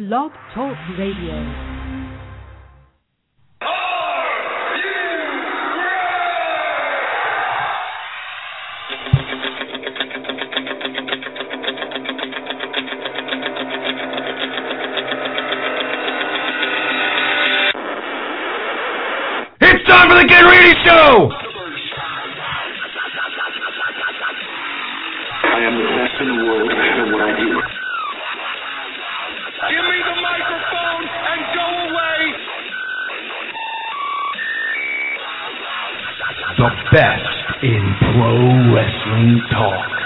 Blog Talk Radio. Talk.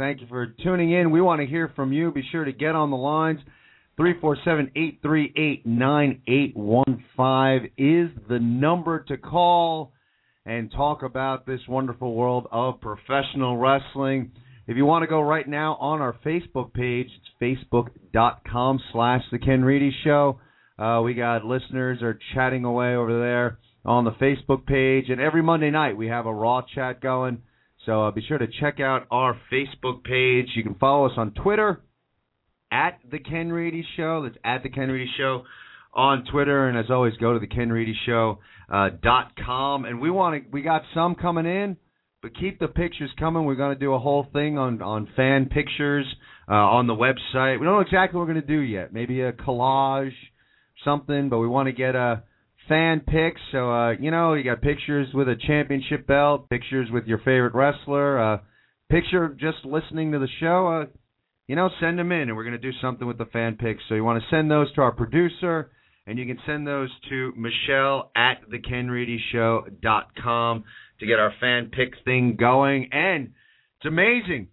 Thank you for tuning in. We want to hear from you. Be sure to get on the lines. 347-838-9815 is the number to call and talk about this wonderful world of professional wrestling. If you want to go right now on our Facebook page, it's facebook.com slash the Ken Reedy Show. Uh, we got listeners are chatting away over there on the Facebook page, and every Monday night we have a Raw chat going. So uh, be sure to check out our Facebook page. You can follow us on Twitter at the Ken Reedy Show. That's at the Ken Reedy Show on Twitter, and as always, go to the Ken Reedy Show uh, dot com. And we want to we got some coming in. But keep the pictures coming. We're going to do a whole thing on on fan pictures uh, on the website. We don't know exactly what we're going to do yet. Maybe a collage, something. But we want to get a fan pics. So uh, you know, you got pictures with a championship belt, pictures with your favorite wrestler, uh, picture just listening to the show. Uh, you know, send them in, and we're to do something with the fan pics. So you want to send those to our producer, and you can send those to Michelle at thekenreedyshow.com to get our fan pick thing going. And it's amazing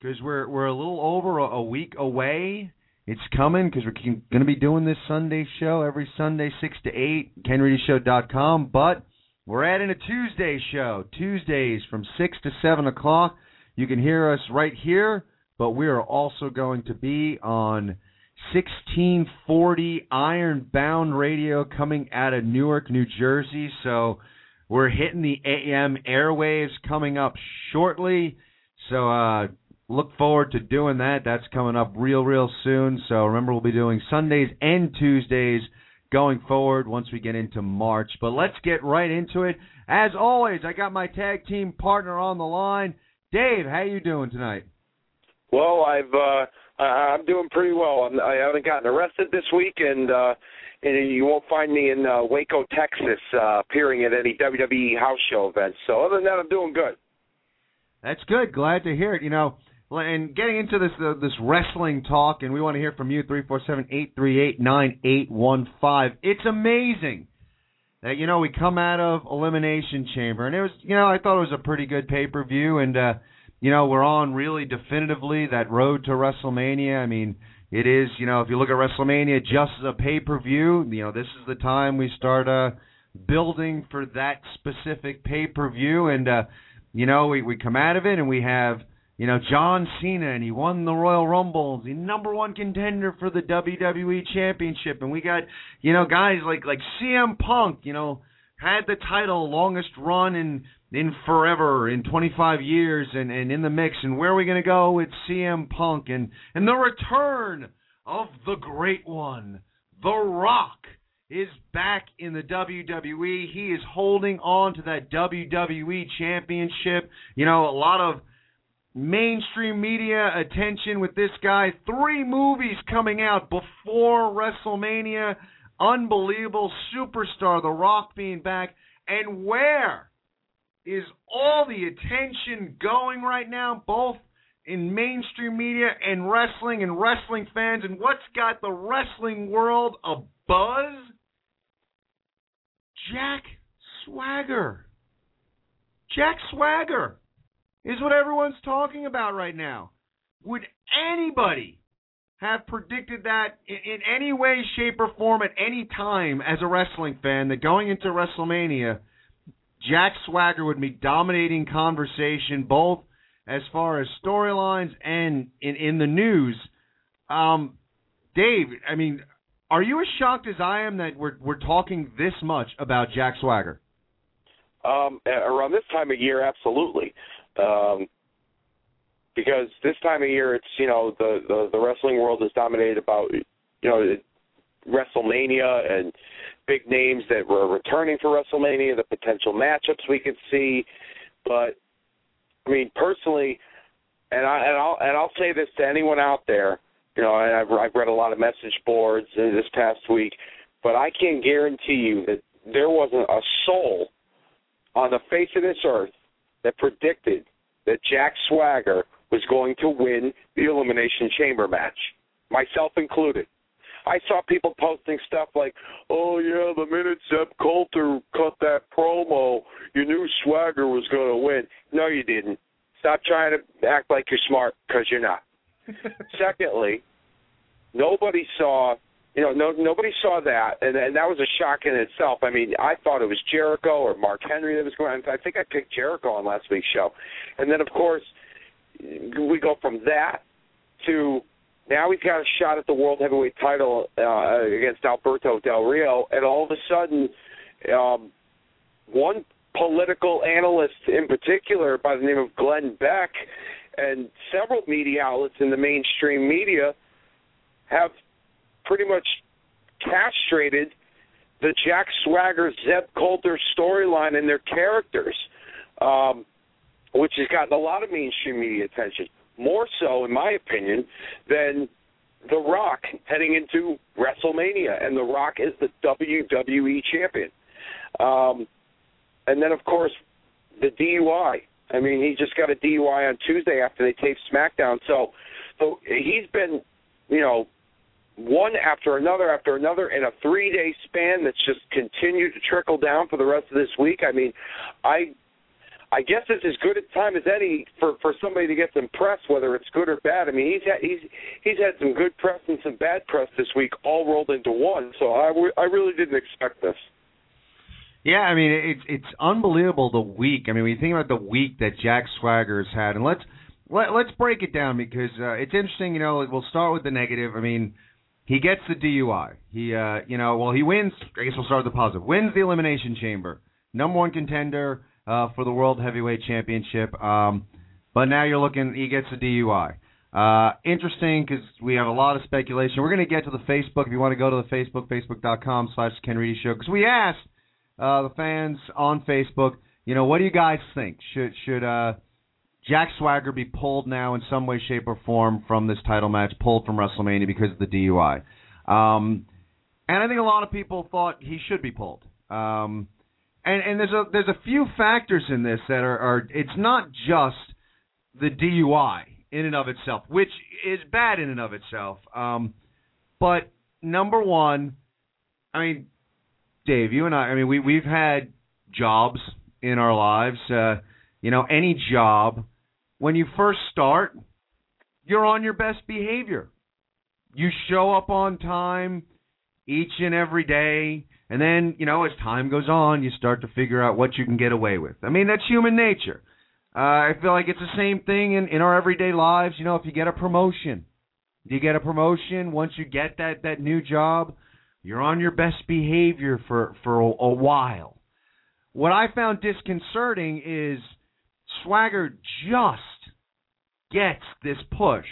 because we're we're a little over a, a week away. It's coming because we're going to be doing this Sunday show every Sunday, 6 to 8, kenreedyshow.com. But we're adding a Tuesday show, Tuesdays from 6 to 7 o'clock. You can hear us right here, but we are also going to be on 1640 Ironbound Radio coming out of Newark, New Jersey. So we're hitting the AM airwaves coming up shortly. So uh, look forward to doing that. That's coming up real, real soon. So remember, we'll be doing Sundays and Tuesdays going forward once we get into March. But let's get right into it. As always, I got my tag team partner on the line. Dave, how you doing tonight? Well, I've uh, I- I'm doing pretty well. I'm, I haven't gotten arrested this week, and uh, and you won't find me in uh, Waco, Texas, uh, appearing at any WWE house show events. So other than that, I'm doing good. That's good. Glad to hear it. You know, and getting into this uh, this wrestling talk, and we want to hear from you. Three four seven eight three eight nine eight one five. It's amazing that you know we come out of Elimination Chamber, and it was you know I thought it was a pretty good pay per view, and uh, you know we're on really definitively that road to WrestleMania. I mean. It is, you know, if you look at WrestleMania just as a pay per view, you know, this is the time we start uh building for that specific pay per view and uh you know, we we come out of it and we have, you know, John Cena and he won the Royal Rumble, the number one contender for the WWE championship. And we got, you know, guys like like CM Punk, you know, had the title longest run in in forever in 25 years and and in the mix. And where are we going to go with CM Punk? And and the return of the great one The Rock is back in the WWE he is holding on to that WWE championship. You know a lot of mainstream media attention with this guy. Three movies coming out before WrestleMania. Unbelievable superstar The Rock being back. And where is all the attention going right now, both in mainstream media and wrestling and wrestling fans? And what's got the wrestling world a buzz? Jack Swagger. Jack Swagger is what everyone's talking about right now. Would anybody have predicted that in, in any way, shape, or form at any time as a wrestling fan that going into WrestleMania, Jack Swagger would be dominating conversation both as far as storylines and in, in the news? Um, Dave, I mean, are you as shocked as I am that we're we're talking this much about Jack Swagger? Um, around this time of year, absolutely. Um, because this time of year, it's you know the, the the wrestling world is dominated about you know WrestleMania and big names that were returning for WrestleMania, the potential matchups we could see. But I mean, personally, and I and I'll and I'll say this to anyone out there you know, and I've, I've read a lot of message boards this past week, but I can guarantee you that there wasn't a soul on the face of this earth that predicted that Jack Swagger was going to win the Elimination Chamber match, myself included. I saw people posting stuff like, "Oh yeah, the minute Zeb Colter cut that promo, you knew Swagger was going to win." No, you didn't. Stop trying to act like you're smart because you're not. Secondly, nobody saw you know, no nobody saw that, and, and that was a shock in itself. I mean, I thought it was Jericho or Mark Henry that was going. I think I picked Jericho on last week's show, and then of course we go from that to now we've got a shot at the world heavyweight title uh, against Alberto Del Rio, and all of a sudden, um, one political analyst in particular by the name of Glenn Beck, and several media outlets in the mainstream media have pretty much castrated the Jack Swagger Zeb Colter storyline and their characters, um, which has gotten a lot of mainstream media attention. More so, in my opinion, than The Rock heading into WrestleMania, and The Rock is the WWE champion. Um, and then, of course, the DUI. I mean, he just got a DUI on Tuesday after they taped SmackDown. So, so he's been, you know, one after another after another in a three day span that's just continued to trickle down for the rest of this week. I mean, I I guess it's as good a time as any for for somebody to get some press, whether it's good or bad. I mean, he's had he's he's had some good press and some bad press this week, all rolled into one. So I I really didn't expect this. Yeah, I mean it's it's unbelievable the week. I mean, when you think about the week that Jack Swagger's had, and let's let, let's break it down because uh, it's interesting. You know, we'll start with the negative. I mean, he gets the DUI. He, uh, you know, well, he wins. I guess we'll start with the positive. Wins the Elimination Chamber, number one contender uh, for the World Heavyweight Championship. Um, but now you're looking, he gets the DUI. Uh, interesting because we have a lot of speculation. We're going to get to the Facebook. If you want to go to the Facebook, facebook.com slash Ken Reedy Show, because we asked uh, the fans on Facebook, you know, what do you guys think? Should should uh, Jack Swagger be pulled now in some way, shape, or form from this title match, pulled from WrestleMania because of the DUI. Um, and I think a lot of people thought he should be pulled. Um, and and there's a there's a few factors in this that are, are it's not just the DUI in and of itself, which is bad in and of itself. Um, but number one, I mean, Dave, you and I, I mean, we we've had jobs in our lives. Uh, you know, any job when you first start, you're on your best behavior. You show up on time each and every day, and then, you know, as time goes on, you start to figure out what you can get away with. I mean, that's human nature. Uh, I feel like it's the same thing in, in our everyday lives. You know, if you get a promotion, you get a promotion, once you get that, that new job, you're on your best behavior for, for a, a while. What I found disconcerting is – Swagger just gets this push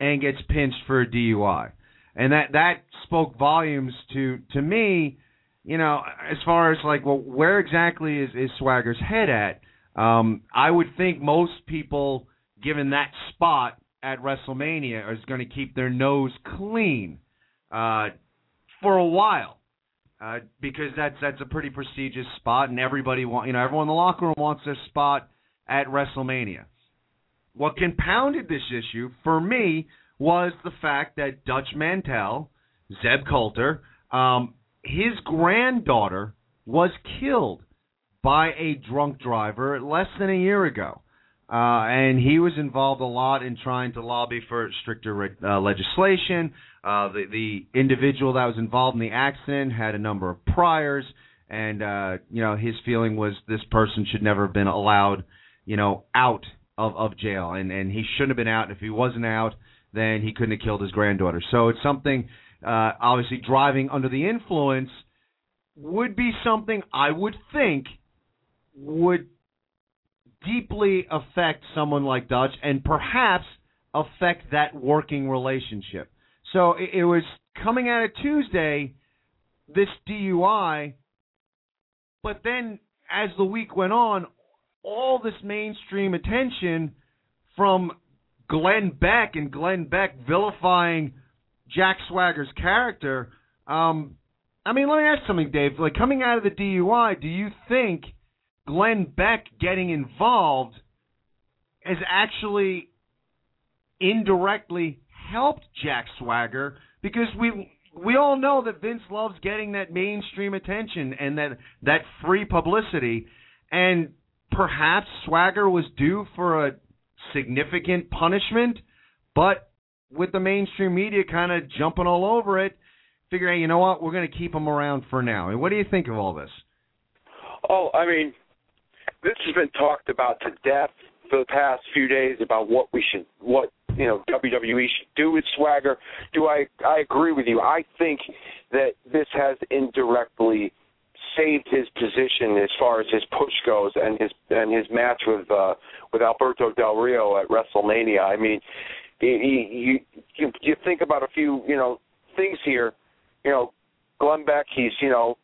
and gets pinched for a DUI. And that that spoke volumes to to me, you know, as far as like well where exactly is is Swagger's head at? Um I would think most people given that spot at WrestleMania is going to keep their nose clean uh for a while uh, because that's that's a pretty prestigious spot, and everybody want you know everyone in the locker room wants their spot at WrestleMania. what compounded this issue for me was the fact that Dutch Mantell, Zeb Colter, um, his granddaughter was killed by a drunk driver less than a year ago. Uh, and he was involved a lot in trying to lobby for stricter uh, legislation. Uh, the, the individual that was involved in the accident had a number of priors, and uh, you know his feeling was this person should never have been allowed, you know, out of, of jail, and and he shouldn't have been out. If he wasn't out, then he couldn't have killed his granddaughter. So it's something. Uh, obviously, driving under the influence would be something I would think would deeply affect someone like Dutch and perhaps affect that working relationship. So it, it was coming out of Tuesday, this DUI, but then as the week went on, all this mainstream attention from Glenn Beck and Glenn Beck vilifying Jack Swagger's character. Um, I mean, let me ask something, Dave. Like coming out of the DUI, do you think – Glenn Beck getting involved has actually indirectly helped Jack Swagger because we we all know that Vince loves getting that mainstream attention and that that free publicity. And perhaps Swagger was due for a significant punishment but with the mainstream media kind of jumping all over it figuring you know what? We're going to keep him around for now. And what do you think of all this? Oh i mean this has been talked about to death for the past few days about what we should, what you know, WWE should do with Swagger. Do I? I agree with you. I think that this has indirectly saved his position as far as his push goes and his and his match with uh with Alberto Del Rio at WrestleMania. I mean, you you you think about a few you know things here. You know, Glenn Beck, he's you know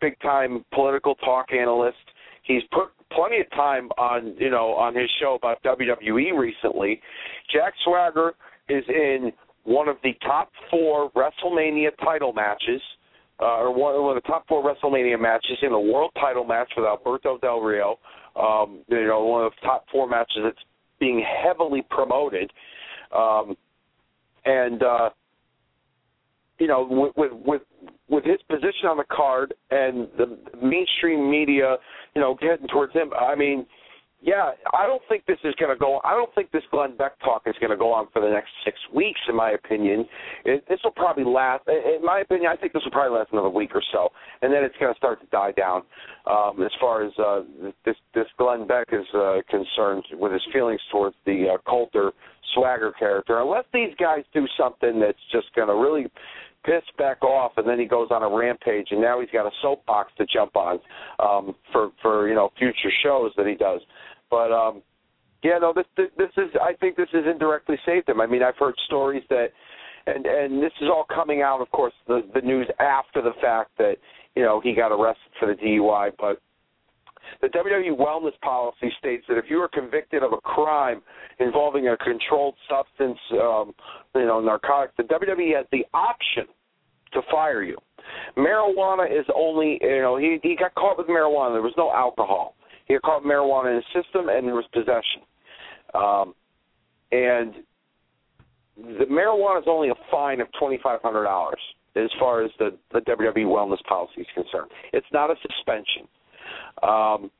big time political talk analyst he's put plenty of time on you know on his show about WWE recently. Jack Swagger is in one of the top four WrestleMania title matches, uh, or one, one of the top four WrestleMania matches in a world title match with Alberto Del Rio. Um, you know, one of the top four matches that's being heavily promoted. Um, and uh, you know, with, with with with his position on the card and the mainstream media, you know, getting towards him. I mean, yeah, I don't think this is going to go. I don't think this Glenn Beck talk is going to go on for the next six weeks. In my opinion, this will probably last. In my opinion, I think this will probably last another week or so, and then it's going to start to die down. Um, as far as uh, this this Glenn Beck is uh, concerned, with his feelings towards the uh, Colter Swagger character, unless these guys do something that's just going to really piss Beck off, and then he goes on a rampage, and now he's got a soapbox to jump on um, for for you know future shows that he does. But um, yeah, no, this this is I think this has indirectly saved him. I mean, I've heard stories that, and and this is all coming out, of course, the the news after the fact that you know he got arrested for the DUI, but. The WWE wellness policy states that if you are convicted of a crime involving a controlled substance, um, you know, narcotics, the WWE has the option to fire you. Marijuana is only, you know, he he got caught with marijuana. There was no alcohol. He caught marijuana in his system, and there was possession. Um, and the marijuana is only a fine of twenty five hundred dollars as far as the the WWE wellness policy is concerned. It's not a suspension. Um,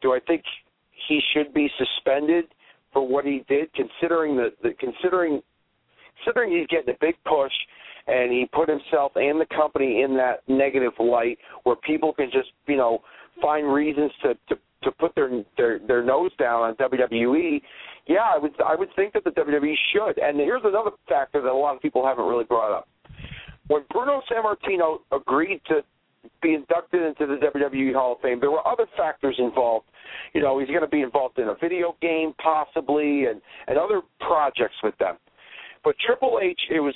do I think he should be suspended for what he did, considering the, the considering considering he's getting a big push and he put himself and the company in that negative light where people can just you know find reasons to to to put their their their nose down on WWE. Yeah, I would I would think that the WWE should. And here's another factor that a lot of people haven't really brought up. When Bruno Sammartino agreed to be inducted into the WWE Hall of Fame, there were other factors involved. You know, he's going to be involved in a video game possibly and and other projects with them. But Triple H, it was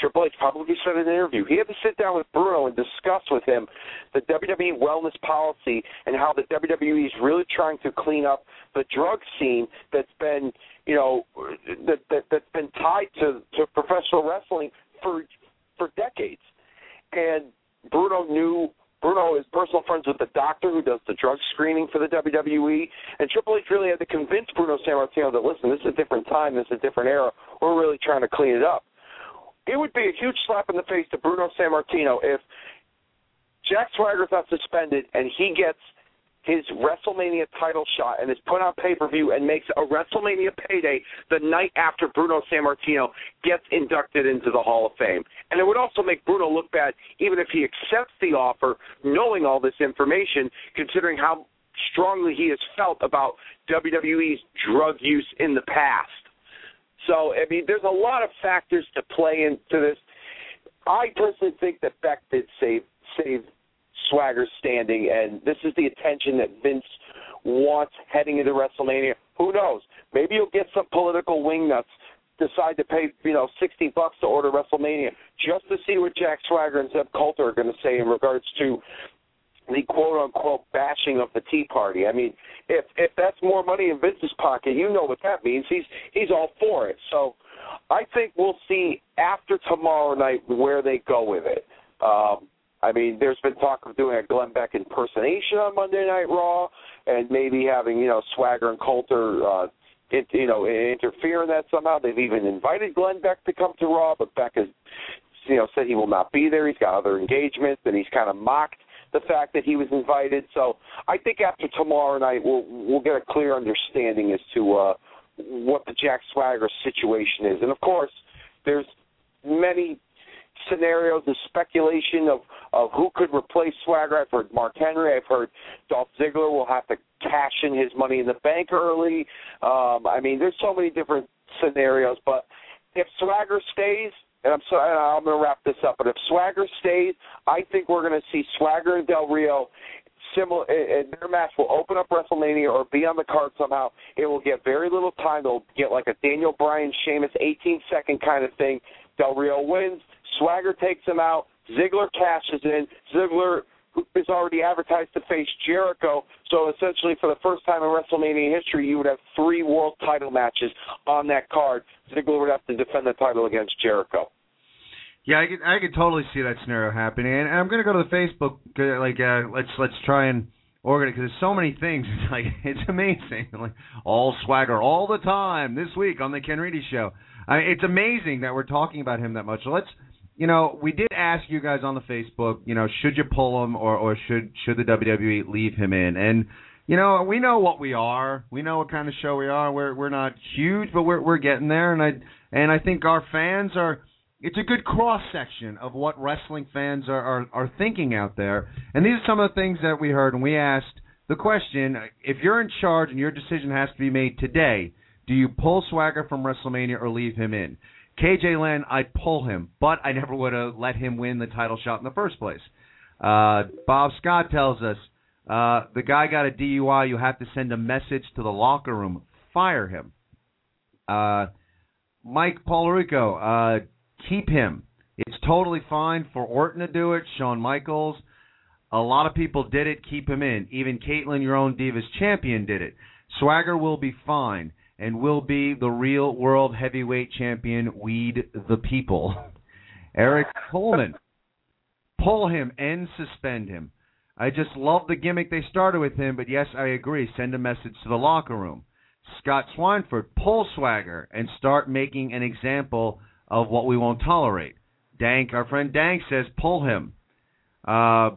Triple H publicly said in an interview he had to sit down with Bruno and discuss with him the WWE wellness policy and how the WWE is really trying to clean up the drug scene that's been, you know, that, that that's been tied to to professional wrestling for for decades. And Bruno knew Bruno is personal friends with the doctor who does the drug screening for the WWE, and Triple H really had to convince Bruno Sammartino that listen, this is a different time, this is a different era. We're really trying to clean it up. It would be a huge slap in the face to Bruno Sammartino if Jack Swagger's not suspended and he gets his WrestleMania title shot and is put on pay per view and makes a WrestleMania payday the night after Bruno Sammartino gets inducted into the Hall of Fame. And it would also make Bruno look bad even if he accepts the offer, knowing all this information, considering how strongly he has felt about WWE's drug use in the past. So, I mean, there's a lot of factors to play into this. I personally think that Beck did save save Swagger standing, and this is the attention that Vince wants heading into WrestleMania. Who knows? Maybe you'll get some political wingnuts decide to pay you know sixty bucks to order WrestleMania just to see what Jack Swagger and Zeb Colter are going to say in regards to the quote unquote bashing of the Tea Party. I mean, if if that's more money in Vince's pocket, you know what that means. He's he's all for it. So I think we'll see after tomorrow night where they go with it. Um, I mean, there's been talk of doing a Glenn Beck impersonation on Monday Night Raw, and maybe having you know Swagger and Colter, uh, it, you know, interfere in that somehow. They've even invited Glenn Beck to come to Raw, but Beck has, you know, said he will not be there. He's got other engagements, and he's kind of mocked the fact that he was invited. So I think after tomorrow night, we'll we'll get a clear understanding as to uh, what the Jack Swagger situation is, and of course, there's many scenarios and speculation of, of who could replace Swagger. I've heard Mark Henry. I've heard Dolph Ziggler will have to cash in his money in the bank early. Um, I mean, there's so many different scenarios. But if Swagger stays, and I'm sorry, I'm going to wrap this up. But if Swagger stays, I think we're going to see Swagger and Del Rio similar and their match will open up WrestleMania or be on the card somehow. It will get very little time. They'll get like a Daniel Bryan Sheamus 18 second kind of thing. Del Rio wins. Swagger takes him out. Ziggler cashes in. Ziggler is already advertised to face Jericho. So essentially, for the first time in WrestleMania history, you would have three world title matches on that card. Ziggler would have to defend the title against Jericho. Yeah, I could I could totally see that scenario happening, and I'm gonna go to the Facebook uh, like uh, let's let's try and organize because there's so many things. It's like it's amazing, like all swagger all the time this week on the Ken Reedy Show. I mean, it's amazing that we're talking about him that much. So let's you know, we did ask you guys on the Facebook, you know, should you pull him or or should should the WWE leave him in? And you know, we know what we are. We know what kind of show we are. We're we're not huge, but we're we're getting there. And I and I think our fans are. It's a good cross section of what wrestling fans are, are are thinking out there. And these are some of the things that we heard. And we asked the question: If you're in charge and your decision has to be made today, do you pull Swagger from WrestleMania or leave him in? KJ Len, I'd pull him, but I never would have let him win the title shot in the first place. Uh, Bob Scott tells us uh, the guy got a DUI. You have to send a message to the locker room. Fire him. Uh, Mike Polarico, uh, keep him. It's totally fine for Orton to do it. Shawn Michaels. A lot of people did it. Keep him in. Even Kaitlyn, your own Divas champion, did it. Swagger will be fine and will be the real world heavyweight champion, Weed the People. Eric Coleman. Pull him and suspend him. I just love the gimmick they started with him, but yes, I agree. Send a message to the locker room. Scott Swineford, pull Swagger and start making an example of what we won't tolerate. Dank, our friend Dank says, pull him. Uh,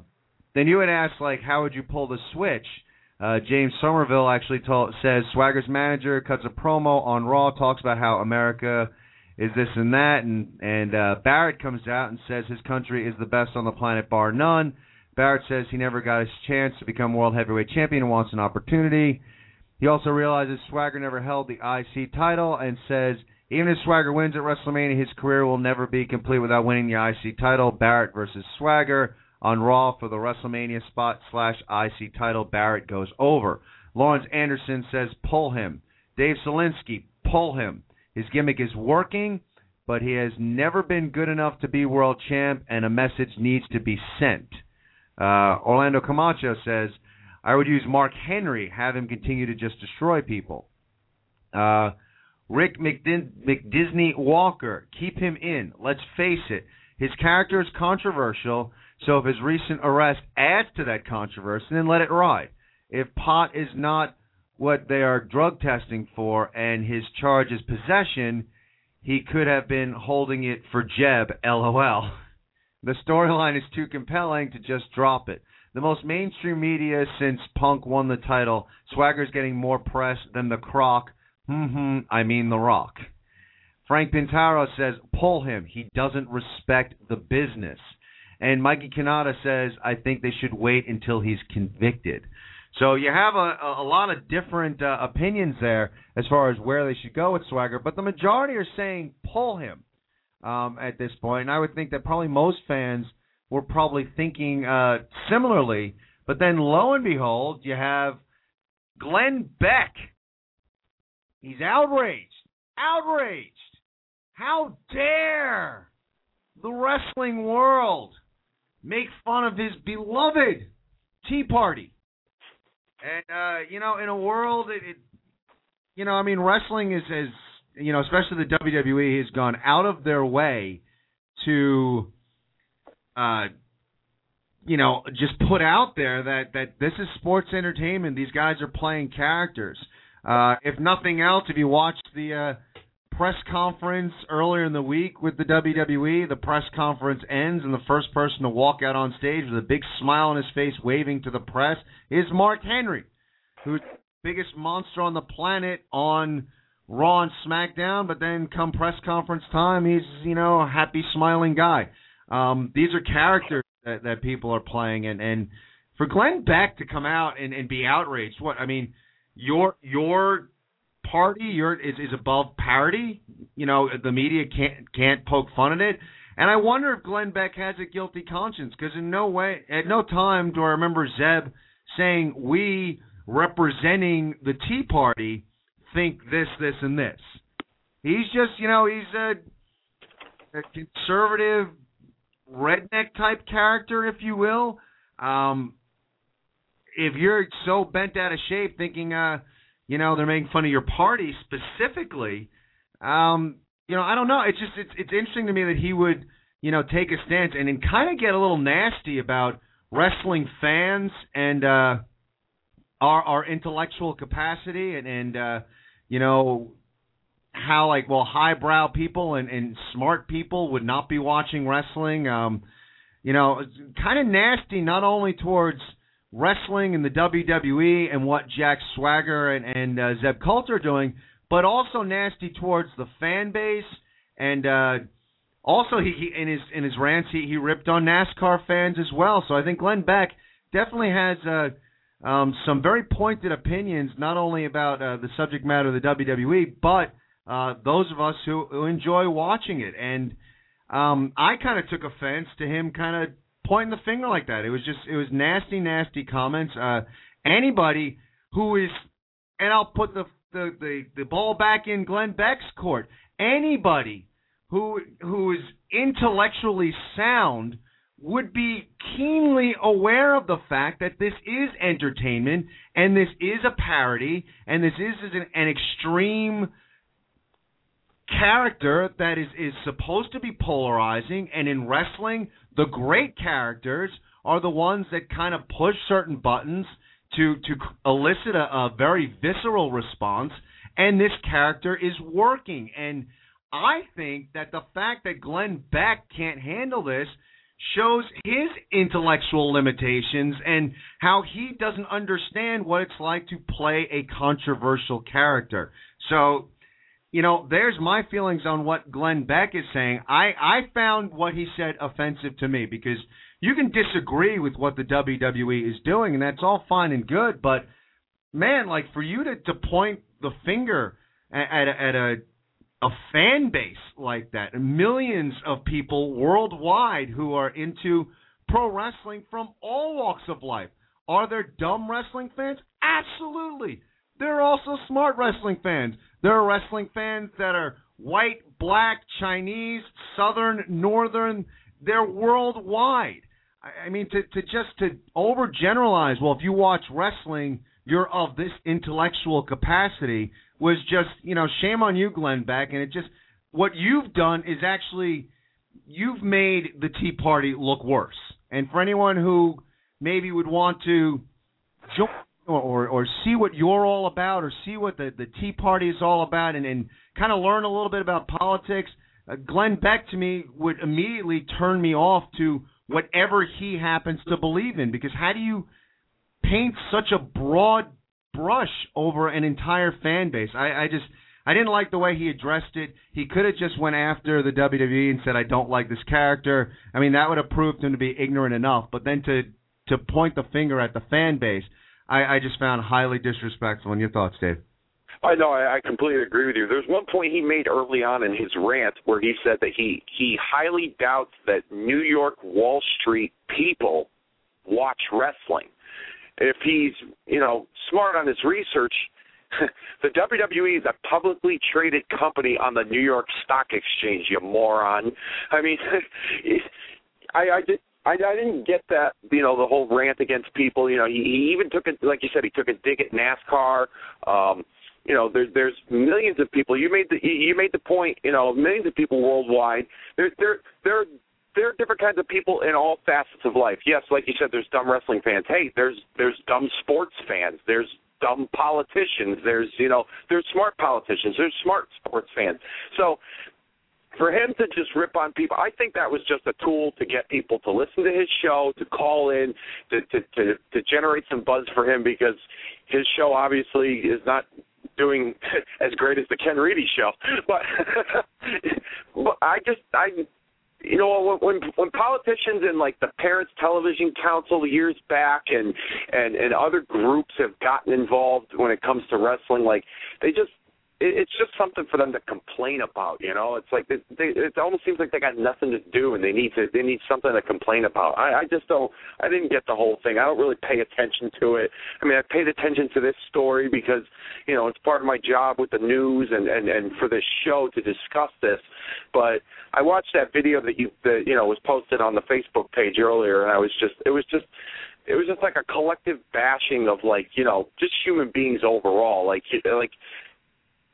then you would ask, like, how would you pull the switch? Uh, James Somerville actually told, says Swagger's manager cuts a promo on Raw, talks about how America is this and that, and and uh, Barrett comes out and says his country is the best on the planet, bar none. Barrett says he never got his chance to become world heavyweight champion and wants an opportunity. He also realizes Swagger never held the IC title and says even if Swagger wins at WrestleMania, his career will never be complete without winning the IC title. Barrett versus Swagger on Raw for the WrestleMania spot slash IC title. Barrett goes over. Lawrence Anderson says pull him. Dave Selinsky, pull him. His gimmick is working, but he has never been good enough to be world champ, and a message needs to be sent. Uh, Orlando Camacho says, I would use Mark Henry, have him continue to just destroy people. Uh, Rick McDin- McDisney Walker, keep him in. Let's face it, his character is controversial So if his recent arrest adds to that controversy, then let it ride. If pot is not what they are drug testing for and his charge is possession, he could have been holding it for Jeb, lol. The storyline is too compelling to just drop it. The most mainstream media since Punk won the title, Swagger's getting more press than The Croc. Hmm, I mean The Rock. Frank Pintaro says, pull him. He doesn't respect the business. And Mikey Kanata says, I think they should wait until he's convicted. So you have a, a lot of different uh, opinions there as far as where they should go with Swagger, but the majority are saying pull him um, at this point. And I would think that probably most fans were probably thinking uh, similarly. But then lo and behold, you have Glenn Beck. He's outraged. Outraged. How dare the wrestling world make fun of his beloved Tea Party? And uh, you know, in a world, it, it, you know, I mean, wrestling is, is, you know, especially the WWE has gone out of their way to, uh, you know, just put out there that that this is sports entertainment. These guys are playing characters. Uh, if nothing else, if you watched the uh, press conference earlier in the week with the WWE, the press conference ends, and the first person to walk out on stage with a big smile on his face, waving to the press, is Mark Henry, who's the biggest monster on the planet on Raw and SmackDown. But then, come press conference time, he's you know a happy, smiling guy. Um, these are characters that, that people are playing, and and for Glenn Beck to come out and, and be outraged, what I mean, your your party your is, is above parody. You know, the media can't can't poke fun at it. And I wonder if Glenn Beck has a guilty conscience because in no way, at no time do I remember Zeb saying we representing the Tea Party think this, this, and this. He's just, you know, he's a, a conservative redneck type character, if you will. Um, if you're so bent out of shape, thinking, uh, you know, they're making fun of your party specifically. Um, you know, I don't know. It's just it's it's interesting to me that he would, you know, take a stance and then kind of get a little nasty about wrestling fans and uh our our intellectual capacity and and uh you know how like well highbrow people and and smart people would not be watching wrestling um you know kind of nasty not only towards wrestling and the WWE and what Jack Swagger and, and uh, Zeb Colter are doing, but also nasty towards the fan base and uh, also he, he in his in his rants he, he ripped on NASCAR fans as well. So I think Glenn Beck definitely has uh, um, some very pointed opinions, not only about uh, the subject matter of the WWE, but uh, those of us who, who enjoy watching it. And um, I kind of took offense to him kind of pointing the finger like that. It was just it was nasty, nasty comments. Uh, anybody who is, and I'll put the the the, the ball back in Glenn Beck's court. Anybody who who is intellectually sound would be keenly aware of the fact that this is entertainment and this is a parody and this is, an, an extreme character that is is supposed to be polarizing and in wrestling the great characters are the ones that kind of push certain buttons to to elicit a, a very visceral response and this character is working and I think that the fact that Glenn Beck can't handle this shows his intellectual limitations and how he doesn't understand what it's like to play a controversial character. So you know, there's my feelings on what Glenn Beck is saying. I I found what he said offensive to me because you can disagree with what the WWE is doing, and that's all fine and good. But man, like for you to to point the finger at at a, at a a fan base like that, millions of people worldwide who are into pro wrestling from all walks of life. Are there dumb wrestling fans? Absolutely. There are also smart wrestling fans. There are wrestling fans that are white, black, Chinese, southern, northern. They're worldwide. I mean, to, to just to overgeneralize, well, if you watch wrestling, you're of this intellectual capacity was just, you know, shame on you, Glenn Beck. And it just, what you've done is actually, you've made the Tea Party look worse. And for anyone who maybe would want to or, or, see what you're all about or see what the, the Tea Party is all about and, and kind of learn a little bit about politics, uh, Glenn Beck to me would immediately turn me off to whatever he happens to believe in because how do you paint such a broad brush over an entire fan base? I, I just I didn't like the way he addressed it. He could have just went after the WWE and said I don't like this character. I mean that would have proved him to be ignorant enough. But then to to point the finger at the fan base, I, I just found highly disrespectful. And your thoughts, Dave? I know, I, I completely agree with you. There's one point he made early on in his rant where he said that he he highly doubts that New York Wall Street people watch wrestling. If he's you know smart on his research, the WWE is a publicly traded company on the New York Stock Exchange. You moron! I mean, I I did. I, I didn't get that, you know, the whole rant against people. You know, he, he even took it, like you said, he took a dig at NASCAR. Um, you know, there's there's millions of people. You made the you made the point. You know, millions of people worldwide. There there there there are different kinds of people in all facets of life. Yes, like you said, there's dumb wrestling fans. Hey, there's there's dumb sports fans. There's dumb politicians. There's you know there's smart politicians. There's smart sports fans. So for him to just rip on people, I think that was just a tool to get people to listen to his show, to call in, to to to, to generate some buzz for him because his show obviously is not doing as great as the Ken Reedy show. But but I just I you know when when politicians and like the Parents Television Council years back and and and other groups have gotten involved when it comes to wrestling like they just it's just something for them to complain about. You know, it's like they, they, it almost seems like they got nothing to do and they need to they need something to complain about. I, I just don't. I didn't get the whole thing. I don't really pay attention to it. I mean, I paid attention to this story because you know it's part of my job with the news and and and for this show to discuss this. But I watched that video that you that you know was posted on the Facebook page earlier, and I was just it was just it was just like a collective bashing of like you know just human beings overall like like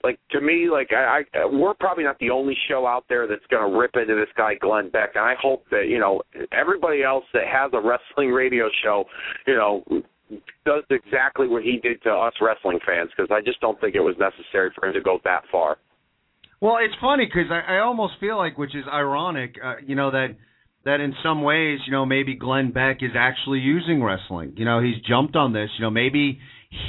like to me, like I, I we're probably not the only show out there that's going to rip into this guy Glenn Beck, and I hope that you know everybody else that has a wrestling radio show, you know, does exactly what he did to us wrestling fans because I just don't think it was necessary for him to go that far. Well, it's funny because I, I almost feel like, which is ironic, uh, you know that that in some ways, you know, maybe Glenn Beck is actually using wrestling. You know, he's jumped on this. You know, maybe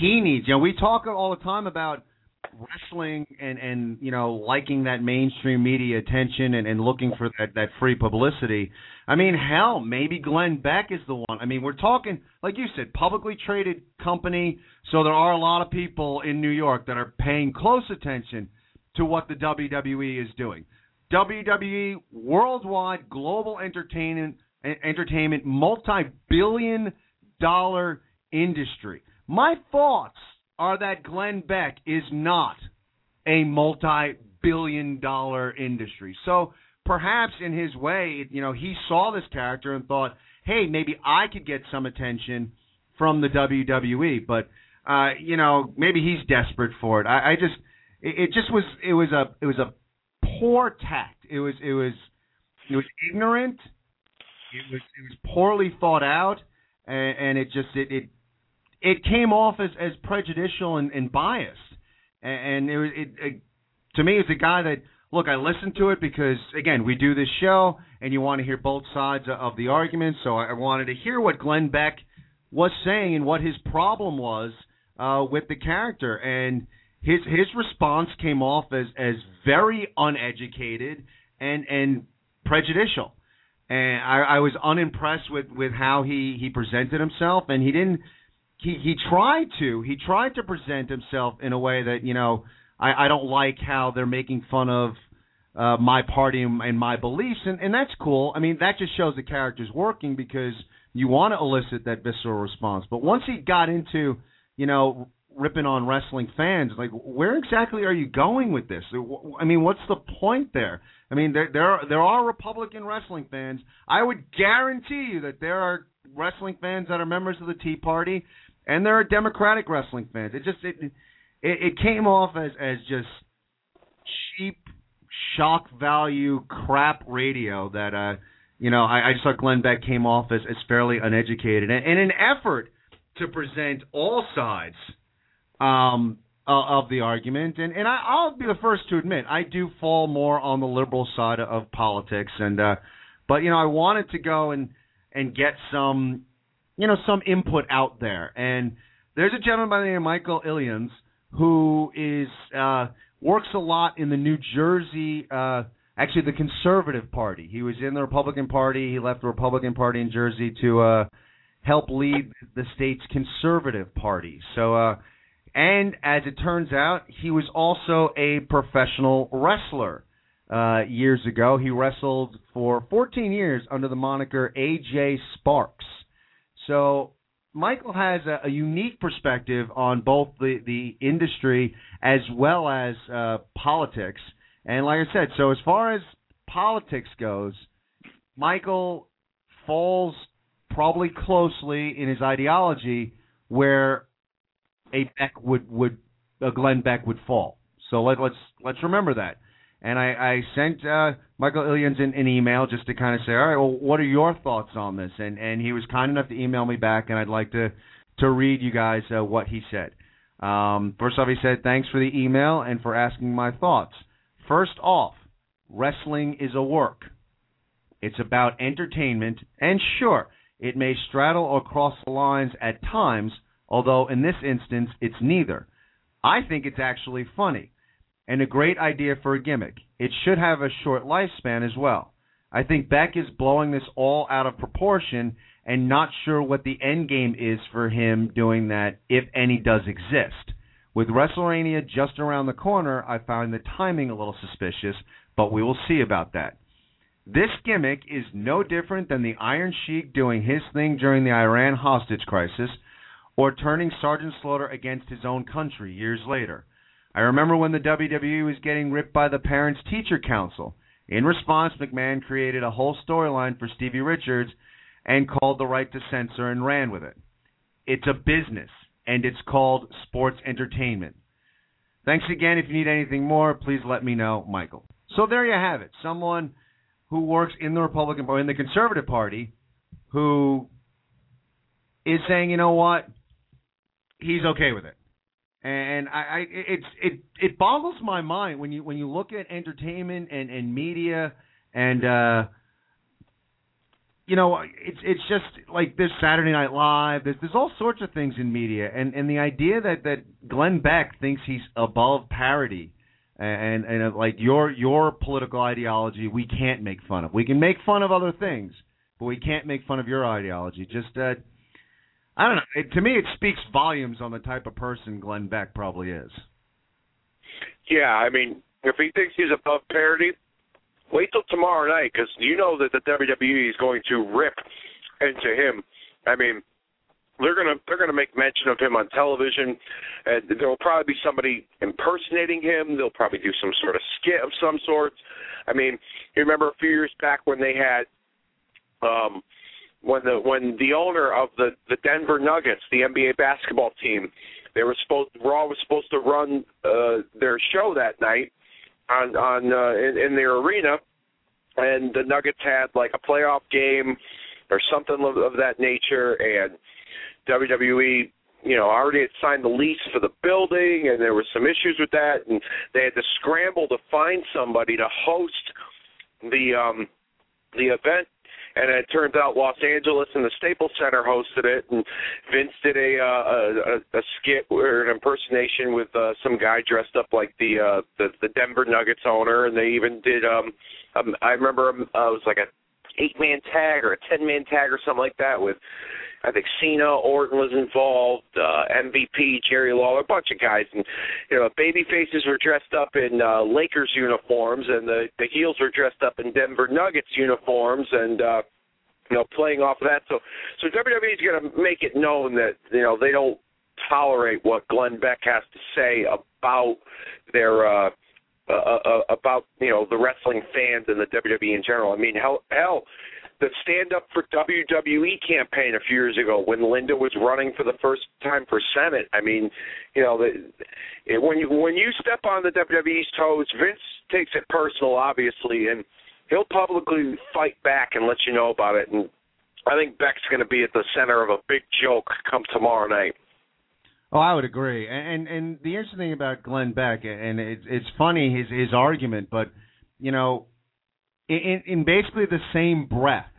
he needs. You know, we talk all the time about wrestling and and you know liking that mainstream media attention and, and looking for that that free publicity. I mean, hell, maybe Glenn Beck is the one. I mean, we're talking like you said, publicly traded company, so there are a lot of people in New York that are paying close attention to what the WWE is doing. WWE worldwide global entertainment entertainment multi-billion dollar industry. My thoughts are that Glenn Beck is not a multi-billion dollar industry. So perhaps in his way, you know, he saw this character and thought, "Hey, maybe I could get some attention from the WWE." But uh, you know, maybe he's desperate for it. I, I just, it, it just was, it was a, it was a poor tact. It was, it was, it was ignorant. It was, it was poorly thought out, and, and it just, it, it it came off as as prejudicial and, and biased, and, and it it, it to me it's a guy that look I listened to it because again we do this show and you want to hear both sides of the argument, so I wanted to hear what Glenn Beck was saying and what his problem was uh, with the character. And his his response came off as as very uneducated and and prejudicial. And I, I was unimpressed with with how he he presented himself. And he didn't he he tried to he tried to present himself in a way that you know I I don't like how they're making fun of uh my party and, and my beliefs and and that's cool. I mean that just shows the character's working because you want to elicit that visceral response. But once he got into you know ripping on wrestling fans like where exactly are you going with this i mean what's the point there i mean there there are, there are republican wrestling fans i would guarantee you that there are wrestling fans that are members of the tea party and there are Democratic wrestling fans. It just it it, it came off as as just cheap shock value crap radio that uh you know, I, I just thought Glenn Beck came off as, as fairly uneducated. And in an effort to present all sides um, of the argument, and, and I, I'll be the first to admit, I do fall more on the liberal side of politics. And uh, but you know, I wanted to go and and get some, you know, some input out there. And there's a gentleman by the name of Michael Ilians who is uh, works a lot in the New Jersey. Uh, actually the Conservative Party. He was in the Republican Party. He left the Republican Party in Jersey to uh, help lead the state's Conservative Party. So, uh, and as it turns out, he was also a professional wrestler. Uh, years ago, he wrestled for 14 years under the moniker AJ Sparks. So Michael has a, a unique perspective on both the, the industry as well as uh, politics. And like I said, so as far as politics goes, Michael falls probably closely in his ideology where a Beck would would a Glenn Beck would fall. So let, let's let's remember that. And I, I sent uh, Michael Ilians an, an email just to kind of say, all right, well, what are your thoughts on this? And and he was kind enough to email me back, and I'd like to to read you guys uh, what he said. Um, first off, he said, thanks for the email and for asking my thoughts. First off, wrestling is a work. It's about entertainment, and sure, it may straddle or cross the lines at times, although in this instance, it's neither. I think it's actually funny and a great idea for a gimmick. It should have a short lifespan as well. I think Beck is blowing this all out of proportion and not sure what the end game is for him doing that, if any does exist. With WrestleMania just around the corner, I find the timing a little suspicious, but we will see about that. This gimmick is no different than the Iron Sheik doing his thing during the Iran hostage crisis or turning Sergeant Slaughter against his own country years later. I remember when the WWE was getting ripped by the Parents Teacher Council. In response, McMahon created a whole storyline for Stevie Richards and called the right to censor and ran with it. It's a business and it's called Sports Entertainment. Thanks again. If you need anything more, please let me know, Michael. So there you have it. Someone who works in the Republican Party, in the Conservative Party, who is saying, you know what, he's okay with it. And I, I it's it it boggles my mind when you when you look at entertainment and and media and uh you know, it's it's just like this Saturday Night Live. There's there's all sorts of things in media, and and the idea that that Glenn Beck thinks he's above parody, and and, and like your your political ideology, we can't make fun of. We can make fun of other things, but we can't make fun of your ideology. Just uh, I don't know. It, to me, it speaks volumes on the type of person Glenn Beck probably is. Yeah, I mean, if he thinks he's above parody, wait till tomorrow night because you know that the WWE is going to rip into him. I mean, they're gonna they're gonna make mention of him on television, and there will probably be somebody impersonating him. They'll probably do some sort of skit of some sort. I mean, you remember a few years back when they had um when the when the owner of the the Denver Nuggets, the NBA basketball team, they were supposed Raw was supposed to run uh their show that night on on uh, in, in their arena, and the Nuggets had like a playoff game or something of, of that nature, and WWE you know, already had signed the lease for the building, and there were some issues with that, and they had to scramble to find somebody to host the um the event. And it turns out Los Angeles and the Staples Center hosted it, and Vince did a uh, a, a skit or an impersonation with uh, some guy dressed up like the uh, the the Denver Nuggets owner, and they even did um, um I remember um, uh, it was like a eight man tag or a ten man tag or something like that with I think Cena, Orton was involved, uh, MVP, Jerry Lawler, a bunch of guys, and you know, baby faces were dressed up in uh, Lakers uniforms, and the the heels were dressed up in Denver Nuggets uniforms, and uh, you know, playing off of that. So, so WWE is going to make it known that you know they don't tolerate what Glenn Beck has to say about their. uh uh, uh, about you know the wrestling fans and the WWE in general. I mean, hell, hell, the Stand Up for WWE campaign a few years ago when Linda was running for the first time for Senate. I mean, you know, the, when you when you step on the WWE's toes, Vince takes it personal, obviously, and he'll publicly fight back and let you know about it. And I think Beck's going to be at the center of a big joke come tomorrow night. Oh, I would agree. And and the interesting thing about Glenn Beck, and it's it's funny his his argument, but you know, in in basically the same breath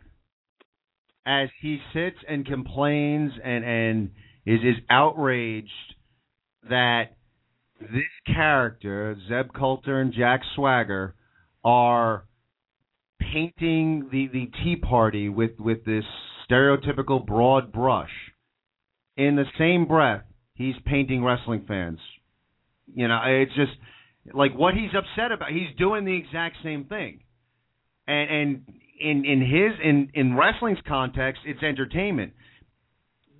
as he sits and complains and and is is outraged that this character Zeb Colter and Jack Swagger are painting the the Tea Party with with this stereotypical broad brush. In the same breath, he's painting wrestling fans. You know, it's just like what he's upset about. He's doing the exact same thing, and and in in his in in wrestling's context, it's entertainment.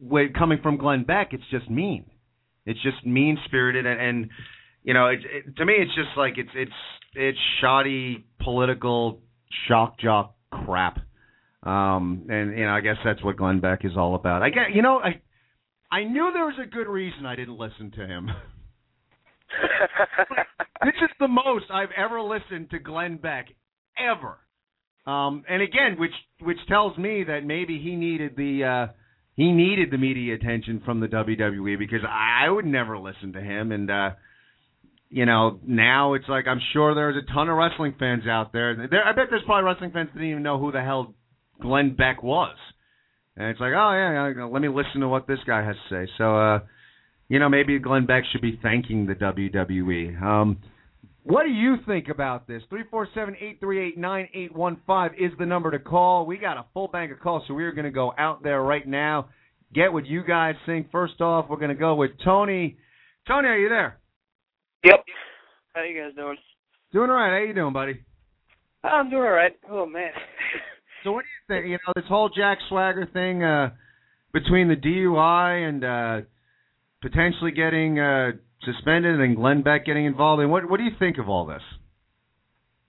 When coming from Glenn Beck, it's just mean. It's just mean spirited, and, and you know, it, it, to me, it's just like it's it's it's shoddy political shock jock crap. Um, and you know, I guess that's what Glenn Beck is all about. I get, you know, I I knew there was a good reason I didn't listen to him. this is the most I've ever listened to Glenn Beck ever. Um, and again, which which tells me that maybe he needed the uh, he needed the media attention from the WWE because I would never listen to him. And uh, you know, now it's like I'm sure there's a ton of wrestling fans out there. there. I bet there's probably wrestling fans that didn't even know who the hell Glenn Beck was. And it's like, oh yeah, yeah, let me listen to what this guy has to say. So, uh, you know, maybe Glenn Beck should be thanking the WWE. Um, what do you think about this? Three four seven eight three eight nine eight one five is the number to call. We got a full bank of calls, so we're going to go out there right now, get what you guys think. First off, we're going to go with Tony. Tony, are you there? Yep. How you guys doing? Doing all right. How you doing, buddy? I'm doing all right. Oh man. So what do you think? You know, this whole Jack Swagger thing uh, between the DUI and uh, potentially getting uh, suspended and Glenn Beck getting involved. And what what do you think of all this?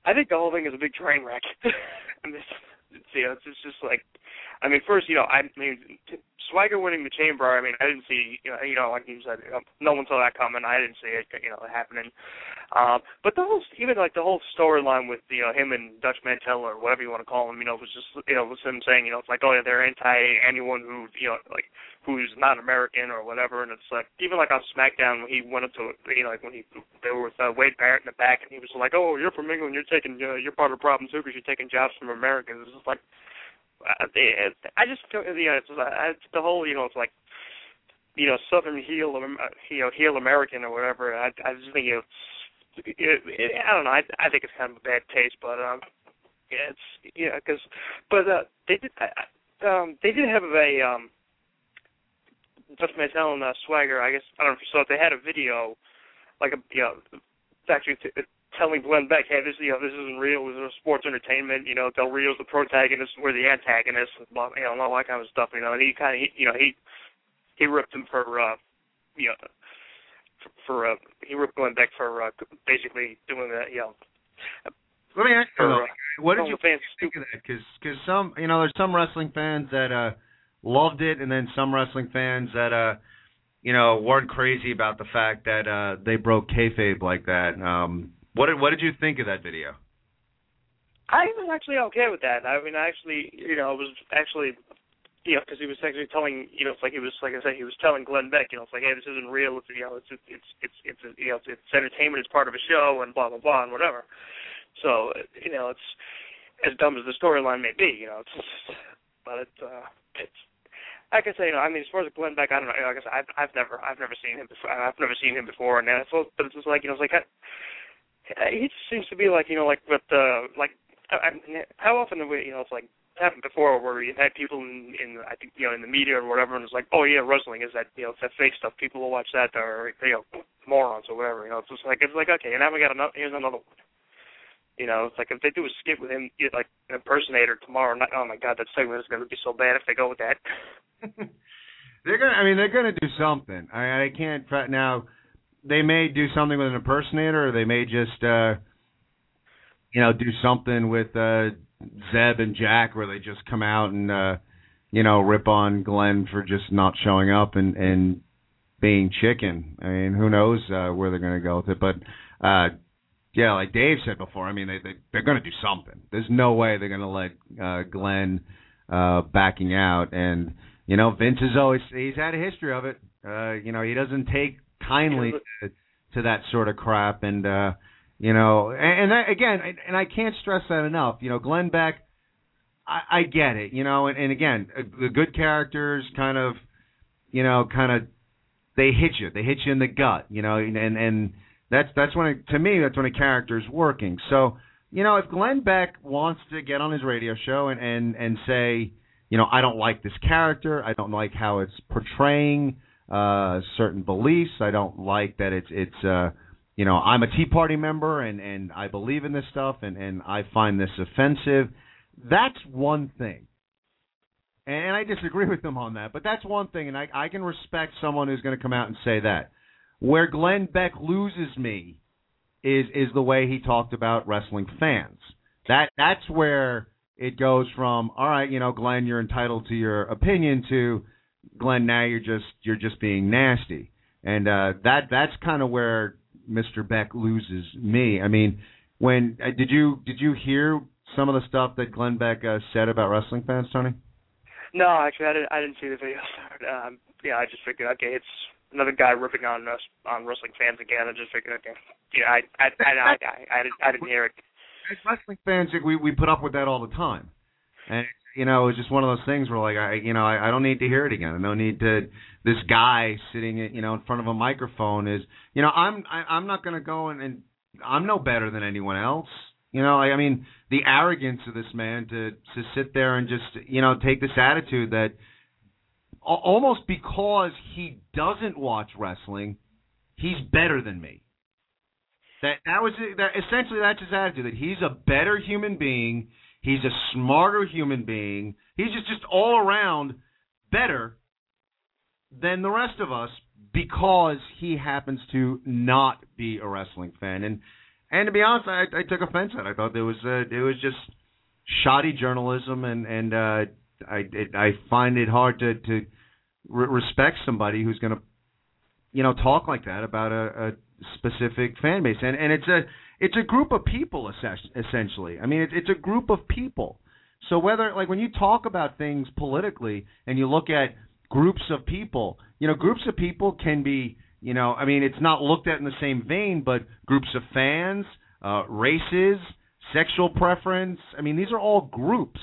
I think the whole thing is a big train wreck. Mean, it's, you know, it's just like, I mean, first, you know, I mean, Swagger winning the chamber. I mean, I didn't see, you know, you know like you said, you know, no one saw that coming. I didn't see it, you know, happening. Um, but the whole, even like the whole storyline with you know him and Dutch Mantell or whatever you want to call him, you know, was just you know was him saying you know it's like oh yeah they're anti anyone who you know like who's not American or whatever, and it's like even like on SmackDown when he went up to you know like when he they were with uh, Wade Barrett in the back and he was like oh you're from England you're taking uh, you're part of the problem too because you're taking jobs from Americans. It's just like uh, I just you know it's, uh, it's the whole you know it's like you know Southern heel you know heel American or whatever. I I just think it's it, it, I don't know. I I think it's kind of a bad taste, but um, yeah, it's yeah, because but uh, they did I, um they did have a um Dutch Mantell and uh, Swagger. I guess I don't know if you saw it. They had a video, like a you know, actually telling Glenn Beck, hey, this you know this isn't real. This is sports entertainment. You know, Del Rio's the protagonist, we're the antagonist, blah, you know, all that kind of stuff. You know, and he kind of you know he he ripped him for uh you know for, for uh, he ripped Glenn Beck for uh, basically doing that. You know. Let me ask you, For, uh, what did you fans think of that? Because cause some, you know, there's some wrestling fans that uh loved it, and then some wrestling fans that uh, you know, weren't crazy about the fact that uh they broke kayfabe like that. Um, what did what did you think of that video? I was actually okay with that. I mean, I actually, you know, it was actually, you know, because he was actually telling, you know, it's like he was, like I said, he was telling Glenn Beck, you know, it's like, hey, this isn't real. It's, you know, it's, it's, it's, it's, it's you know, it's, it's entertainment. It's part of a show, and blah blah blah, and whatever. So, you know, it's as dumb as the storyline may be, you know, it's, but it's, uh, it's. I say, you know, I mean, as far as Glenn Beck, I don't know. Like I said, I've, I've never, I've never seen him before. I've never seen him before, and that's all. But it's just like, you know, it's like, I, he just seems to be like, you know, like with the, like I, I how often have we, you know, it's like happened before where you've had people in, in I think you know in the media or whatever, and it's like, oh yeah, wrestling is that you know it's that fake stuff. People will watch that or you know morons or whatever. You know, it's just like it's like okay, and now we got another. Here's another one. You know, it's like if they do a skit with him, like an impersonator tomorrow night. Oh my god, that segment is going to be so bad if they go with that. they're gonna. I mean, they're gonna do something. I, I can't now. They may do something with an impersonator, or they may just, uh you know, do something with uh Zeb and Jack, where they just come out and, uh you know, rip on Glenn for just not showing up and and being chicken. I mean, who knows uh, where they're gonna go with it, but. uh yeah, like Dave said before, I mean they, they they're going to do something. There's no way they're going to let uh, Glenn uh, backing out, and you know Vince is always he's had a history of it. Uh, you know he doesn't take kindly to, to that sort of crap, and uh, you know, and, and that, again, and I can't stress that enough. You know, Glenn Beck, I, I get it. You know, and, and again, uh, the good characters kind of, you know, kind of they hit you, they hit you in the gut. You know, and and that's that's when it, to me that's when a character's working. So you know, if Glenn Beck wants to get on his radio show and and and say, you know, I don't like this character, I don't like how it's portraying uh certain beliefs, I don't like that it's it's uh you know, I'm a Tea Party member and and I believe in this stuff and and I find this offensive. That's one thing. And I disagree with them on that, but that's one thing and I I can respect someone who's going to come out and say that. Where Glenn Beck loses me is is the way he talked about wrestling fans. That that's where it goes from all right, you know, Glenn, you're entitled to your opinion to Glenn, now you're just you're just being nasty. And uh that that's kind of where Mr. Beck loses me. I mean, when uh, did you did you hear some of the stuff that Glenn Beck uh, said about wrestling fans, Tony? No, actually, I didn't. I didn't see the video. Um, yeah, I just figured, okay, it's another guy ripping on us on wrestling fans again. I just figured, okay, yeah, I I I I, I, I, didn't, I didn't hear it. As wrestling fans, we we put up with that all the time, and you know, it's just one of those things where like I you know I, I don't need to hear it again. I don't need to. This guy sitting you know in front of a microphone is you know I'm I, I'm not to go and, and I'm no better than anyone else. You know, I, I mean, the arrogance of this man to to sit there and just you know take this attitude that almost because he doesn't watch wrestling, he's better than me. That that was that essentially that's his attitude that he's a better human being, he's a smarter human being, he's just just all around better than the rest of us because he happens to not be a wrestling fan. And and to be honest, I, I took offense at. it. I thought there was uh, it was just shoddy journalism, and and uh, I it, I find it hard to to re- respect somebody who's going to you know talk like that about a, a specific fan base, and and it's a it's a group of people essentially. I mean, it's a group of people. So whether like when you talk about things politically and you look at groups of people, you know, groups of people can be, you know, I mean, it's not looked at in the same vein, but groups of fans, uh, races, sexual preference. I mean, these are all groups.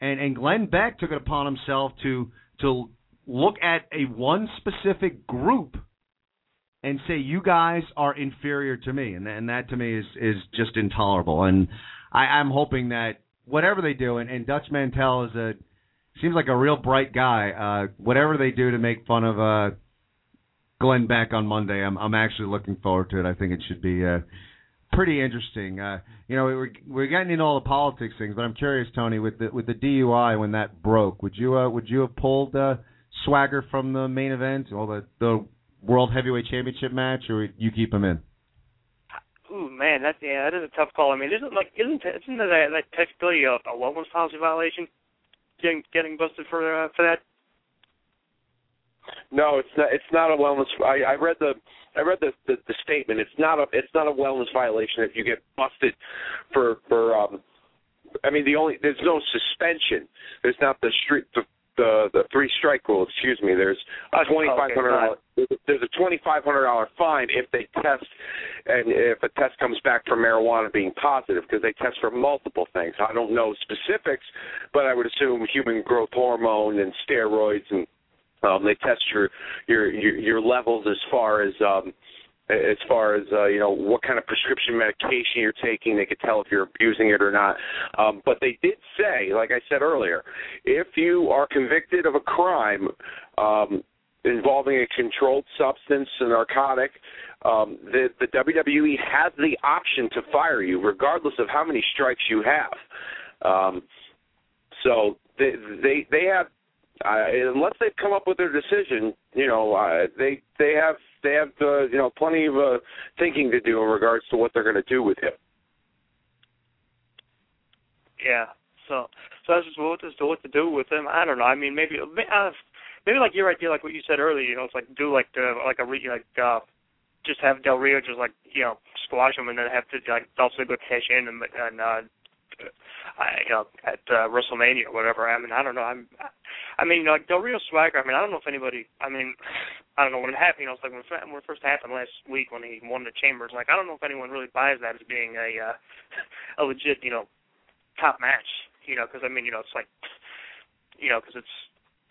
And and Glenn Beck took it upon himself to to look at a one specific group and say you guys are inferior to me, and and that to me is is just intolerable. And I, I'm hoping that whatever they do, and, and Dutch Mantell is a seems like a real bright guy. Uh, whatever they do to make fun of uh, Glenn Beck on Monday, I'm I'm actually looking forward to it. I think it should be uh, pretty interesting. Uh, you know, we're we're getting into all the politics things, but I'm curious, Tony, with the with the DUI when that broke, would you uh, would you have pulled uh, Swagger from the main event, all the the World Heavyweight Championship match, or you keep him in? Ooh, man, that yeah, that is a tough call. I mean, isn't like isn't isn't that that technically a, a wellness policy violation? Getting getting busted for uh, for that. No, it's not. It's not a wellness. I, I read the I read the, the the statement. It's not a it's not a wellness violation if you get busted for for um. I mean, the only there's no suspension. There's not the street the the the three strike rule. Excuse me. There's a twenty five hundred dollars. There's a twenty five hundred dollar fine if they test, and if a test comes back for marijuana being positive, because they test for multiple things. I don't know specifics, but I would assume human growth hormone and steroids, and um, they test your your your, your levels as far as um, as far as uh, you know what kind of prescription medication you're taking. They could tell if you're abusing it or not. Um, but they did say, like I said earlier, if you are convicted of a crime um, involving a controlled substance, a narcotic, um, the, the WWE has the option to fire you, regardless of how many strikes you have. Um, so they they they have uh, unless they've come up with their decision, you know, uh, they they have they have uh, you know plenty of uh, thinking to do in regards to what they're going to do with him. Yeah. So so as to what to what to do with him, I don't know. I mean, maybe uh, maybe like your idea, like what you said earlier. You know, it's like do like the like a re, like uh, just have Del Rio just like you know squash them and then have to like also go cash in and and uh, I, you know at uh, WrestleMania or whatever. I mean I don't know. I'm I mean like Del Rio Swagger. I mean I don't know if anybody. I mean I don't know when it happened. You know, it's like when when it first happened last week when he won the Chambers. Like I don't know if anyone really buys that as being a uh, a legit you know top match. You know, because I mean you know it's like you know because it's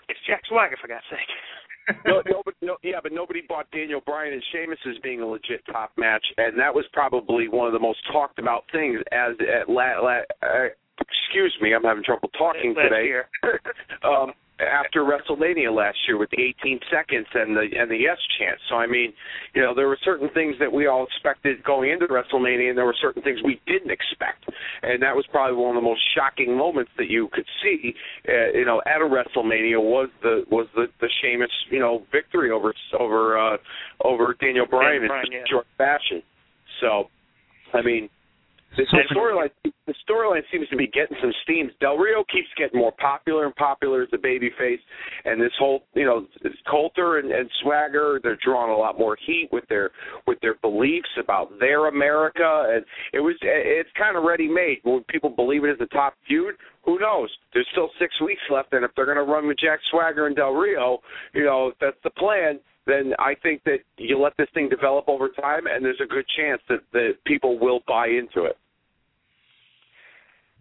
it's Jack Swagger for God's sake. no, no, but no, yeah, but nobody bought Daniel Bryan and Sheamus as being a legit top match, and that was probably one of the most talked about things. As at la, la, uh, excuse me, I'm having trouble talking Last today. um, after WrestleMania last year with the 18 seconds and the and the yes chance. So I mean, you know, there were certain things that we all expected going into WrestleMania, and there were certain things we didn't expect, and that was probably one of the most shocking moments that you could see, uh, you know, at a WrestleMania was the was the the Sheamus, you know, victory over over uh, over Daniel Bryan Daniel Bryan, in yeah. short fashion. So, I mean, the, the storyline the storyline seems to be getting some steam. Del Rio keeps getting more popular and popular as a babyface, and this whole you know Colter and, and Swagger they're drawing a lot more heat with their with their beliefs about their America, and it was it's kind of ready made. When people believe it is the top feud, who knows? There's still six weeks left, and if they're going to run with Jack Swagger and Del Rio, you know if that's the plan then I think that you let this thing develop over time, and there's a good chance that, that people will buy into it.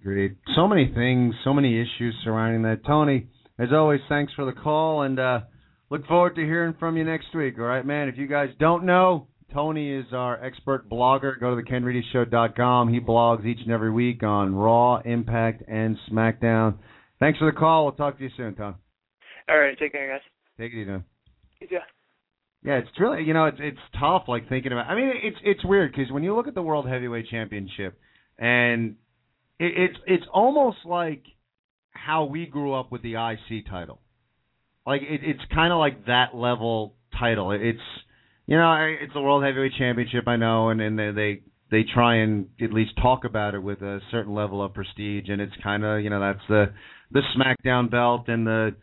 Agreed. So many things, so many issues surrounding that. Tony, as always, thanks for the call, and uh, look forward to hearing from you next week. All right, man. If you guys don't know, Tony is our expert blogger. Go to thekenreedyshow.com. He blogs each and every week on Raw, Impact, and SmackDown. Thanks for the call. We'll talk to you soon, Tom. All right, take care, guys. Take it easy. man. Yeah. Yeah, it's really you know it's it's tough like thinking about. I mean, it's it's weird because when you look at the World Heavyweight Championship, and it, it's it's almost like how we grew up with the IC title. Like it, it's kind of like that level title. It's you know it's the World Heavyweight Championship. I know, and and they they, they try and at least talk about it with a certain level of prestige, and it's kind of you know that's the the SmackDown belt and the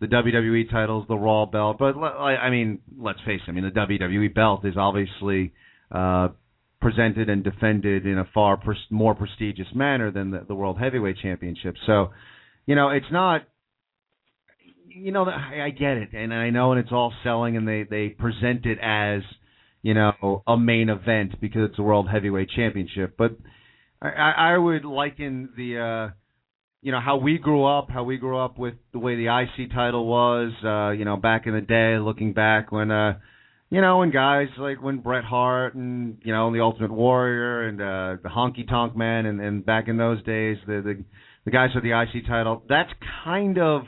the WWE titles, the Raw belt. But I I mean, let's face it. I mean, the WWE belt is obviously uh, presented and defended in a far pres- more prestigious manner than the, the World Heavyweight Championship. So, you know, it's not. You know, I, I get it, and I know, and it's all selling, and they they present it as, you know, a main event because it's a World Heavyweight Championship. But I, I would liken the. uh you know how we grew up, how we grew up with the way the IC title was, uh, you know, back in the day, looking back when uh you know, when guys like when Bret Hart and you know, and the Ultimate Warrior and uh the Honky Tonk Man and, and back in those days the, the the guys with the IC title, that's kind of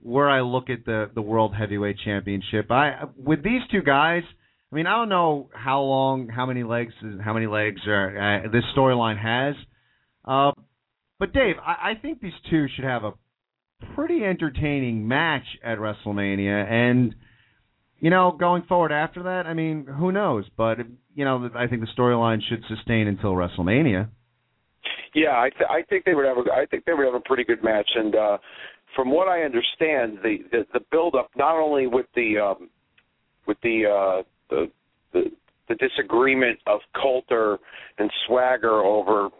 where I look at the the World Heavyweight Championship. I with these two guys, I mean, I don't know how long, how many legs, how many legs are, uh, this storyline has. Uh, but Dave, I, I think these two should have a pretty entertaining match at WrestleMania, and you know, going forward after that, I mean, who knows? But you know, I think the storyline should sustain until WrestleMania. Yeah, I, th- I think they would have. A, I think they would have a pretty good match. And uh, from what I understand, the the, the build up not only with the um, with the, uh, the the the disagreement of Colter and Swagger over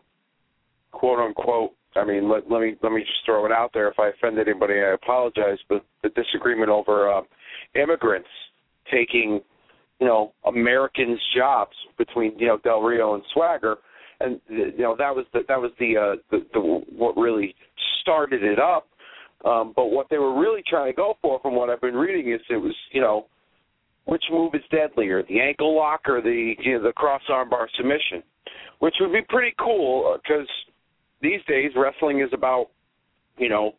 quote unquote. I mean, let, let me let me just throw it out there. If I offend anybody, I apologize. But the disagreement over uh, immigrants taking, you know, Americans' jobs between you know Del Rio and Swagger, and you know that was the that was the uh, the, the what really started it up. Um, but what they were really trying to go for, from what I've been reading, is it was you know which move is deadlier, the ankle lock or the you know, the cross armbar submission, which would be pretty cool because these days wrestling is about you know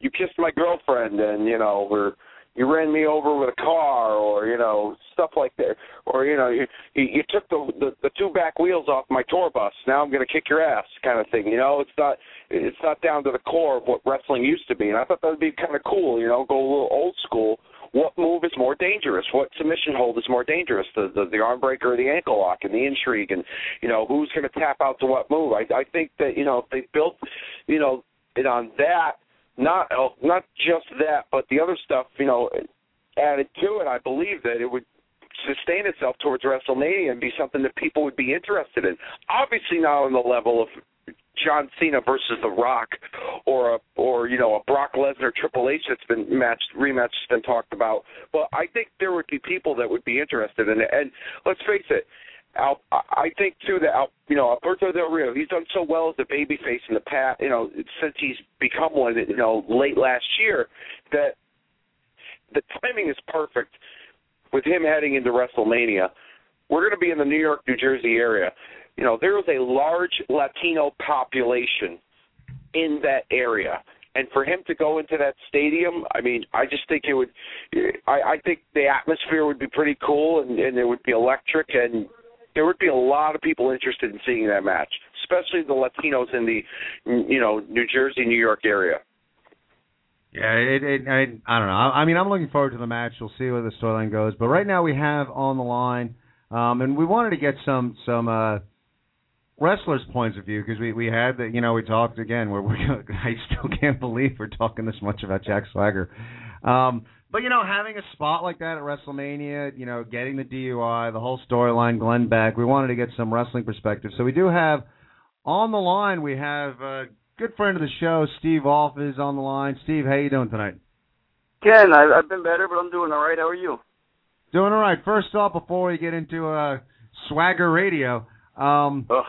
you kissed my girlfriend and you know or you ran me over with a car or you know stuff like that or you know you you, took the, the the two back wheels off my tour bus now i'm going to kick your ass kind of thing you know it's not it's not down to the core of what wrestling used to be and i thought that would be kind of cool you know go a little old school what move is more dangerous? What submission hold is more dangerous? The the, the arm breaker or the ankle lock and the intrigue and you know who's going to tap out to what move? I I think that you know if they built you know it on that not uh, not just that but the other stuff you know added to it, I believe that it would sustain itself towards WrestleMania and be something that people would be interested in. Obviously, not on the level of John Cena versus The Rock, or a or you know a Brock Lesnar Triple H that's been matched rematch has been talked about. But I think there would be people that would be interested in it. And let's face it, Al, I think too that Al, you know Alberto Del Rio, he's done so well as a babyface in the past, you know, since he's become one, you know, late last year, that the timing is perfect with him heading into WrestleMania. We're going to be in the New York, New Jersey area. You know, there is a large Latino population in that area. And for him to go into that stadium, I mean, I just think it would. I, I think the atmosphere would be pretty cool, and, and it would be electric, and there would be a lot of people interested in seeing that match, especially the Latinos in the, you know, New Jersey, New York area. Yeah, it, it, I, I don't know. I, mean, I'm looking forward to the match. We'll see where the storyline goes. But right now, we have on the line, um, and we wanted to get some some uh, wrestlers' points of view because we we had the you know we talked again. Where we I still can't believe we're talking this much about Jack Swagger. Um, but you know, having a spot like that at WrestleMania, you know, getting the DUI, the whole storyline, Glenn Beck, we wanted to get some wrestling perspective. So we do have on the line. We have a good friend of the show, Steve Off, is on the line. Steve, how you doing tonight? Ken, I, I've been better, but I'm doing all right. How are you? Doing all right. First off, before we get into uh, Swagger Radio, um, Ugh.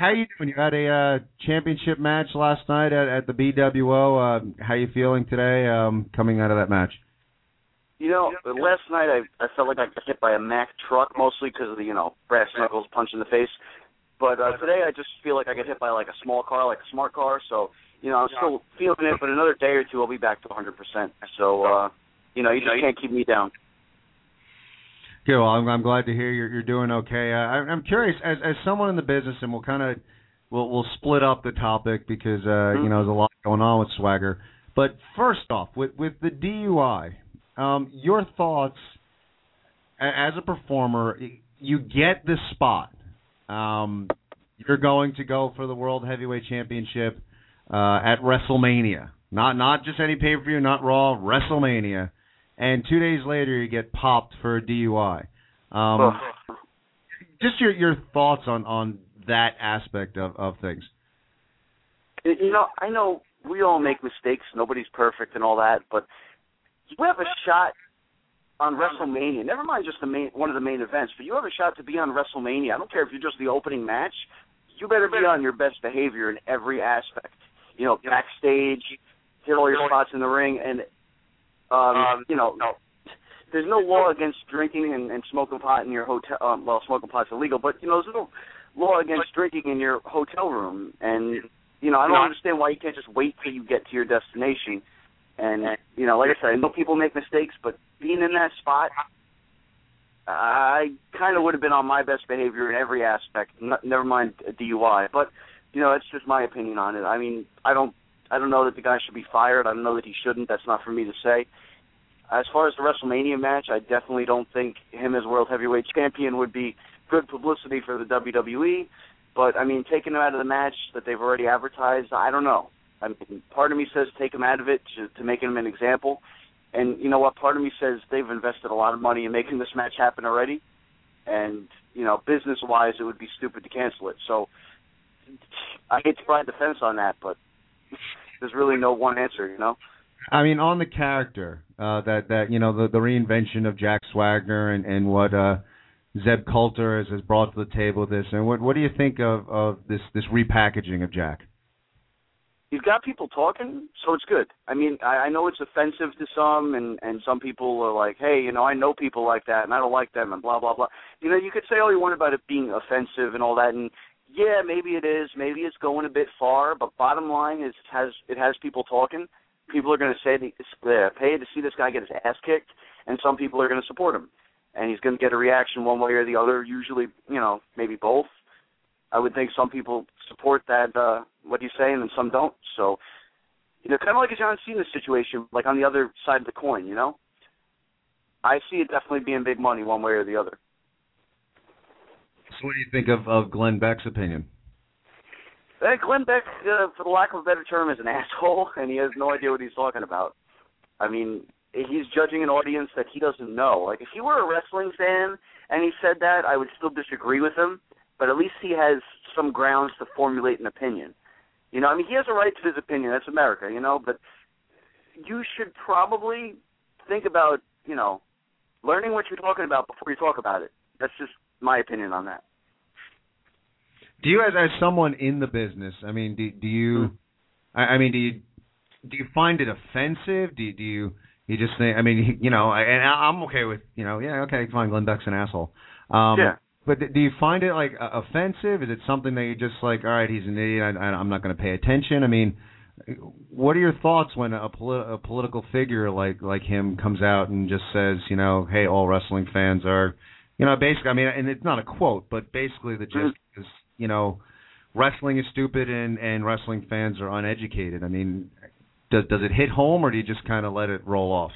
how you doing? You had a uh, championship match last night at, at the BWO. Uh, how you feeling today? Um, coming out of that match? You know, last night I I felt like I got hit by a Mack truck, mostly because of the you know brass knuckles punch in the face. But uh, today I just feel like I got hit by like a small car, like a smart car. So you know I'm still feeling it, but another day or two I'll be back to 100%. So uh, you know you just can't keep me down. Good. Well, I'm, I'm glad to hear you're, you're doing okay. Uh, I, I'm curious, as as someone in the business, and we'll kind of we'll we'll split up the topic because uh, you know there's a lot going on with Swagger. But first off, with with the DUI, um, your thoughts as a performer. You get the spot. Um, you're going to go for the World Heavyweight Championship uh, at WrestleMania. Not not just any pay per view, not Raw, WrestleMania. And two days later, you get popped for a DUI. Um, just your your thoughts on on that aspect of of things. You know, I know we all make mistakes. Nobody's perfect and all that, but you have a shot on WrestleMania. Never mind just the main one of the main events, but you have a shot to be on WrestleMania. I don't care if you're just the opening match. You better be on your best behavior in every aspect. You know, backstage, hit all your spots in the ring, and um, you know, there's no law against drinking and, and smoking pot in your hotel. Um, well, smoking pot's illegal, but you know, there's no law against drinking in your hotel room. And you know, I don't understand why you can't just wait till you get to your destination. And you know, like I said, I know people make mistakes, but being in that spot, I kind of would have been on my best behavior in every aspect. N- never mind DUI, but you know, that's just my opinion on it. I mean, I don't, I don't know that the guy should be fired. I don't know that he shouldn't. That's not for me to say. As far as the WrestleMania match, I definitely don't think him as world heavyweight champion would be good publicity for the WWE. But I mean, taking him out of the match that they've already advertised, I don't know. I mean, part of me says take him out of it to, to make him an example, and you know what? Part of me says they've invested a lot of money in making this match happen already, and you know, business-wise, it would be stupid to cancel it. So I hate to ride the fence on that, but there's really no one answer, you know. I mean, on the character uh, that that you know the the reinvention of Jack Swagger and and what uh, Zeb Colter has, has brought to the table. This and what what do you think of of this this repackaging of Jack? He's got people talking, so it's good. I mean, I, I know it's offensive to some, and and some people are like, hey, you know, I know people like that, and I don't like them, and blah blah blah. You know, you could say all you want about it being offensive and all that, and yeah, maybe it is, maybe it's going a bit far, but bottom line is it has it has people talking. People are going to say they uh, pay to see this guy get his ass kicked, and some people are going to support him, and he's going to get a reaction one way or the other. Usually, you know, maybe both. I would think some people support that uh what he's saying and then some don't. So, you know, kind of like a John Cena situation, like on the other side of the coin. You know, I see it definitely being big money one way or the other. So what do you think of of Glenn Beck's opinion? Uh, Glenn Beck, uh, for the lack of a better term, is an asshole, and he has no idea what he's talking about. I mean, he's judging an audience that he doesn't know. Like if he were a wrestling fan and he said that, I would still disagree with him. But at least he has some grounds to formulate an opinion. You know, I mean, he has a right to his opinion. That's America, you know. But you should probably think about, you know, learning what you're talking about before you talk about it. That's just my opinion on that. Do you, as as someone in the business, I mean, do do you, I, I mean, do you do you find it offensive? Do you, do you you just think? I mean, you know, and I'm okay with, you know, yeah, okay, fine, Glenn Beck's an asshole. Um, yeah. But do you find it like uh, offensive? Is it something that you're just like, all right, he's an idiot. I, I'm not going to pay attention. I mean, what are your thoughts when a, politi- a political figure like like him comes out and just says, you know, hey, all wrestling fans are, you know, basically, I mean, and it's not a quote, but basically the gist is, you know, wrestling is stupid and and wrestling fans are uneducated. I mean, does does it hit home or do you just kind of let it roll off?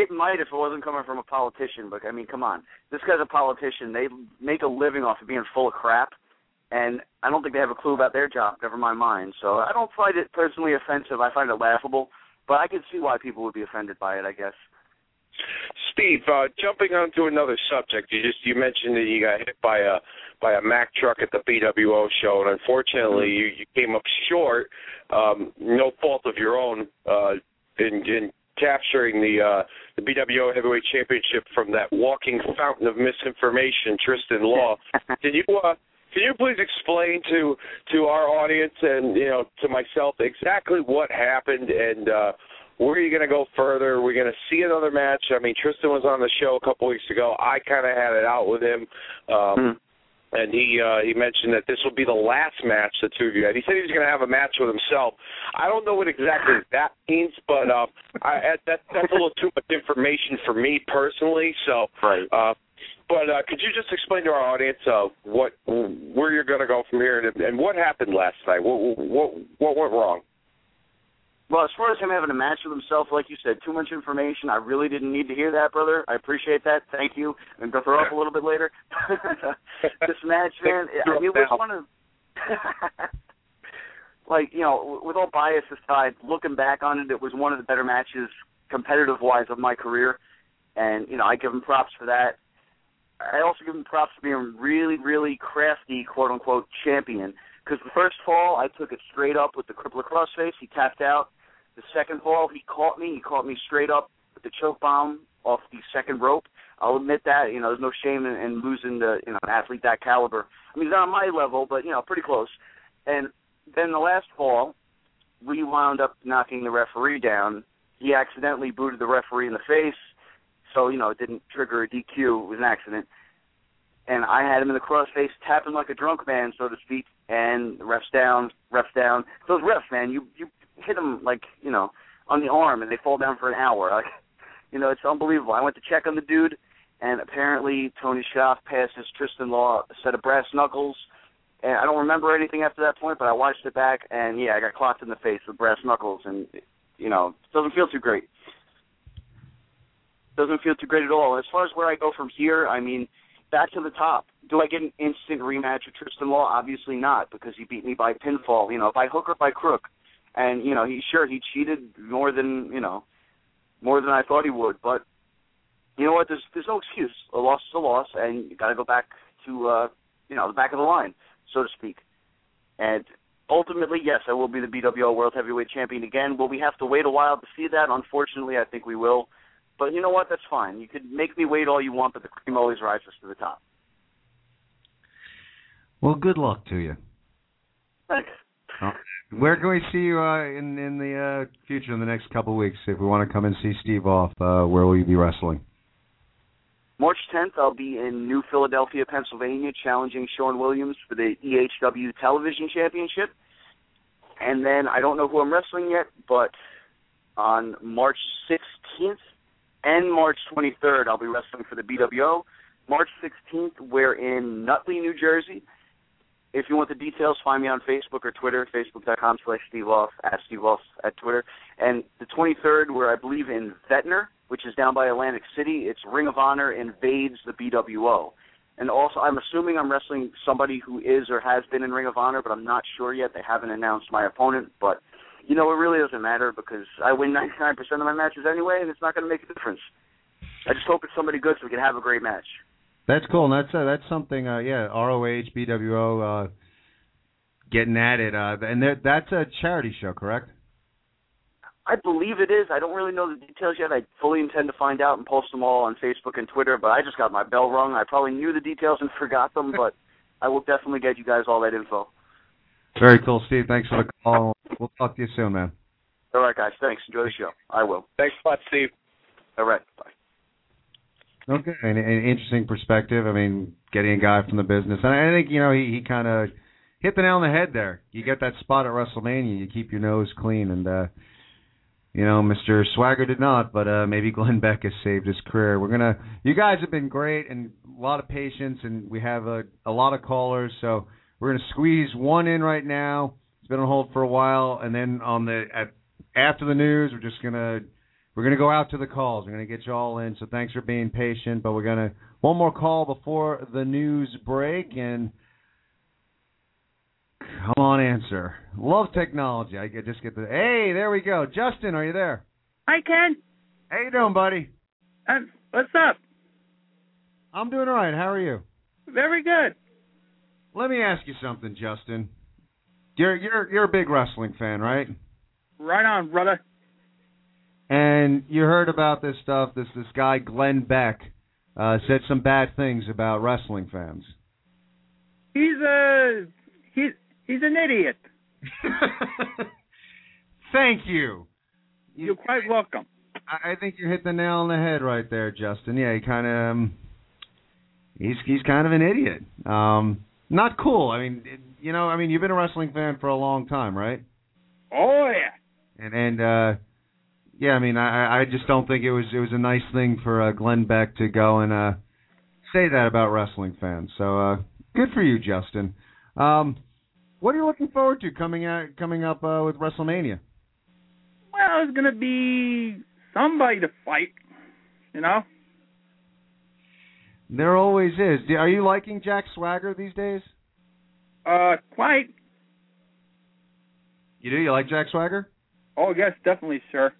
It might if it wasn't coming from a politician, but I mean, come on. This guy's a politician. They make a living off of being full of crap, and I don't think they have a clue about their job. Never mind mine. So I don't find it personally offensive. I find it laughable, but I can see why people would be offended by it. I guess. Steve, uh, jumping on to another subject, you just you mentioned that you got hit by a by a Mack truck at the BWO show, and unfortunately you, you came up short. Um, no fault of your own uh, in, in capturing the uh, the BWO Heavyweight Championship from that walking fountain of misinformation, Tristan Law. Can you uh, can you please explain to to our audience and you know to myself exactly what happened and uh, where are you going to go further? We're we going to see another match? I mean, Tristan was on the show a couple weeks ago. I kind of had it out with him. Um, mm and he uh, he mentioned that this will be the last match the two of you had. He said he was going to have a match with himself. I don't know what exactly that means, but uh, I, that that's a little too much information for me personally. So, right. Uh, but uh, could you just explain to our audience uh, what where you're going to go from here and, and what happened last night? What what what went wrong? Well, as far as him having a match with himself, like you said, too much information. I really didn't need to hear that, brother. I appreciate that. Thank you. I'm gonna throw up a little bit later. this match, man, it, it was one of like you know, with all bias aside, looking back on it, it was one of the better matches, competitive wise, of my career, and you know, I give him props for that. I also give him props for being really, really crafty, quote unquote, champion. Because the first fall, I took it straight up with the crippler crossface. He tapped out. The second fall, he caught me. He caught me straight up with the choke bomb off the second rope. I'll admit that. You know, there's no shame in, in losing to you know an athlete that caliber. I mean, he's not on my level, but you know, pretty close. And then the last fall, we wound up knocking the referee down. He accidentally booted the referee in the face, so you know it didn't trigger a DQ. It was an accident. And I had him in the crossface, tapping like a drunk man, so to speak. And the refs down, refs down. Those refs, man, you you hit them like you know on the arm and they fall down for an hour. Like, you know, it's unbelievable. I went to check on the dude, and apparently Tony Schaff passed his Tristan Law a set of brass knuckles. And I don't remember anything after that point, but I watched it back, and yeah, I got clocked in the face with brass knuckles, and you know, it doesn't feel too great. Doesn't feel too great at all. As far as where I go from here, I mean, back to the top. Do I get an instant rematch with Tristan Law? Obviously not, because he beat me by pinfall. You know, by hook or by crook and you know he sure he cheated more than you know more than I thought he would, but you know what? There's there's no excuse. A loss is a loss, and you got to go back to uh, you know the back of the line, so to speak. And ultimately, yes, I will be the BWO World Heavyweight Champion again. Will we have to wait a while to see that? Unfortunately, I think we will. But you know what? That's fine. You could make me wait all you want, but the cream always rises to the top. Well, good luck to you. Thanks. Where can we see you uh, in in the uh, future in the next couple of weeks? If we want to come and see Steve off, uh, where will you be wrestling? March 10th, I'll be in New Philadelphia, Pennsylvania, challenging Sean Williams for the EHW Television Championship. And then I don't know who I'm wrestling yet, but on March 16th and March 23rd, I'll be wrestling for the BWO. March 16th, we're in Nutley, New Jersey if you want the details, find me on Facebook or Twitter, facebook.com slash Steve Off, at Steve Off at Twitter. And the 23rd, where I believe in Ventnor, which is down by Atlantic City, it's Ring of Honor invades the BWO. And also, I'm assuming I'm wrestling somebody who is or has been in Ring of Honor, but I'm not sure yet. They haven't announced my opponent, but you know, it really doesn't matter because I win 99% of my matches anyway, and it's not going to make a difference. I just hope it's somebody good so we can have a great match. That's cool. And that's uh, that's something. Uh, yeah, ROH, BWO, uh, getting at it. Uh, and that- that's a charity show, correct? I believe it is. I don't really know the details yet. I fully intend to find out and post them all on Facebook and Twitter, but I just got my bell rung. I probably knew the details and forgot them, but I will definitely get you guys all that info. Very cool, Steve. Thanks for the call. We'll talk to you soon, man. All right, guys. Thanks. Enjoy the show. I will. Thanks a lot, Steve. All right. Bye. Okay, an, an interesting perspective. I mean, getting a guy from the business, and I think you know he, he kind of hit the nail on the head there. You get that spot at WrestleMania, you keep your nose clean, and uh you know, Mr. Swagger did not, but uh maybe Glenn Beck has saved his career. We're gonna, you guys have been great and a lot of patience, and we have a a lot of callers, so we're gonna squeeze one in right now. It's been on hold for a while, and then on the at after the news, we're just gonna we're gonna go out to the calls. We're gonna get you all in. So thanks for being patient. But we're gonna one more call before the news break and come on, answer. Love technology. I get- just get the hey, there we go. Justin, are you there? Hi, Ken. How you doing, buddy? Uh, what's up? I'm doing all right. How are you? Very good. Let me ask you something, Justin. You're you're you're a big wrestling fan, right? Right on, brother. And you heard about this stuff. This this guy Glenn Beck uh, said some bad things about wrestling fans. He's a he's he's an idiot. Thank you. You're quite welcome. I, I think you hit the nail on the head right there, Justin. Yeah, he kind of um, he's he's kind of an idiot. Um, not cool. I mean, it, you know, I mean, you've been a wrestling fan for a long time, right? Oh yeah. And and uh, yeah, I mean, I I just don't think it was it was a nice thing for uh, Glenn Beck to go and uh, say that about wrestling fans. So uh, good for you, Justin. Um, what are you looking forward to coming out coming up uh, with WrestleMania? Well, it's gonna be somebody to fight. You know. There always is. Are you liking Jack Swagger these days? Uh, quite. You do. You like Jack Swagger? Oh yes, definitely, sir.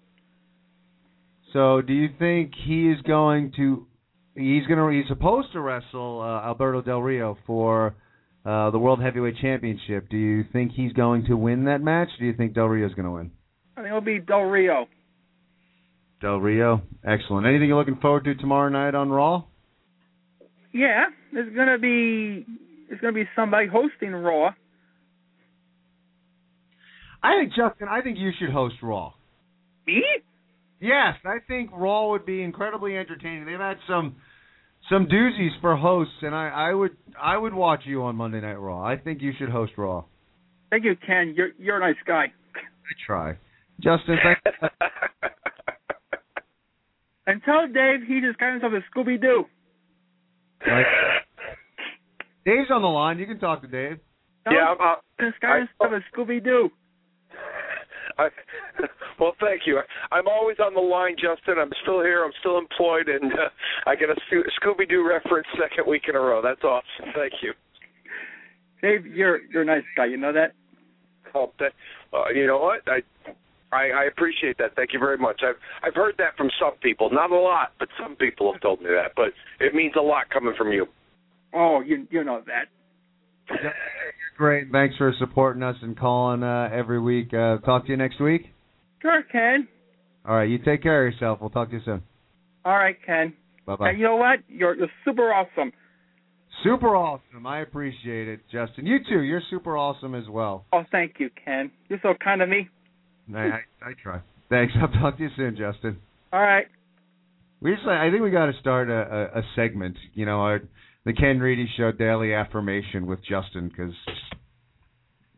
So, do you think he is going to? He's gonna. He's supposed to wrestle uh, Alberto Del Rio for uh, the World Heavyweight Championship. Do you think he's going to win that match? Do you think Del Rio's going to win? I think it'll be Del Rio. Del Rio, excellent. Anything you're looking forward to tomorrow night on Raw? Yeah, there's gonna be there's gonna be somebody hosting Raw. I think Justin. I think you should host Raw. Me? Yes, I think Raw would be incredibly entertaining. They've had some some doozies for hosts, and I, I would I would watch you on Monday Night Raw. I think you should host Raw. Thank you, Ken. You're you're a nice guy. I try. Justin, thank And tell Dave he just got himself a Scooby Doo. Like, Dave's on the line. You can talk to Dave. Yeah, I'm, uh, Just got himself a Scooby Doo. I, well, thank you. I'm always on the line, Justin. I'm still here. I'm still employed, and uh, I get a Sco- Scooby Doo reference second week in a row. That's awesome. Thank you. Dave, you're you're a nice guy. You know that. Oh, that, uh, you know what? I, I I appreciate that. Thank you very much. I've I've heard that from some people. Not a lot, but some people have told me that. But it means a lot coming from you. Oh, you you know that. Great. Thanks for supporting us and calling uh, every week. Uh, talk to you next week. Sure, Ken. All right. You take care of yourself. We'll talk to you soon. All right, Ken. Bye bye. You know what? You're you're super awesome. Super awesome. I appreciate it, Justin. You too. You're super awesome as well. Oh, thank you, Ken. You're so kind of me. I, I, I try. Thanks. I'll talk to you soon, Justin. All right. We just, I think we got to start a, a, a segment. You know, our, the Ken Reedy Show Daily Affirmation with Justin because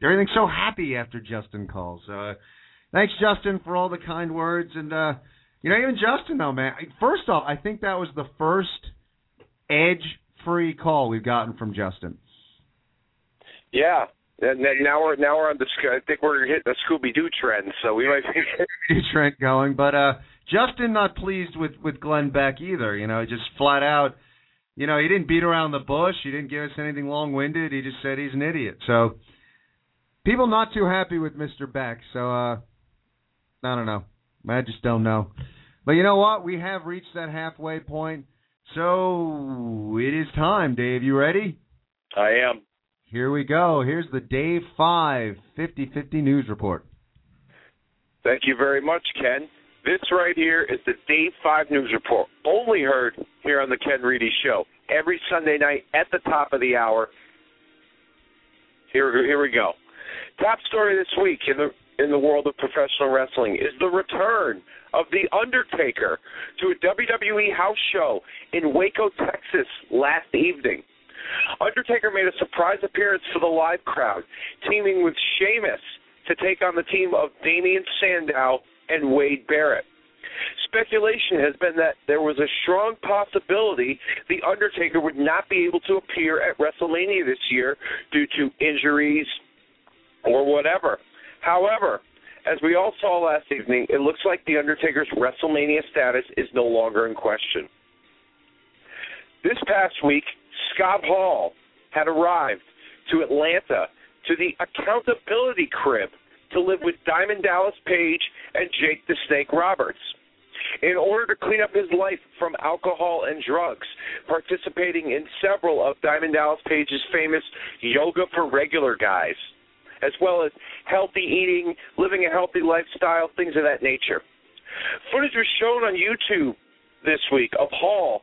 everything's so happy after Justin calls. Uh, thanks, Justin, for all the kind words. And uh, you know, even Justin, though, man. First off, I think that was the first edge-free call we've gotten from Justin. Yeah. And now we're now we're on the. I think we're hitting the Scooby Doo trend, so we might be. trend going, but uh, Justin not pleased with with Glenn Beck either. You know, just flat out. You know, he didn't beat around the bush. He didn't give us anything long-winded. He just said he's an idiot. So people not too happy with Mr. Beck. So uh, I don't know. I just don't know. But you know what? We have reached that halfway point. So it is time, Dave. You ready? I am. Here we go. Here's the Dave 5 50 50 News Report. Thank you very much, Ken. This right here is the Day 5 News Report, only heard here on the Ken Reedy Show every Sunday night at the top of the hour. Here, here we go. Top story this week in the in the world of professional wrestling is the return of The Undertaker to a WWE house show in Waco, Texas last evening. Undertaker made a surprise appearance for the live crowd, teaming with Sheamus to take on the team of Damien Sandow and Wade Barrett. Speculation has been that there was a strong possibility The Undertaker would not be able to appear at WrestleMania this year due to injuries or whatever. However, as we all saw last evening, it looks like The Undertaker's WrestleMania status is no longer in question. This past week, Scott Hall had arrived to Atlanta to the Accountability Crib to live with Diamond Dallas Page and Jake the Snake Roberts. In order to clean up his life from alcohol and drugs, participating in several of Diamond Dallas Page's famous yoga for regular guys, as well as healthy eating, living a healthy lifestyle, things of that nature. Footage was shown on YouTube this week of Hall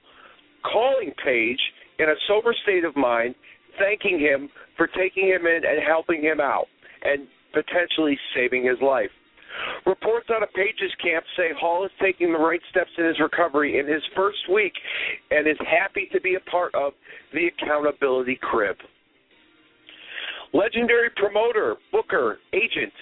calling Page in a sober state of mind, thanking him for taking him in and helping him out and potentially saving his life. Reports out of Page's camp say Hall is taking the right steps in his recovery in his first week and is happy to be a part of the accountability crib. Legendary promoter, booker, agent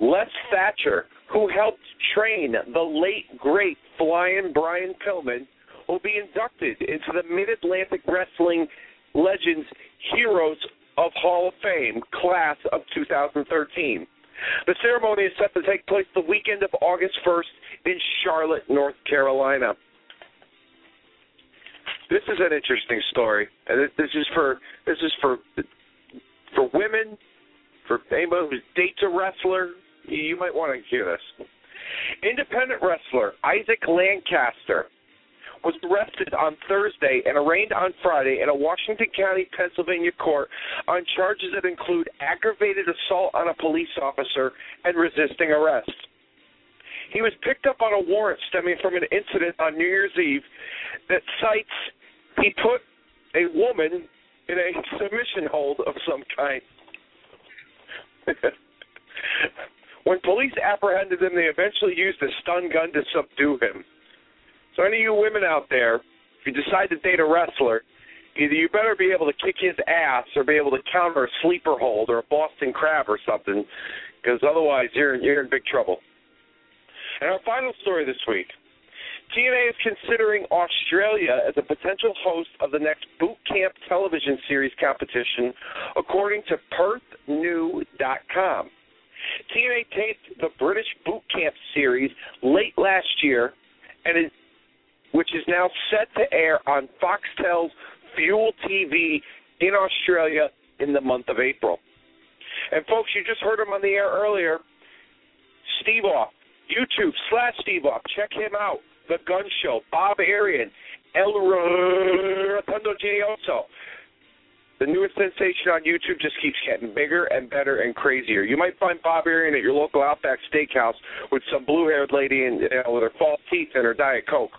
Les Thatcher, who helped train the late great Flying Brian Pillman, will be inducted into the Mid Atlantic Wrestling Legends Heroes of Hall of Fame class of 2013. The ceremony is set to take place the weekend of August 1st in Charlotte, North Carolina. This is an interesting story, and this is for this is for for women, for anybody who dates a wrestler. You might want to hear this. Independent wrestler Isaac Lancaster was arrested on Thursday and arraigned on Friday in a Washington County, Pennsylvania court on charges that include aggravated assault on a police officer and resisting arrest. He was picked up on a warrant stemming from an incident on New Year's Eve that cites he put a woman in a submission hold of some kind. when police apprehended him, they eventually used a stun gun to subdue him. So any of you women out there, if you decide to date a wrestler, either you better be able to kick his ass or be able to counter a sleeper hold or a Boston crab or something, because otherwise you're you're in big trouble. And our final story this week. TNA is considering Australia as a potential host of the next boot camp television series competition, according to PerthNow.com. TNA taped the British boot camp series late last year, and it which is now set to air on Foxtel's Fuel TV in Australia in the month of April. And folks, you just heard him on the air earlier. Steve Off, YouTube slash Steve Off. Check him out. The Gun Show, Bob Arian, El Rotundo Genioso. The newest sensation on YouTube just keeps getting bigger and better and crazier. You might find Bob Arian at your local Outback Steakhouse with some blue-haired lady in, you know, with her false teeth and her Diet Coke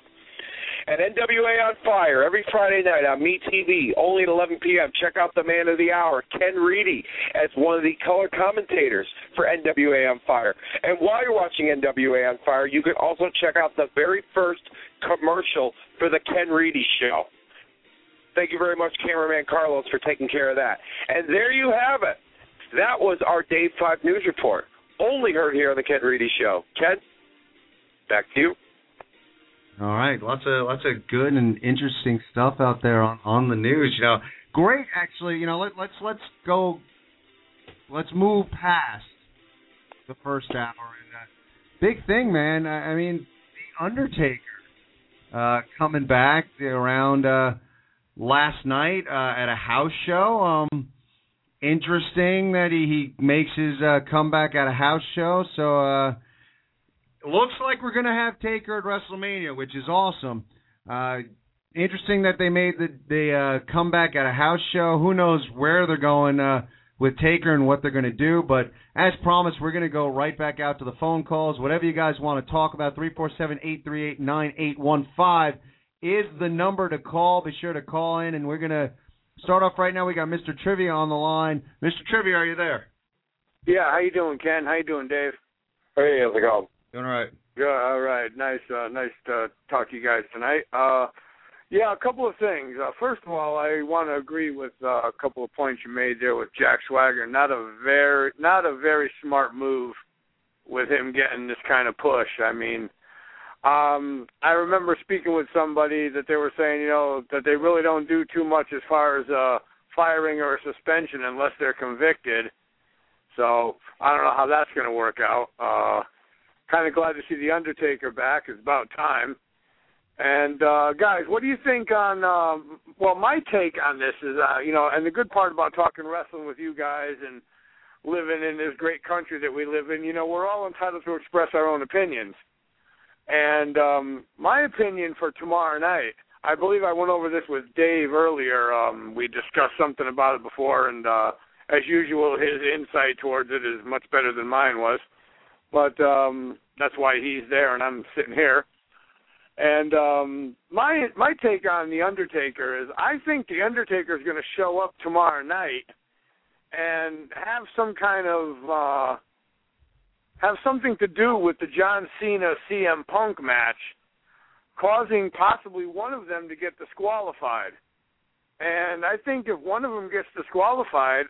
and NWA on Fire every Friday night on MeTV, only at 11 p.m. Check out the man of the hour, Ken Reedy, as one of the color commentators for NWA on Fire. And while you're watching NWA on Fire, you can also check out the very first commercial for the Ken Reedy Show. Thank you very much, cameraman Carlos, for taking care of that. And there you have it. That was our Day 5 News Report, only heard here on the Ken Reedy Show. Ken, back to you. All right, lots of lots of good and interesting stuff out there on on the news. You know, great actually. You know, let, let's let's go. Let's move past the first hour. And uh, big thing, man. I, I mean, the Undertaker uh, coming back around uh, last night uh, at a house show. Um, interesting that he, he makes his uh, comeback at a house show. So. Uh, looks like we're gonna have Taker at WrestleMania, which is awesome. Uh, interesting that they made the the uh, comeback at a house show. Who knows where they're going uh, with Taker and what they're gonna do? But as promised, we're gonna go right back out to the phone calls. Whatever you guys want to talk about, three four seven eight three eight nine eight one five is the number to call. Be sure to call in, and we're gonna start off right now. We got Mr. Trivia on the line. Mr. Trivia, are you there? Yeah, how you doing, Ken? How you doing, Dave? Hey, how's it going? Doing all right. Yeah, all right. Nice, uh, nice to talk to you guys tonight. Uh, yeah, a couple of things. Uh, first of all, I want to agree with uh, a couple of points you made there with Jack Swagger. Not a very, not a very smart move with him getting this kind of push. I mean, um, I remember speaking with somebody that they were saying, you know, that they really don't do too much as far as uh, firing or suspension unless they're convicted. So I don't know how that's going to work out. Uh, kind of glad to see the Undertaker back. It's about time. And uh, guys, what do you think on? Um, well, my take on this is, uh, you know, and the good part about talking wrestling with you guys and living in this great country that we live in, you know, we're all entitled to express our own opinions. And um, my opinion for tomorrow night, I believe I went over this with Dave earlier. Um, we discussed something about it before, and uh, as usual, his insight towards it is much better than mine was. But um, that's why he's there and I'm sitting here. And um, my my take on the Undertaker is, I think the Undertaker is going to show up tomorrow night and have some kind of uh, have something to do with the John Cena CM Punk match, causing possibly one of them to get disqualified. And I think if one of them gets disqualified,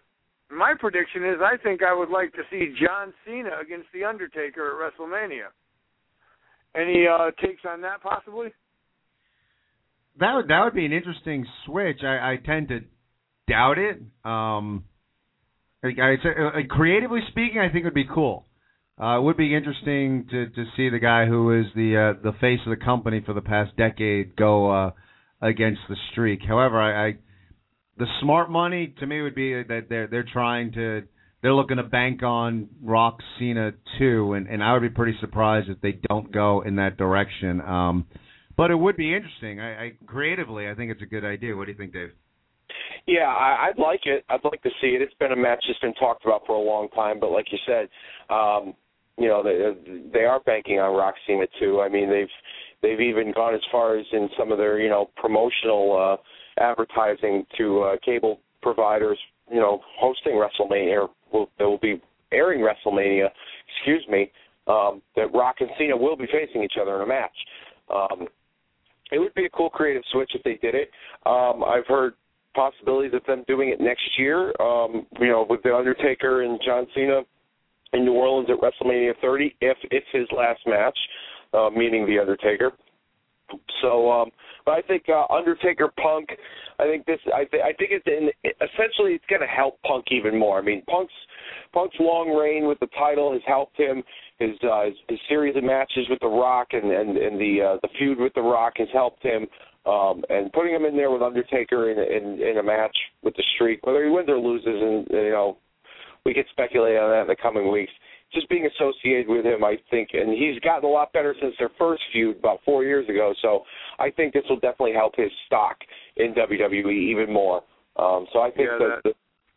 my prediction is I think I would like to see John Cena against The Undertaker at WrestleMania. Any uh, takes on that, possibly? That would that would be an interesting switch. I, I tend to doubt it. Um, I, I, uh, creatively speaking, I think it would be cool. Uh, it would be interesting to to see the guy who is the uh, the face of the company for the past decade go uh, against the streak. However, I, I the smart money to me would be that they're they're trying to they're looking to bank on Rock Cena too, and and I would be pretty surprised if they don't go in that direction. Um, but it would be interesting. I, I creatively, I think it's a good idea. What do you think, Dave? Yeah, I, I'd like it. I'd like to see it. It's been a match that's been talked about for a long time, but like you said, um, you know, they they are banking on Rock Cena too. I mean, they've they've even gone as far as in some of their you know promotional uh, advertising to uh, cable providers, you know, hosting WrestleMania. Will they will be airing WrestleMania? Excuse me. Um, that Rock and Cena will be facing each other in a match. Um, it would be a cool creative switch if they did it. Um, I've heard possibilities of them doing it next year. Um, you know, with the Undertaker and John Cena in New Orleans at WrestleMania 30, if it's his last match, uh, meaning the Undertaker. So, um, but I think uh, Undertaker Punk. I think this. I, th- I think it's in, essentially it's going to help Punk even more. I mean, Punk's Punk's long reign with the title has helped him. His uh, his, his series of matches with The Rock and and, and the uh, the feud with The Rock has helped him. Um, and putting him in there with Undertaker in, in in a match with the Streak, whether he wins or loses, and you know, we could speculate on that in the coming weeks just being associated with him, I think, and he's gotten a lot better since their first feud about four years ago. So I think this will definitely help his stock in WWE even more. Um, so I think Yeah, that that- the,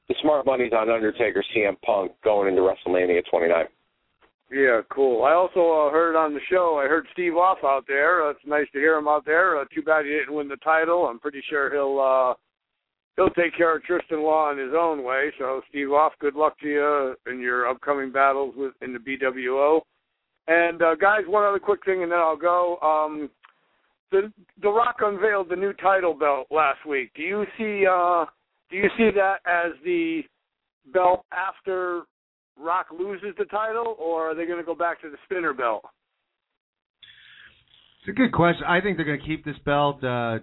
the smart money's on Undertaker, CM Punk going into WrestleMania 29. Yeah, cool. I also uh, heard on the show. I heard Steve Off out there. Uh, it's nice to hear him out there. Uh, too bad he didn't win the title. I'm pretty sure he'll uh, he'll take care of Tristan Law in his own way. So Steve Off, good luck to you in your upcoming battles with in the BWO. And uh, guys, one other quick thing, and then I'll go. Um, the The Rock unveiled the new title belt last week. Do you see uh, Do you see that as the belt after Rock loses the title, or are they going to go back to the spinner belt? It's a good question. I think they're going to keep this belt. Uh,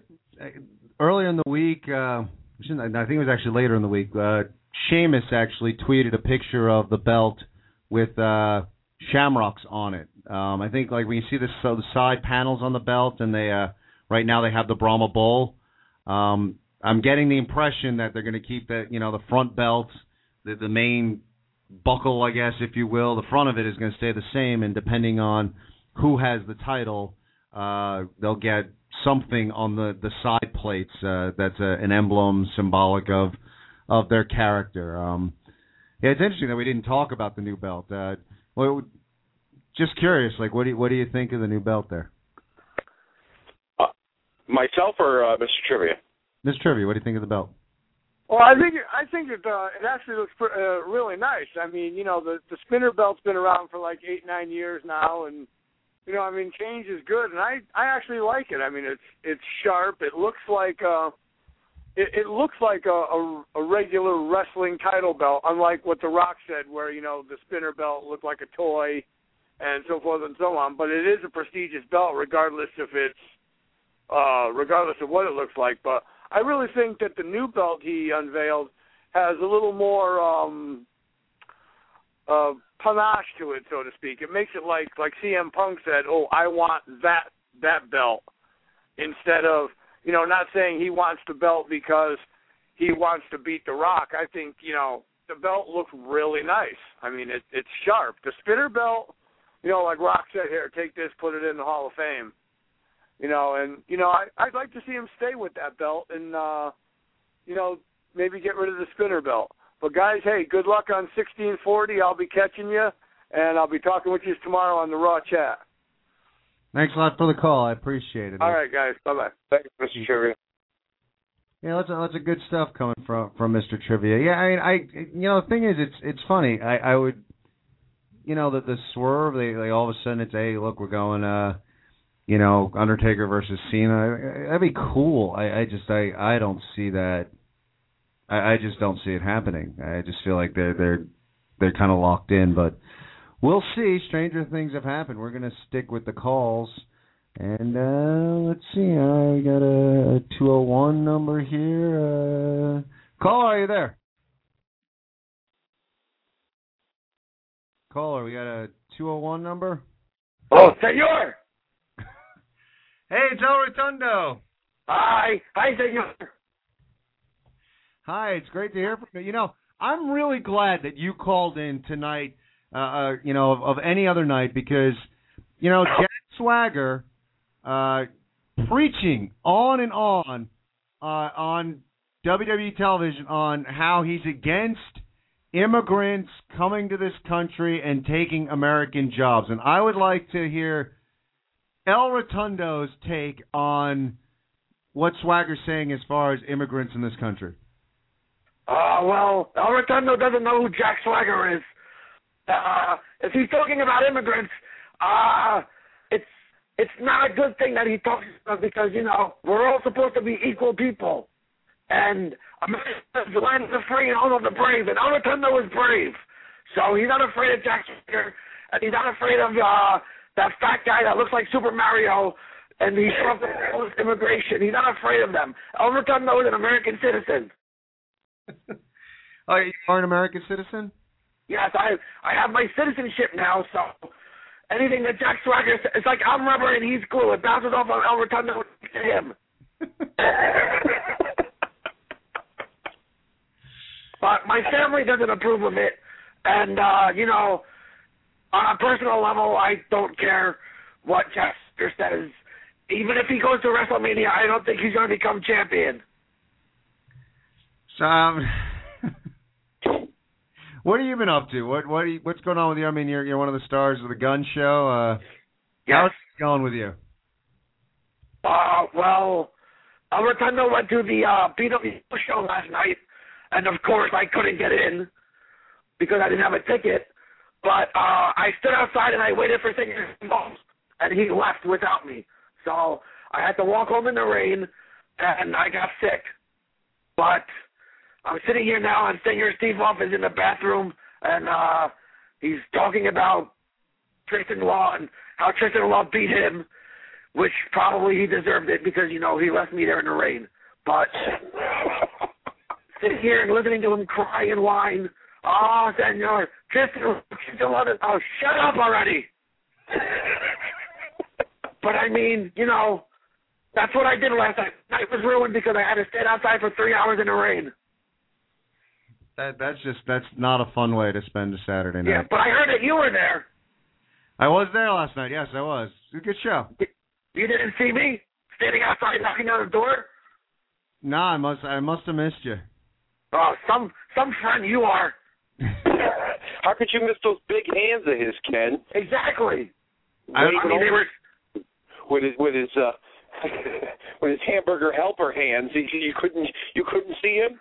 earlier in the week, uh, I think it was actually later in the week. Uh, Sheamus actually tweeted a picture of the belt with uh, shamrocks on it. Um, I think like when you see the, so the side panels on the belt, and they uh, right now they have the Brahma Bull. Um, I'm getting the impression that they're going to keep the you know the front belt, the the main buckle, I guess, if you will. The front of it is going to stay the same, and depending on who has the title, uh, they'll get something on the the side plates uh, that's a, an emblem symbolic of of their character. Um, yeah, it's interesting that we didn't talk about the new belt. Uh, well, just curious, like what do you, what do you think of the new belt there? Uh, myself or uh, Mr. Trivia? Mr. Trivia, what do you think of the belt? Well, I think I think it uh, it actually looks pr- uh, really nice. I mean, you know, the the spinner belt's been around for like eight nine years now, and you know, I mean, change is good, and I I actually like it. I mean, it's it's sharp. It looks like uh, it, it looks like a, a a regular wrestling title belt, unlike what The Rock said, where you know the spinner belt looked like a toy, and so forth and so on. But it is a prestigious belt, regardless if it's uh, regardless of what it looks like. But I really think that the new belt he unveiled has a little more um uh panache to it, so to speak. It makes it like like CM Punk said, "Oh, I want that that belt," instead of you know not saying he wants the belt because he wants to beat The Rock. I think you know the belt looks really nice. I mean, it, it's sharp. The spinner belt, you know, like Rock said here, take this, put it in the Hall of Fame. You know, and you know, I, I'd like to see him stay with that belt and uh, you know maybe get rid of the spinner belt. But guys, hey, good luck on 1640. I'll be catching you, and I'll be talking with you tomorrow on the Raw chat. Thanks a lot for the call. I appreciate it. All right, guys. Bye bye. Thanks, Mr. Trivia. Yeah, lots of lots of good stuff coming from from Mr. Trivia. Yeah, I mean, I you know the thing is, it's it's funny. I I would, you know, the the swerve. They they all of a sudden it's hey, look, we're going uh, you know, Undertaker versus Cena. That'd be cool. I I just I I don't see that. I I just don't see it happening. I just feel like they're they're they're kind of locked in, but we'll see. Stranger things have happened. We're gonna stick with the calls. And uh let's see, I got a, 201 number here. Uh caller, are you there? Caller, we got a 201 number. Oh, senor. Hey, it's El Rotundo. Hi, hi, senor. Hi, it's great to hear from you. You know, I'm really glad that you called in tonight. Uh, uh you know, of, of any other night because, you know, Jack Swagger, uh, preaching on and on, uh, on WWE television on how he's against immigrants coming to this country and taking American jobs, and I would like to hear El Rotundo's take on what Swagger's saying as far as immigrants in this country. Uh, well, El Rotundo doesn't know who Jack Swagger is. Uh, if he's talking about immigrants, uh, it's it's not a good thing that he talks about because you know we're all supposed to be equal people, and America's the land of the free and home of the brave, and El Rotundo is brave, so he's not afraid of Jack Swagger, and he's not afraid of uh, that fat guy that looks like Super Mario, and he's from immigration. He's not afraid of them. El Rotundo is an American citizen. oh, you are an American citizen? Yes, I I have my citizenship now, so anything that Jack Swagger says, it's like I'm rubber and he's glue. It bounces off of El Rotundo to him. but my family doesn't approve of it, and uh, you know, on a personal level, I don't care what Swagger says. Even if he goes to WrestleMania, I don't think he's going to become champion. So, um, what have you been up to? What what you, what's going on with you? I mean, you're you're one of the stars of the Gun Show. Uh, yes. How's it going with you? Uh, well, El Rotundo went to the uh, PW show last night, and of course I couldn't get in because I didn't have a ticket. But uh, I stood outside and I waited for Singer Bones, and he left without me. So I had to walk home in the rain, and I got sick. But I'm sitting here now, and Singer Steve Off is in the bathroom, and uh, he's talking about Tristan Law and how Tristan Law beat him, which probably he deserved it because you know he left me there in the rain. But sitting here and listening to him cry and whine, oh, Senor, Tristan, Tristan Law, oh, shut up already. but I mean, you know, that's what I did last night. Night was ruined because I had to stand outside for three hours in the rain. That that's just that's not a fun way to spend a Saturday night. Yeah, but I heard that you were there. I was there last night. Yes, I was. It was a good show. You didn't see me standing outside knocking on the door? Nah, I must. I must have missed you. Oh, some some friend you are. How could you miss those big hands of his, Ken? Exactly. I- Waving I mean, they were with his with his uh with his hamburger helper hands. You, you couldn't you couldn't see him.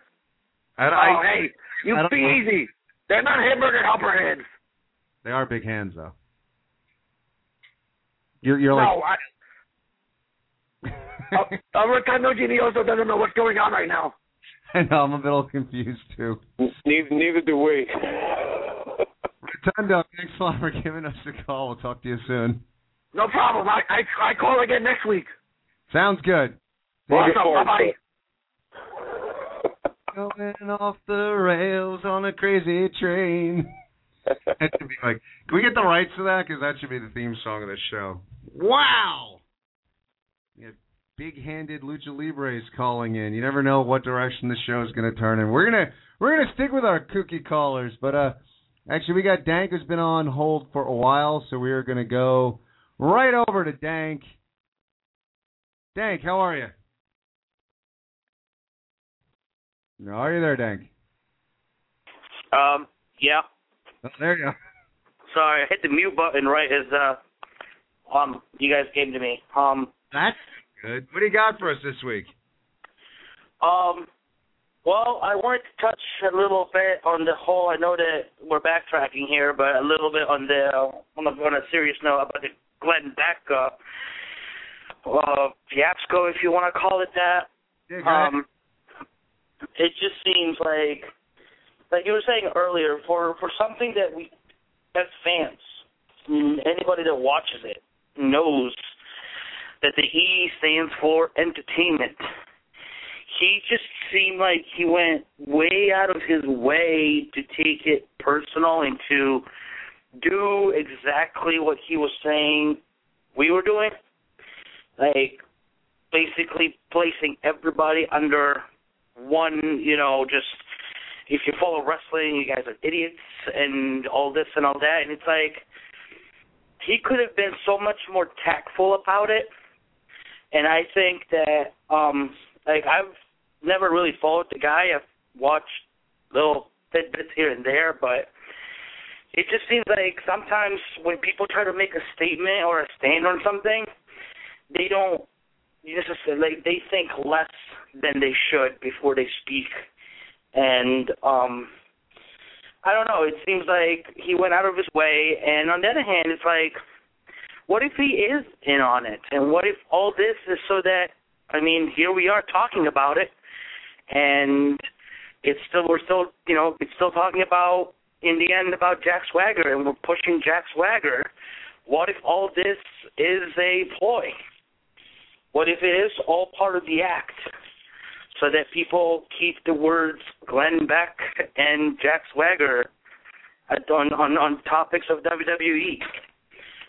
I, Oh, I, hey, you I don't be know. easy. They're not hamburger helper hands. They are big hands, though. You're you're no, like. I, uh, Rotundo Genioso doesn't know what's going on right now. I know. I'm a little confused too. Neither neither do we. Rotundo, thanks a lot for giving us a call. We'll talk to you soon. No problem. I I, I call again next week. Sounds good. Awesome. Bye bye. Going off the rails on a crazy train. that should be like, can we get the rights to that? Because that should be the theme song of the show. Wow. Yeah, big-handed lucha libres calling in. You never know what direction the show is going to turn in. We're gonna we're gonna stick with our kooky callers, but uh, actually we got Dank who's been on hold for a while, so we are gonna go right over to Dank. Dank, how are you? Are you there, Dank? Um, yeah. Oh, there you go. Sorry, I hit the mute button right as uh um you guys came to me. Um That's good. What do you got for us this week? um well, I wanted to touch a little bit on the whole. I know that we're backtracking here, but a little bit on the on a, on a serious note about the Glenn Beck uh, uh, fiasco, if you want to call it that. Yeah. Um, it just seems like, like you were saying earlier, for for something that we, as fans, mm, anybody that watches it knows that the E stands for entertainment. He just seemed like he went way out of his way to take it personal and to do exactly what he was saying we were doing. Like basically placing everybody under one, you know, just if you follow wrestling, you guys are idiots and all this and all that. And it's like he could have been so much more tactful about it. And I think that, um, like I've never really followed the guy. I've watched little tidbits here and there, but it just seems like sometimes when people try to make a statement or a stand on something, they don't just like they think less than they should before they speak. And um i don't know. It seems like he went out of his way. And on the other hand it's like what if he is in on it? And what if all this is so that i mean here we are talking about it. And it's still we're still you know it's still talking about in the end about jack swagger. And we're pushing jack swagger. What if all this is a ploy? What if it is all part of the act so that people keep the words Glenn Beck and Jack Swagger at- on, on, on topics of WWE?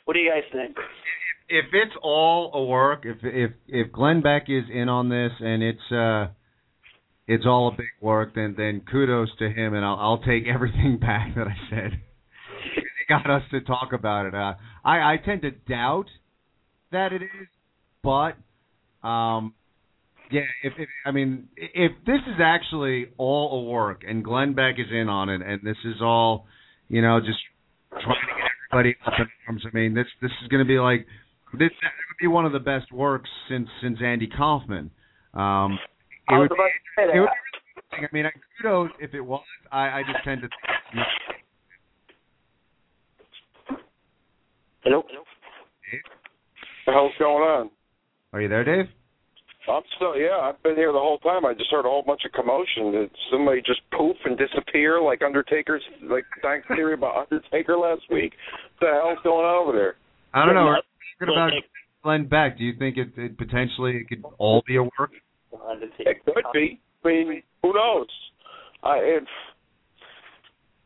What do you guys think? If it's all a work, if if if Glenn Beck is in on this and it's uh it's all a big work, then then kudos to him, and I'll I'll take everything back that I said. it got us to talk about it. Uh, I I tend to doubt that it is, but um, yeah. If, if I mean, if this is actually all a work and Glenn Beck is in on it, and this is all, you know, just trying to get everybody up in arms. I mean, this this is going to be like this would be one of the best works since since Andy Kaufman. Um, it I was would, about to say it that. would I mean, I kudos if it was. I, I just tend to think Hello? hello the hell's going on? Are you there, Dave? I'm still, yeah, I've been here the whole time. I just heard a whole bunch of commotion. Did somebody just poof and disappear like Undertaker's, like Dank's theory about Undertaker last week? What the hell's going on over there? I don't know. We're talking about Glenn Beck. Do you think it, it potentially it could all be a work? It could be. I mean, who knows? I if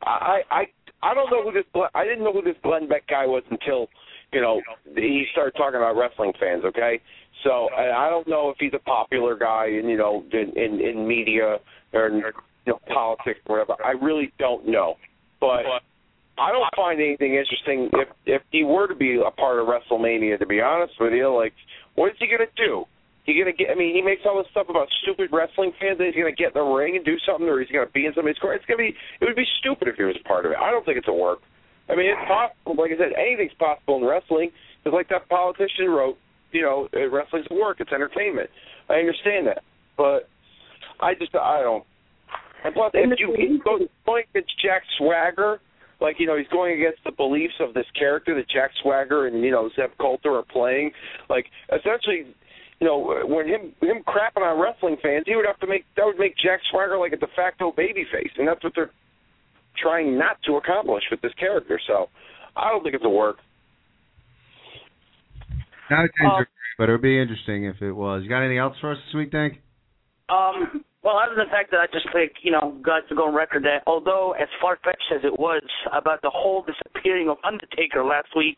I I I don't know who this I didn't know who this Glenn Beck guy was until you know he started talking about wrestling fans. Okay, so I don't know if he's a popular guy in you know in in, in media or in, you know politics or whatever. I really don't know, but I don't find anything interesting if if he were to be a part of WrestleMania. To be honest with you, like, what is he gonna do? He gonna get? I mean, he makes all this stuff about stupid wrestling fans. That he's gonna get in the ring and do something, or he's gonna be in somebody's corner. It's gonna be. It would be stupid if he was a part of it. I don't think it's a work. I mean, it's possible. Like I said, anything's possible in wrestling. It's like that politician wrote. You know, uh, wrestling's work. It's entertainment. I understand that, but I just I don't. And plus, if you he's going going against Jack Swagger, like you know, he's going against the beliefs of this character that Jack Swagger and you know Zeb Colter are playing. Like essentially, you know, when him him crapping on wrestling fans, he would have to make that would make Jack Swagger like a de facto babyface, and that's what they're trying not to accomplish with this character. So, I don't think it's a work. Not a Uh, ginger, but it would be interesting if it was. You got anything else for us this week, Dank? Um, well, other than the fact that I just think, you know, got to go on record that although as far fetched as it was about the whole disappearing of Undertaker last week,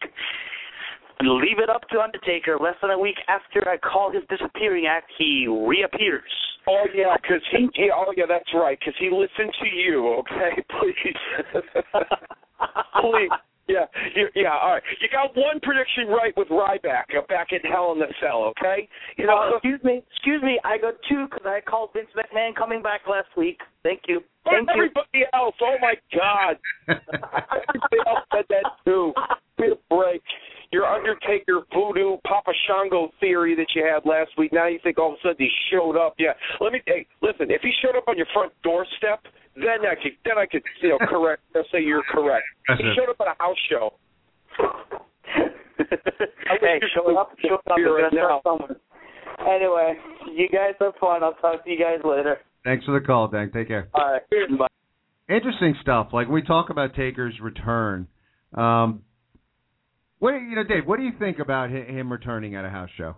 leave it up to Undertaker. Less than a week after I call his disappearing act, he reappears. Oh yeah, because he, he. Oh yeah, that's right. Because he listened to you. Okay, please. please. Yeah, you, yeah. All right. You got one prediction right with Ryback uh, back in Hell in the Cell. Okay. You know. Uh, excuse me, excuse me. I got two because I called Vince McMahon coming back last week. Thank you. Thank you. everybody else. Oh my God. everybody else said that too. Me a break. Your Undertaker voodoo Papa Shango theory that you had last week. Now you think all of a sudden he showed up. Yeah. Let me. Hey, listen. If he showed up on your front doorstep, then I could. Then I could. You know, correct. I'll say you're correct. That's he it. showed up at a house show. hey, show up, show up, Here right now. someone. Anyway, you guys have fun. I'll talk to you guys later. Thanks for the call, Dank. Take care. All right, bye. Interesting stuff. Like we talk about Taker's return. Um, what you know, Dave? What do you think about him returning at a house show?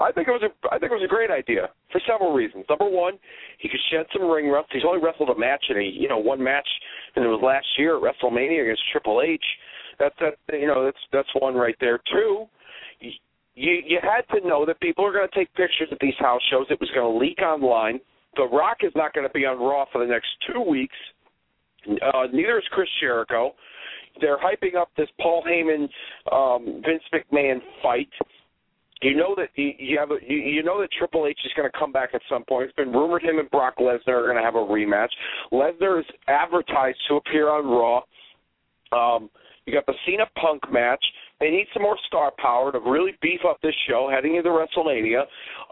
I think it was a I think it was a great idea for several reasons. Number one, he could shed some ring rust. He's only wrestled a match in a you know one match, and it was last year at WrestleMania against Triple H. That's that you know that's that's one right there. Two, you you had to know that people are going to take pictures at these house shows. It was going to leak online. The Rock is not going to be on Raw for the next two weeks. Uh, neither is Chris Jericho. They're hyping up this Paul Heyman um, Vince McMahon fight. You know that you have a, you know that Triple H is going to come back at some point. It's been rumored him and Brock Lesnar are going to have a rematch. Lesnar is advertised to appear on Raw. Um, you got the Cena Punk match. They need some more star power to really beef up this show heading into WrestleMania.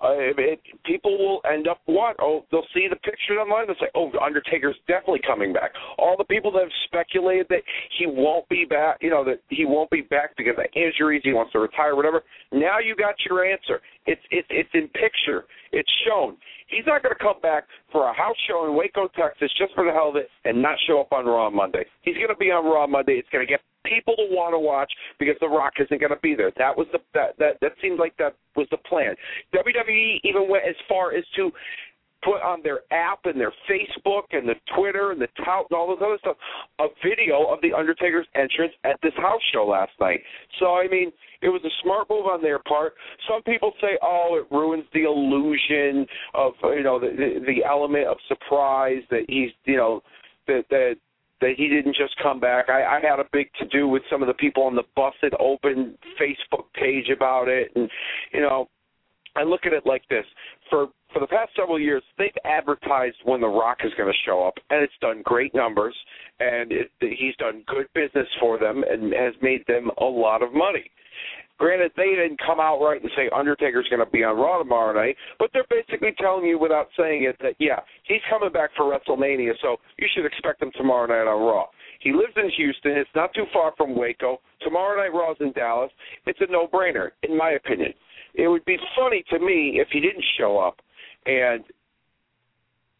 Uh, it, people will end up what? Oh, they'll see the pictures online. They'll say, "Oh, Undertaker's definitely coming back." All the people that have speculated that he won't be back, you know, that he won't be back because of injuries, he wants to retire, whatever. Now you got your answer. It's it's it's in picture. It's shown. He's not going to come back for a house show in Waco, Texas, just for the hell of it, and not show up on Raw Monday. He's going to be on Raw Monday. It's going to get people to want to watch because The Rock isn't going to be there. That was the that that that seemed like that was the plan. WWE even went as far as to put on their app and their Facebook and the Twitter and the tout and all those other stuff a video of the Undertaker's entrance at this house show last night. So I mean, it was a smart move on their part. Some people say, "Oh, it ruins the illusion of you know the the, the element of surprise that he's you know that that." That he didn't just come back. I, I had a big to do with some of the people on the Busted Open Facebook page about it, and you know, I look at it like this: for for the past several years, they've advertised when The Rock is going to show up, and it's done great numbers, and it, he's done good business for them and has made them a lot of money. Granted, they didn't come out right and say Undertaker's going to be on Raw tomorrow night, but they're basically telling you without saying it that yeah, he's coming back for WrestleMania, so you should expect him tomorrow night on Raw. He lives in Houston. It's not too far from Waco. Tomorrow night Raw's in Dallas. It's a no-brainer, in my opinion. It would be funny to me if he didn't show up, and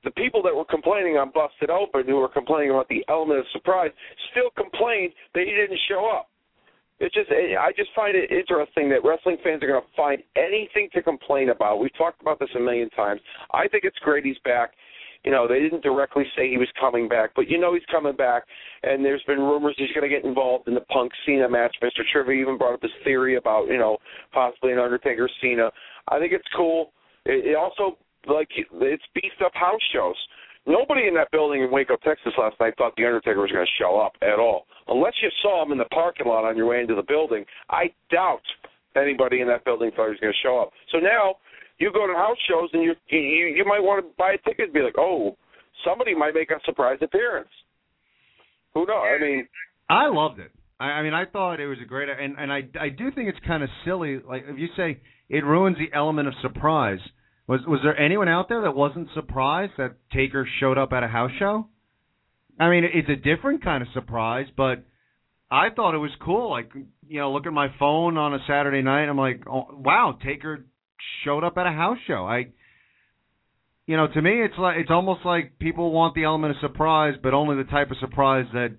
the people that were complaining on Busted Open, who were complaining about the element of surprise, still complained that he didn't show up. It's just, eh, I just find it interesting that wrestling fans are going to find anything to complain about. We've talked about this a million times. I think it's great he's back. You know, they didn't directly say he was coming back, but you know he's coming back. And there's been rumors he's going to get involved in the Punk Cena match. Mr. Trivia even brought up this theory about you know possibly an Undertaker Cena. I think it's cool. It, it also like it's beefed up house shows. Nobody in that building in Waco, Texas last night thought the Undertaker was going to show up at all. Unless you saw him in the parking lot on your way into the building, I doubt anybody in that building thought he was going to show up. So now you go to house shows and you you you might want to buy a ticket and be like, oh, somebody might make a surprise appearance. Who knows? I mean, I loved it. I, I mean, I thought it was a great, and and I I do think it's kind of silly. Like if you say it ruins the element of surprise. Was was there anyone out there that wasn't surprised that Taker showed up at a house show? I mean, it's a different kind of surprise, but I thought it was cool. Like, you know, look at my phone on a Saturday night. I'm like, oh, wow, Taker showed up at a house show. I, you know, to me, it's like it's almost like people want the element of surprise, but only the type of surprise that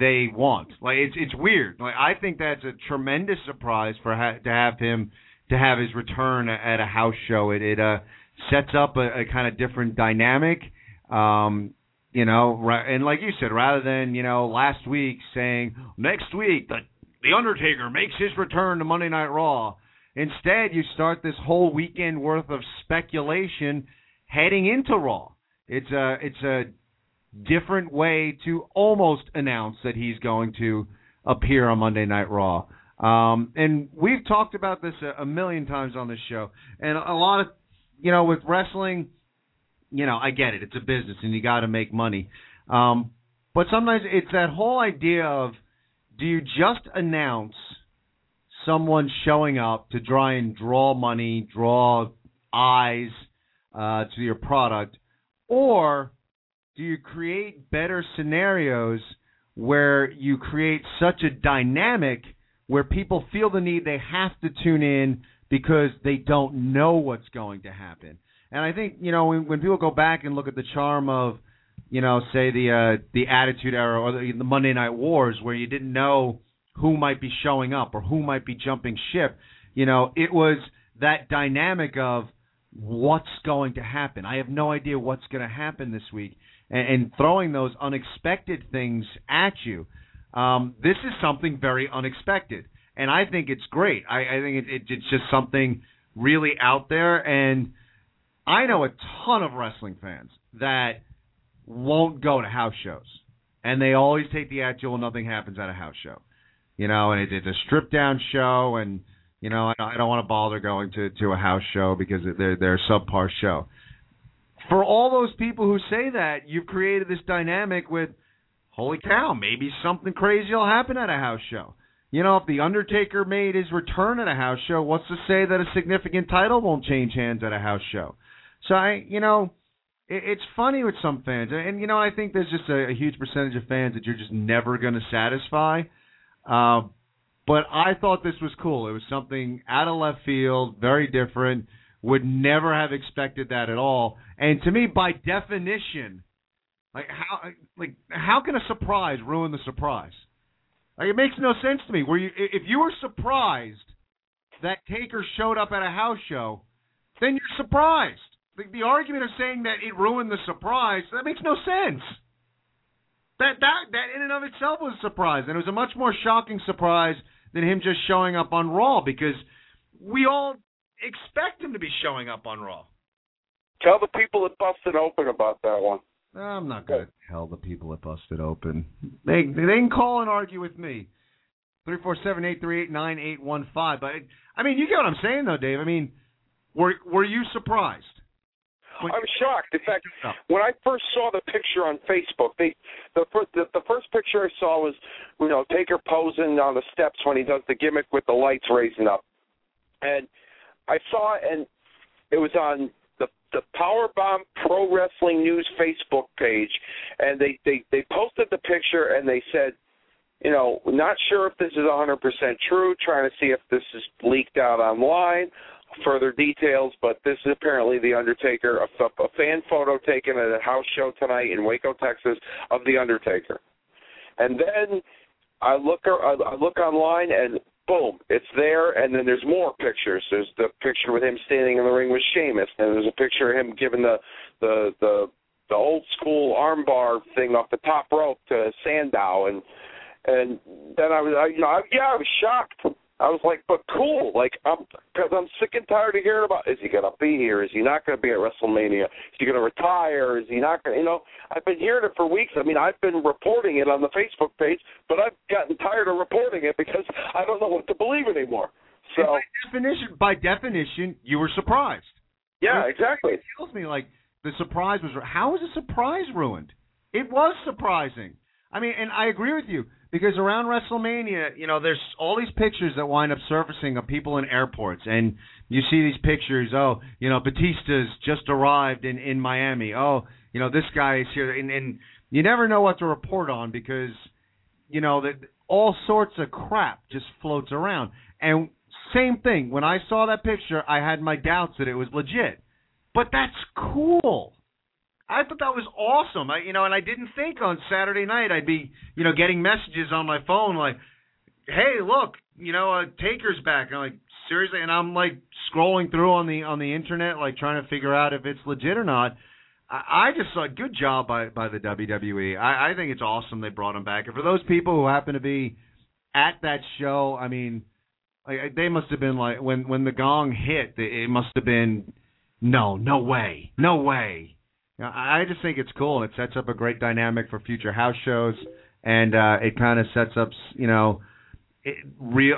they want. Like, it's it's weird. Like, I think that's a tremendous surprise for ha- to have him to have his return at a house show. It it uh sets up a, a kind of different dynamic. Um, you know, and like you said, rather than you know last week saying next week the the Undertaker makes his return to Monday Night Raw, instead you start this whole weekend worth of speculation heading into Raw. It's a it's a different way to almost announce that he's going to appear on Monday Night Raw. Um, and we've talked about this a, a million times on this show, and a lot of you know with wrestling you know, I get it. It's a business and you got to make money. Um, but sometimes it's that whole idea of do you just announce someone showing up to try and draw money, draw eyes uh, to your product, or do you create better scenarios where you create such a dynamic where people feel the need they have to tune in because they don't know what's going to happen? And I think you know when, when people go back and look at the charm of, you know, say the uh, the Attitude Era or the, the Monday Night Wars, where you didn't know who might be showing up or who might be jumping ship, you know, it was that dynamic of what's going to happen. I have no idea what's going to happen this week, and, and throwing those unexpected things at you. Um, this is something very unexpected, and I think it's great. I, I think it, it, it's just something really out there and I know a ton of wrestling fans that won't go to house shows, and they always take the "Well, nothing happens at a house show," you know, and it, it's a stripped down show, and you know, I, I don't want to bother going to to a house show because they're they're a subpar show. For all those people who say that, you've created this dynamic with, holy cow, maybe something crazy will happen at a house show. You know, if the Undertaker made his return at a house show, what's to say that a significant title won't change hands at a house show? So I, you know, it, it's funny with some fans, and you know, I think there's just a, a huge percentage of fans that you're just never going to satisfy. Uh, but I thought this was cool. It was something out of left field, very different. Would never have expected that at all. And to me, by definition, like how like how can a surprise ruin the surprise? Like it makes no sense to me. Where you if you were surprised that Taker showed up at a house show, then you're surprised the, the argument of saying that it ruined the surprise that makes no sense. That that that in and of itself was a surprise, and it was a much more shocking surprise than him just showing up on Raw because we all expect him to be showing up on Raw. Tell the people that busted open about that one. I'm not going to tell the people that busted open. They they can call and argue with me. Three four seven eight three eight nine eight one five. But I mean, you get what I'm saying, though, Dave. I mean, were were you surprised? I'm shocked. In fact, when I first saw the picture on Facebook, they the first the, the first picture I saw was you know Taker posing on the steps when he does the gimmick with the lights raising up, and I saw it and it was on the Powerbomb Pro Wrestling News Facebook page, and they they they posted the picture and they said. You know, not sure if this is 100% true, trying to see if this is leaked out online further details, but this is apparently the Undertaker, a, a fan photo taken at a house show tonight in Waco, Texas, of the Undertaker. And then I look I look online and boom, it's there. And then there's more pictures. There's the picture with him standing in the ring with Sheamus, and there's a picture of him giving the the the the old school armbar thing off the top rope to Sandow, and and then I was I, you know I, yeah I was shocked I was like, but cool, like I'm because I'm sick and tired of hearing about. Is he going to be here? Is he not going to be at WrestleMania? Is he going to retire? Is he not going? to You know, I've been hearing it for weeks. I mean, I've been reporting it on the Facebook page, but I've gotten tired of reporting it because I don't know what to believe anymore. So by definition, by definition, you were surprised. Yeah, It- exactly. It feels me like the surprise was. How was the surprise ruined? It was surprising. I mean, and I agree with you because around WrestleMania, you know, there's all these pictures that wind up surfacing of people in airports, and you see these pictures. Oh, you know, Batista's just arrived in in Miami. Oh, you know, this guy is here, and and you never know what to report on because you know that all sorts of crap just floats around. And same thing when I saw that picture, I had my doubts that it was legit. But that's cool. I thought that was awesome. I, you know, and I didn't think on Saturday night I'd be, you know, getting messages on my phone like, "Hey, look, you know, uh, Taker's back." And I'm like, seriously, and I'm like scrolling through on the on the internet, like trying to figure out if it's legit or not. I, I just thought, good job by by the WWE. I, I think it's awesome they brought him back. And for those people who happen to be at that show, I mean, like they must have been like when when the gong hit, it must have been no, no way, no way. I just think it's cool and it sets up a great dynamic for future house shows, and uh, it kind of sets up, you know, it,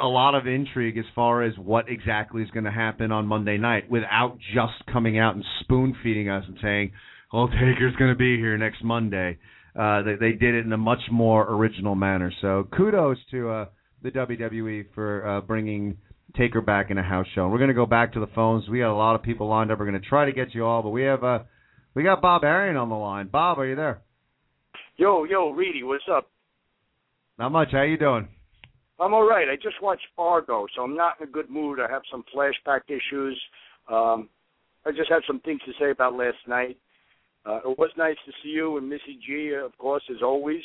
a lot of intrigue as far as what exactly is going to happen on Monday night without just coming out and spoon feeding us and saying, "Oh, Taker's going to be here next Monday." Uh, they, they did it in a much more original manner. So kudos to uh, the WWE for uh, bringing Taker back in a house show. We're going to go back to the phones. We got a lot of people lined up. We're going to try to get you all, but we have uh, we got Bob Arian on the line. Bob, are you there? Yo, yo, Reedy, what's up? Not much. How you doing? I'm all right. I just watched Fargo, so I'm not in a good mood. I have some flashback issues. Um, I just had some things to say about last night. Uh, it was nice to see you and Missy G, of course, as always.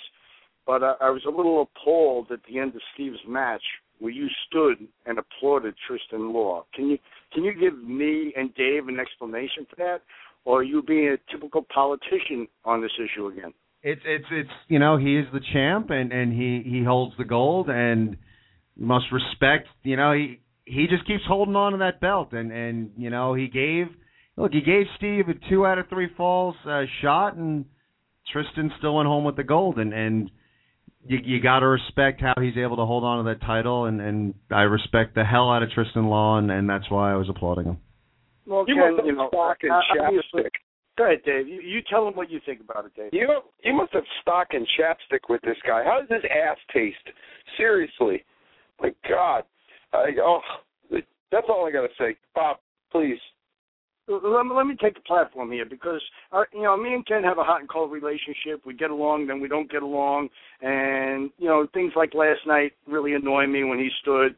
But uh, I was a little appalled at the end of Steve's match where you stood and applauded Tristan Law. Can you can you give me and Dave an explanation for that, or are you being a typical politician on this issue again? It's it's it's you know he is the champ and and he he holds the gold and must respect you know he he just keeps holding on to that belt and and you know he gave look he gave Steve a two out of three falls uh, shot and Tristan still went home with the gold and and you you got to respect how he's able to hold on to that title and and I respect the hell out of Tristan Law and, and that's why I was applauding him. Well, You Ken, must have you know, stock and uh, chapstick. Go ahead, Dave. You, you tell him what you think about it, Dave. You you must have stock and chapstick with this guy. How does his ass taste? Seriously, my God. I, oh, that's all I gotta say. Bob, please. Let me, let me take the platform here because our, you know me and Ken have a hot and cold relationship. We get along, then we don't get along, and you know things like last night really annoy me when he stood.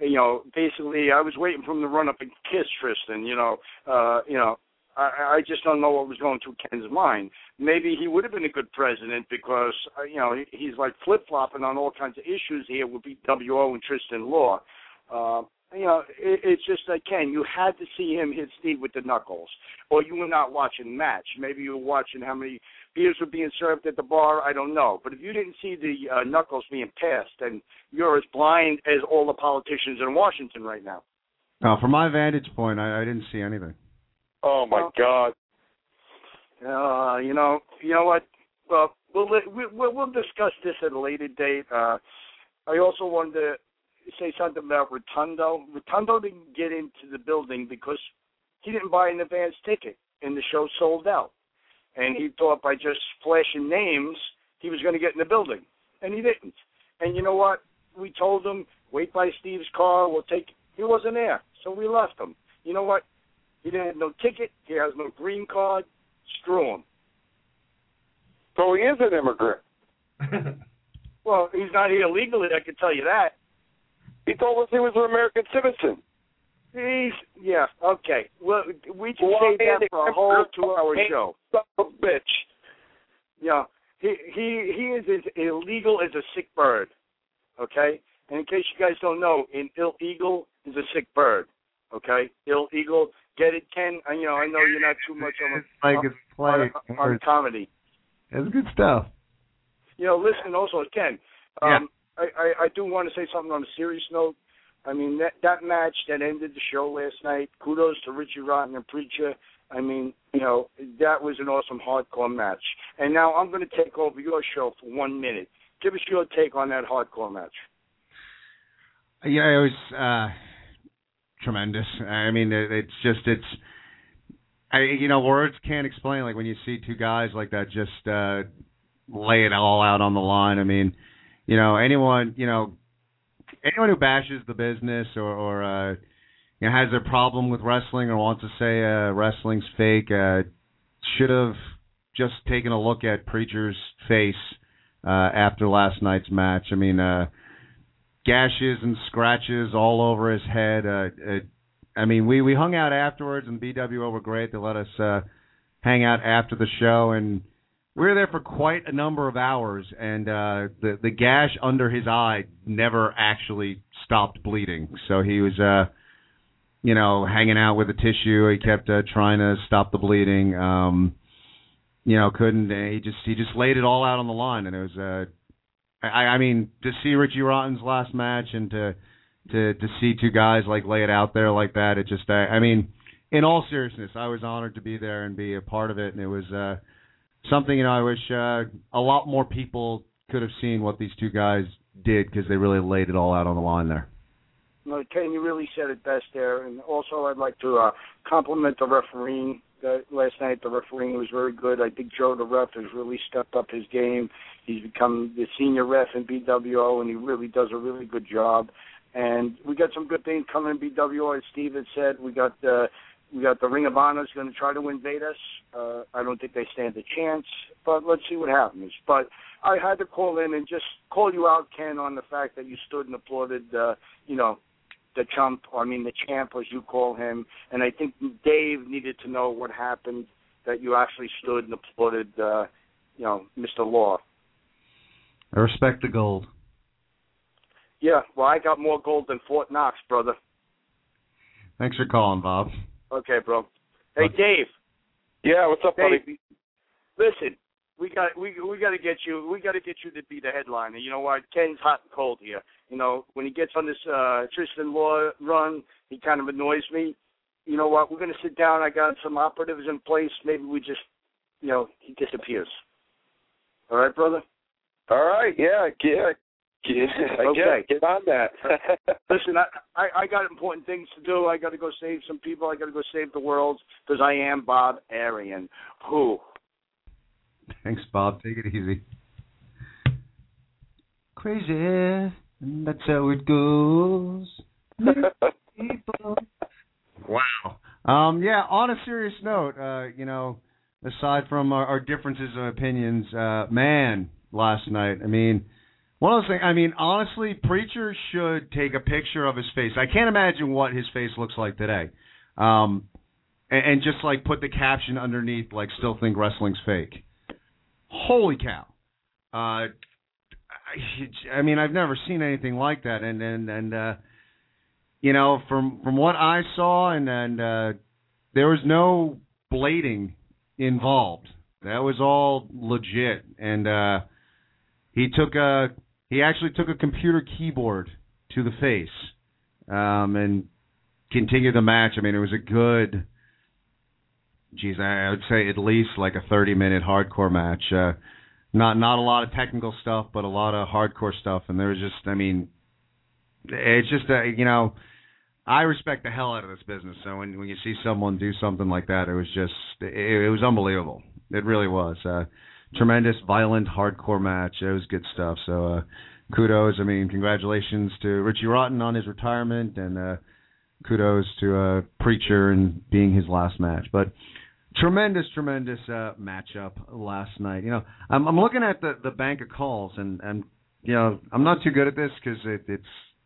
You know, basically, I was waiting for him to run up and kiss Tristan. You know, uh, you know, I, I just don't know what was going through Ken's mind. Maybe he would have been a good president because uh, you know he, he's like flip flopping on all kinds of issues here with BWO and Tristan Law. Uh, you know, it, it's just like Ken, you had to see him hit Steve with the knuckles, or you were not watching match. Maybe you were watching how many beers were being served at the bar. I don't know, but if you didn't see the uh, knuckles being passed, then you're as blind as all the politicians in Washington right now. Now, from my vantage point, I, I didn't see anything. Oh my God. Uh, you know, you know what? Well, we'll we'll, we'll discuss this at a later date. Uh, I also wanted to say something about Rotundo. Rotundo didn't get into the building because he didn't buy an advance ticket, and the show sold out. And he thought by just flashing names he was going to get in the building, and he didn't. And you know what? We told him wait by Steve's car. We'll take. He wasn't there, so we left him. You know what? He didn't have no ticket. He has no green card. Screw him. So he is an immigrant. Well, he's not here legally. I can tell you that. He told us he was an American citizen. He's yeah okay. Well, we can Well, save that for a whole two-hour show. Son of a bitch. Yeah, he he he is as illegal as a sick bird. Okay, and in case you guys don't know, an illegal is a sick bird. Okay, illegal. Get it, Ken? I, you know, I know you're not too much on It's like it's on, play. on, on comedy. It's good stuff. You know, listen also, Ken. Um, I, I I do want to say something on a serious note. I mean that that match that ended the show last night. Kudos to Richie Rotten and Preacher. I mean, you know, that was an awesome hardcore match. And now I'm going to take over your show for one minute. Give us your take on that hardcore match. Yeah, it was uh tremendous. I mean, it, it's just it's I you know, words can't explain like when you see two guys like that just uh lay it all out on the line. I mean, you know, anyone, you know, anyone who bashes the business or or uh you know, has a problem with wrestling or wants to say uh wrestling's fake uh should have just taken a look at Preacher's face uh after last night's match. I mean, uh gashes and scratches all over his head. Uh, uh I mean, we we hung out afterwards, and BWO were great. They let us uh hang out after the show, and we were there for quite a number of hours. And uh the the gash under his eye never actually stopped bleeding, so he was uh you know hanging out with a tissue. He kept uh, trying to stop the bleeding. Um, you know, couldn't. uh, He just he just laid it all out on the line, and it was uh I, I mean, to see Richie Rotten's last match and to to to see two guys like lay it out there like that, it just I, I mean, in all seriousness, I was honored to be there and be a part of it, and it was uh something you know I wish uh, a lot more people could have seen what these two guys did because they really laid it all out on the line there. No, Ken, you really said it best there. And also, I'd like to uh, compliment the refereeing. Uh, last night, the refereeing was very good. I think Joe, the ref, has really stepped up his game. He's become the senior ref in BWO, and he really does a really good job. And we got some good things coming in BWO, as Steve had said. We got uh, we got the Ring of Honor is going to try to invade us. Uh, I don't think they stand a chance, but let's see what happens. But I had to call in and just call you out, Ken, on the fact that you stood and applauded, uh, you know, the chump, or I mean the champ, as you call him. And I think Dave needed to know what happened, that you actually stood and applauded, uh, you know, Mr. Law. I respect the gold. Yeah, well, I got more gold than Fort Knox, brother. Thanks for calling, Bob. Okay, bro. Hey, Dave. Yeah, what's up, Dave, buddy? Listen, we got we we got to get you we got to get you to be the headliner. You know what? Ken's hot and cold here. You know when he gets on this uh Tristan Law run, he kind of annoys me. You know what? We're gonna sit down. I got some operatives in place. Maybe we just, you know, he disappears. All right, brother. All right, yeah, yeah, yeah. I Okay. Get, get on that. Listen, I, I I got important things to do. I got to go save some people. I got to go save the world because I am Bob Arian. Who? Thanks, Bob. Take it easy. Crazy, and that's how it goes. Wow. Um, yeah. On a serious note, uh, you know, aside from our, our differences of opinions, uh, man, last night. I mean, one of those things. I mean, honestly, preacher should take a picture of his face. I can't imagine what his face looks like today. Um, and, and just like put the caption underneath, like, still think wrestling's fake. Holy cow. Uh, I, I mean, I've never seen anything like that, and and and uh, you know, from from what I saw, and and uh, there was no blading involved. That was all legit, and uh, he took a he actually took a computer keyboard to the face, um, and continued the match. I mean, it was a good. Geez, I would say at least like a 30 minute hardcore match. Uh, not not a lot of technical stuff, but a lot of hardcore stuff. And there was just, I mean, it's just uh, you know, I respect the hell out of this business. So when when you see someone do something like that, it was just it, it was unbelievable. It really was. Uh, tremendous, violent, hardcore match. It was good stuff. So uh, kudos. I mean, congratulations to Richie Rotten on his retirement, and uh, kudos to uh, Preacher and being his last match. But tremendous, tremendous uh, matchup last night. You know, I'm, I'm looking at the the bank of calls, and and you know, I'm not too good at this because it, it's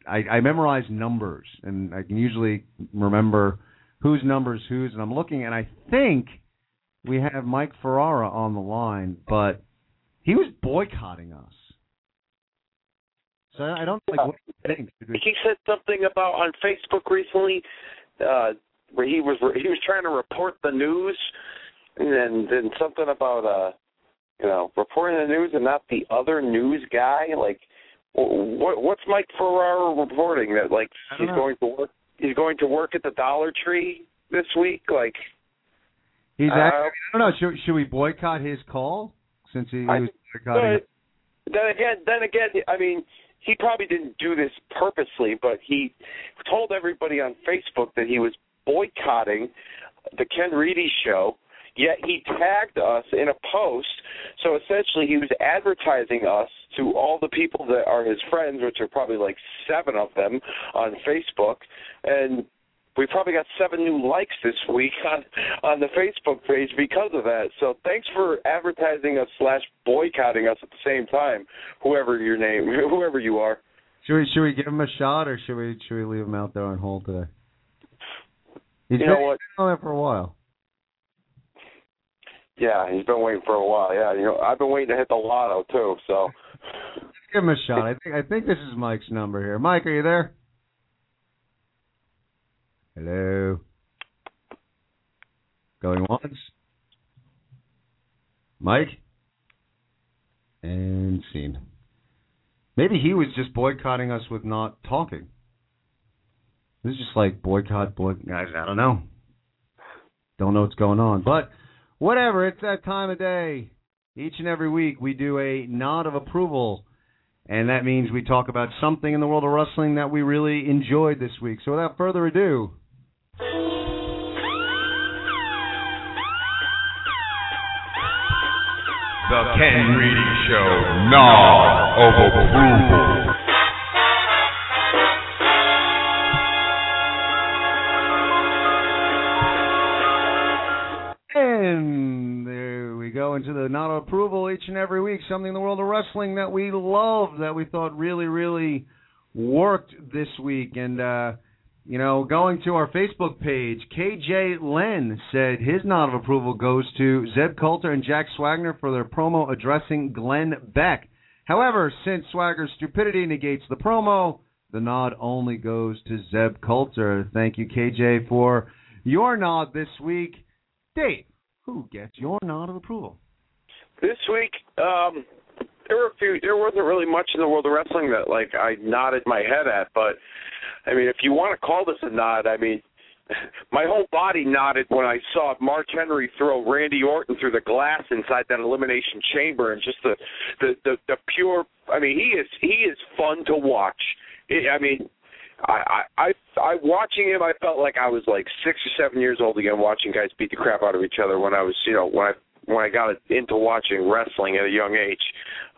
I, I memorize numbers, and I can usually remember whose numbers whose. And I'm looking, and I think we have Mike Ferrara on the line, but he was boycotting us. So I don't like what he thinks. he said something about on Facebook recently uh where he was he was trying to report the news and then something about uh you know reporting the news and not the other news guy like What, what's Mike Ferraro reporting that like he's know. going to work? He's going to work at the Dollar Tree this week. Like He's Uh, actually, I don't know. Should, should we boycott his call since he, he was boycotting? But then again, then again, I mean, he probably didn't do this purposely, but he told everybody on Facebook that he was boycotting the Ken Reedy show. Yet he tagged us in a post, so essentially he was advertising us to all the people that are his friends, which are probably like seven of them on Facebook, and we probably got seven new likes this week on on the Facebook page because of that. So thanks for advertising us slash boycotting us at the same time, whoever your name, whoever you are. Should we should we give him a shot or should we should we leave him out there on hold today? He's You know been what? on there for a while. Yeah, he's been waiting for a while. Yeah, you know, I've been waiting to hit the lotto too. So give him a shot. I think I think this is Mike's number here. Mike, are you there? Hello. Going once. Mike. And scene. Maybe he was just boycotting us with not talking. This is just like boycott, boy. I, I don't know. Don't know what's going on, but whatever. It's that time of day. Each and every week we do a nod of approval, and that means we talk about something in the world of wrestling that we really enjoyed this week. So without further ado, The Ken Reedy Show, Nod of Approval. and there we go into the nod of approval each and every week. Something in the world of wrestling that we love, that we thought really, really worked this week. And uh, you know, going to our Facebook page, KJ Len said his nod of approval goes to Zeb Colter and Jack Swagger for their promo addressing Glenn Beck. However, since Swagger's stupidity negates the promo, the nod only goes to Zeb Colter. Thank you, KJ, for your nod this week. Dave, who gets your nod of approval? this week, um, there were a few. There wasn't really much in the world of wrestling that like I nodded my head at, but I mean, if you want to call this a nod, I mean, my whole body nodded when I saw Mark Henry throw Randy Orton through the glass inside that elimination chamber, and just the the the, the pure. I mean, he is he is fun to watch. I I mean, I, I I I watching him, I felt like I was like six or seven years old again, watching guys beat the crap out of each other. When I was, you know, when I when I got into watching wrestling at a young age,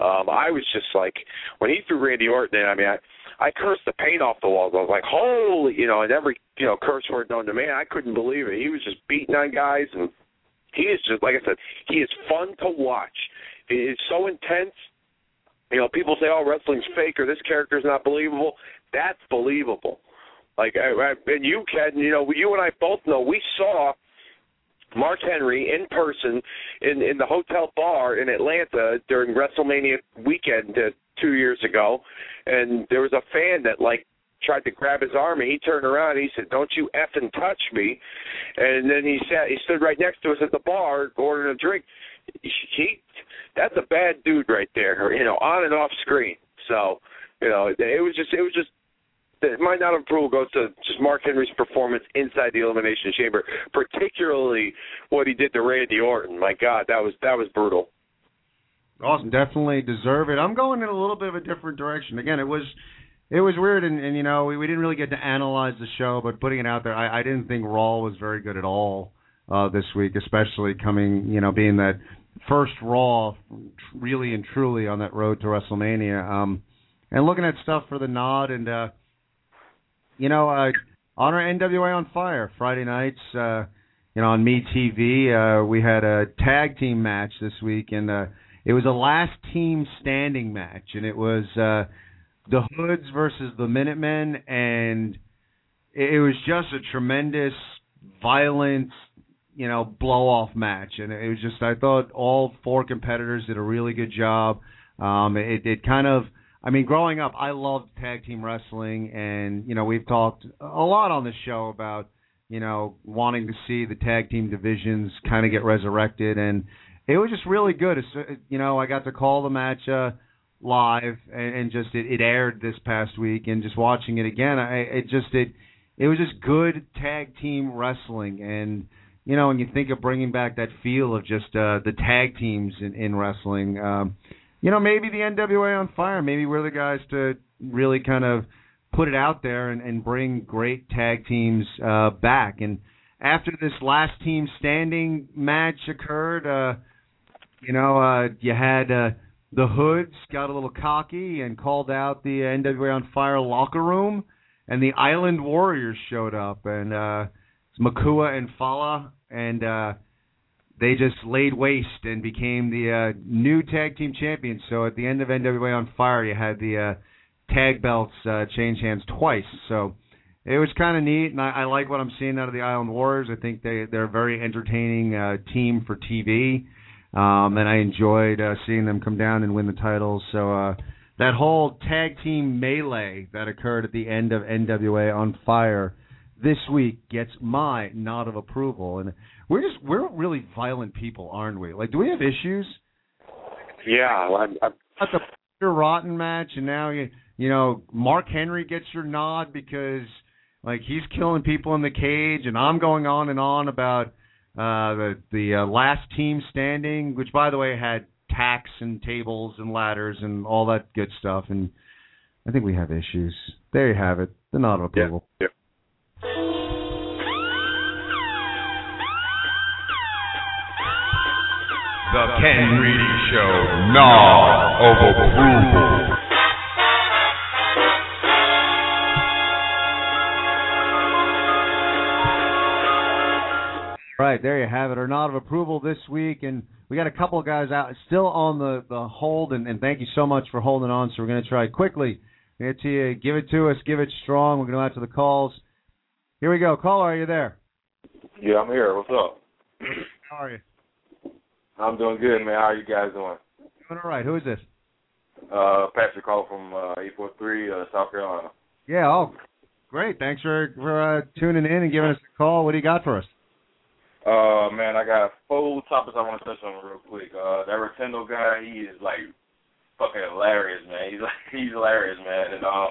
um, I was just like when he threw Randy Orton in. I mean, I I cursed the paint off the walls. I was like, holy, you know, and every you know curse word known to man. I couldn't believe it. He was just beating on guys, and he is just like I said, he is fun to watch. He It is so intense. You know, people say, "Oh, wrestling's fake," or "This character's not believable." That's believable. Like, I, I, and you, Ken, you know, you and I both know we saw Mark Henry in person in in the hotel bar in Atlanta during WrestleMania weekend uh, two years ago, and there was a fan that like tried to grab his arm, and he turned around and he said, "Don't you effing touch me!" And then he sat, he stood right next to us at the bar ordering a drink. He, that's a bad dude right there, you know, on and off screen. So, you know, it was just, it was just my not approval goes to just Mark Henry's performance inside the elimination chamber, particularly what he did to Randy Orton. My God, that was that was brutal. Awesome, definitely deserve it. I'm going in a little bit of a different direction. Again, it was it was weird, and, and you know we, we didn't really get to analyze the show, but putting it out there, I, I didn't think Raw was very good at all uh, this week, especially coming you know being that first Raw, really and truly on that road to WrestleMania. Um, and looking at stuff for the nod, and uh, you know, uh, on our NWA on Fire Friday nights, uh, you know, on Me TV, uh, we had a tag team match this week, and uh, it was a last team standing match, and it was uh, the Hoods versus the Minutemen, and it, it was just a tremendous, violent, you know, blow off match, and it was just I thought all four competitors did a really good job. Um, it, it kind of I mean, growing up, I loved tag team wrestling, and you know, we've talked a lot on this show about you know wanting to see the tag team divisions kind of get resurrected, and it was just really good. Uh, you know, I got to call the match uh, live, and, and just it, it aired this past week, and just watching it again, I it just it it was just good tag team wrestling, and you know when you think of bringing back that feel of just uh, the tag teams in, in wrestling, um, you know maybe the NWA on fire, maybe we're the guys to really kind of put it out there and, and bring great tag teams uh, back. And after this last team standing match occurred, uh, you know, uh, you had uh, the Hoods got a little cocky and called out the NWA on Fire locker room, and the Island Warriors showed up, and uh, Makua and Fala, and uh, they just laid waste and became the uh, new tag team champions. So at the end of NWA on Fire, you had the uh, tag belts uh, change hands twice. So it was kind of neat, and I, I like what I'm seeing out of the Island Warriors. I think they they're a very entertaining uh, team for TV, um, and I enjoyed uh, seeing them come down and win the titles. So uh, that whole tag team melee that occurred at the end of NWA on Fire this week gets my nod of approval, and we're just we're really violent people, aren't we? Like, do we have issues? Yeah, well, I'm, I'm, At the Peter Rotten match, and now you you know Mark Henry gets your nod because like he's killing people in the cage, and I'm going on and on about uh the the uh, last team standing, which by the way had tacks and tables and ladders and all that good stuff, and I think we have issues. There you have it, the nod of approval. Yeah. The Ken Reedy Show, Nod of Approval. Right there, you have it. Our nod of approval this week, and we got a couple guys out still on the the hold, and, and thank you so much for holding on. So we're going to try quickly. To you. Give it to us. Give it strong. We're going to go out to the calls. Here we go. Caller, are you there? Yeah, I'm here. What's up? How are you? I'm doing good, man. How are you guys doing? Doing all right. Who is this? Uh, Patrick call from uh, 843, uh, South Carolina. Yeah. Oh, great. Thanks for for uh, tuning in and giving us a call. What do you got for us? Uh, man, I got four topics I want to touch on real quick. Uh, that Rotundo guy, he is like fucking hilarious, man. He's like he's hilarious, man. And um,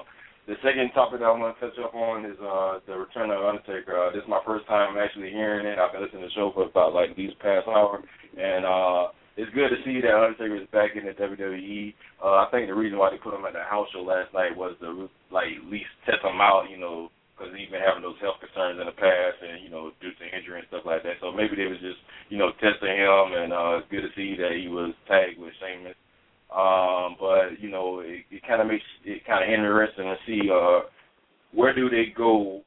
the second topic that I want to touch up on is uh the return of Undertaker. Uh, this is my first time actually hearing it. I've been listening to the show for about like these past hour, and uh, it's good to see that Undertaker is back in the WWE. Uh, I think the reason why they put him at the house show last night was to like at least test him out, you know, because he's been having those health concerns in the past, and you know, due to injury and stuff like that. So maybe they was just, you know, testing him, and uh, it's good to see that he was tagged with Sheamus. Um, but you know, it, it kind of makes it kind of interesting to see uh, where do they go.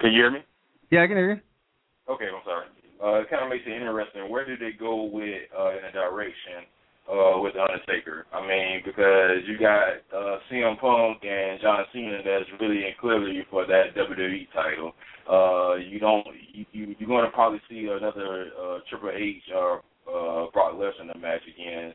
Can you hear me? Yeah, I can hear you. Okay, I'm sorry. Uh, it kind of makes it interesting. Where do they go with uh, in a direction uh, with the Undertaker? I mean, because you got uh, CM Punk and John Cena that's really in clearly for that WWE title. Uh, you don't. You, you you're going to probably see another uh, Triple H or uh, Brock Lesnar match again,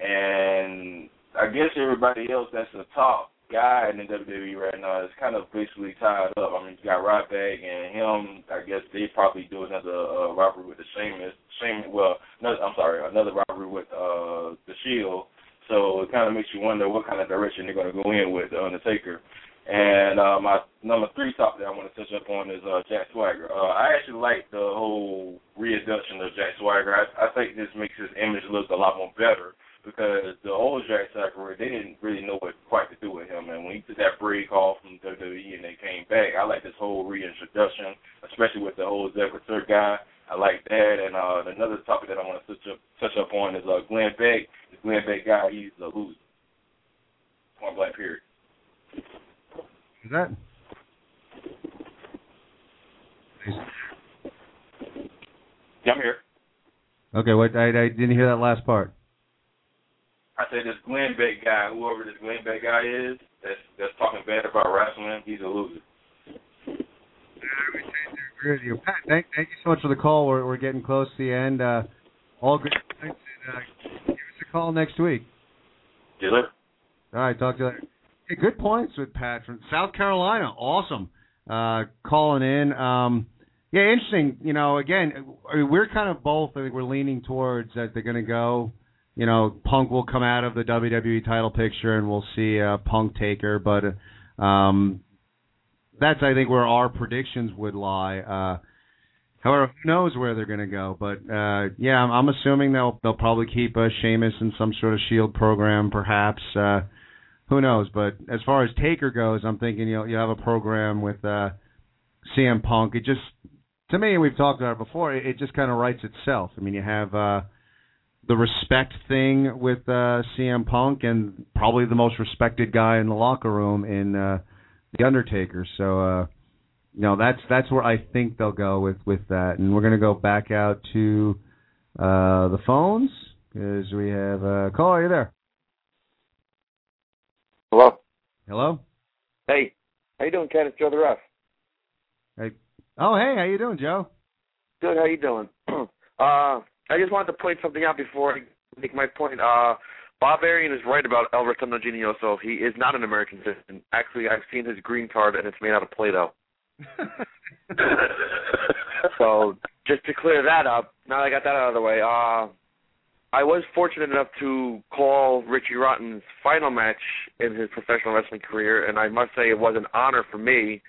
and I guess everybody else that's the top guy in the WWE right now is kind of basically tied up. I mean, you got Ryback and him. I guess they probably do another uh, robbery with the Sheamus. Sheamus, well, no, I'm sorry, another robbery with uh, the Shield. So it kind of makes you wonder what kind of direction they're going to go in with the Undertaker. And uh, my number three topic that I want to touch up on is uh, Jack Swagger. Uh, I actually like the whole reintroduction of Jack Swagger. I, I think this makes his image look a lot more better because the old Jack Swagger, they didn't really know what quite to do with him. And when he took that break off from WWE and they came back, I like this whole reintroduction, especially with the whole Executor guy. I like that. And uh, another topic that I want to touch up touch up on is uh, Glenn Beck. The Glenn Beck guy, he's a loser. Point blank period. Is that? Yeah, I'm here. Okay, what I, I didn't hear that last part. I said this Glenn Beck guy, whoever this Glenn Beck guy is, that's that's talking bad about wrestling, he's a loser. with you. Pat, thank, thank you so much for the call. We're, we're getting close to the end. Uh, all good. Thanks, and, uh, give us a call next week. See you later. All right, talk to you later. Hey, good points with Pat from South Carolina. Awesome. Uh, calling in. Um, Yeah, interesting. You know, again, I mean, we're kind of both. I think we're leaning towards that they're going to go. You know, Punk will come out of the WWE title picture, and we'll see uh, Punk Taker. But um, that's I think where our predictions would lie. Uh, however, who knows where they're going to go? But uh, yeah, I'm, I'm assuming they'll they'll probably keep uh, Sheamus in some sort of Shield program, perhaps. Uh, who knows? But as far as Taker goes, I'm thinking you'll you have a program with uh, CM Punk. It just to me, we've talked about it before. It, it just kind of writes itself. I mean, you have uh, the respect thing with uh, CM Punk, and probably the most respected guy in the locker room in uh, the Undertaker. So, uh, you know, that's that's where I think they'll go with with that. And we're gonna go back out to uh, the phones because we have a uh, call. Are you there? Hello. Hello. Hey, how you doing, Ken? It's Joe the Ref. Hey. Oh, hey, how you doing, Joe? Good. How you doing? uh, I just wanted to point something out before I make my point. Uh, Bob Arian is right about El Rotundo Genioso. He is not an American citizen. Actually, I've seen his green card, and it's made out of Play-Doh. so just to clear that up, now that I got that out of the way, uh, I was fortunate enough to call Richie Rotten's final match in his professional wrestling career, and I must say it was an honor for me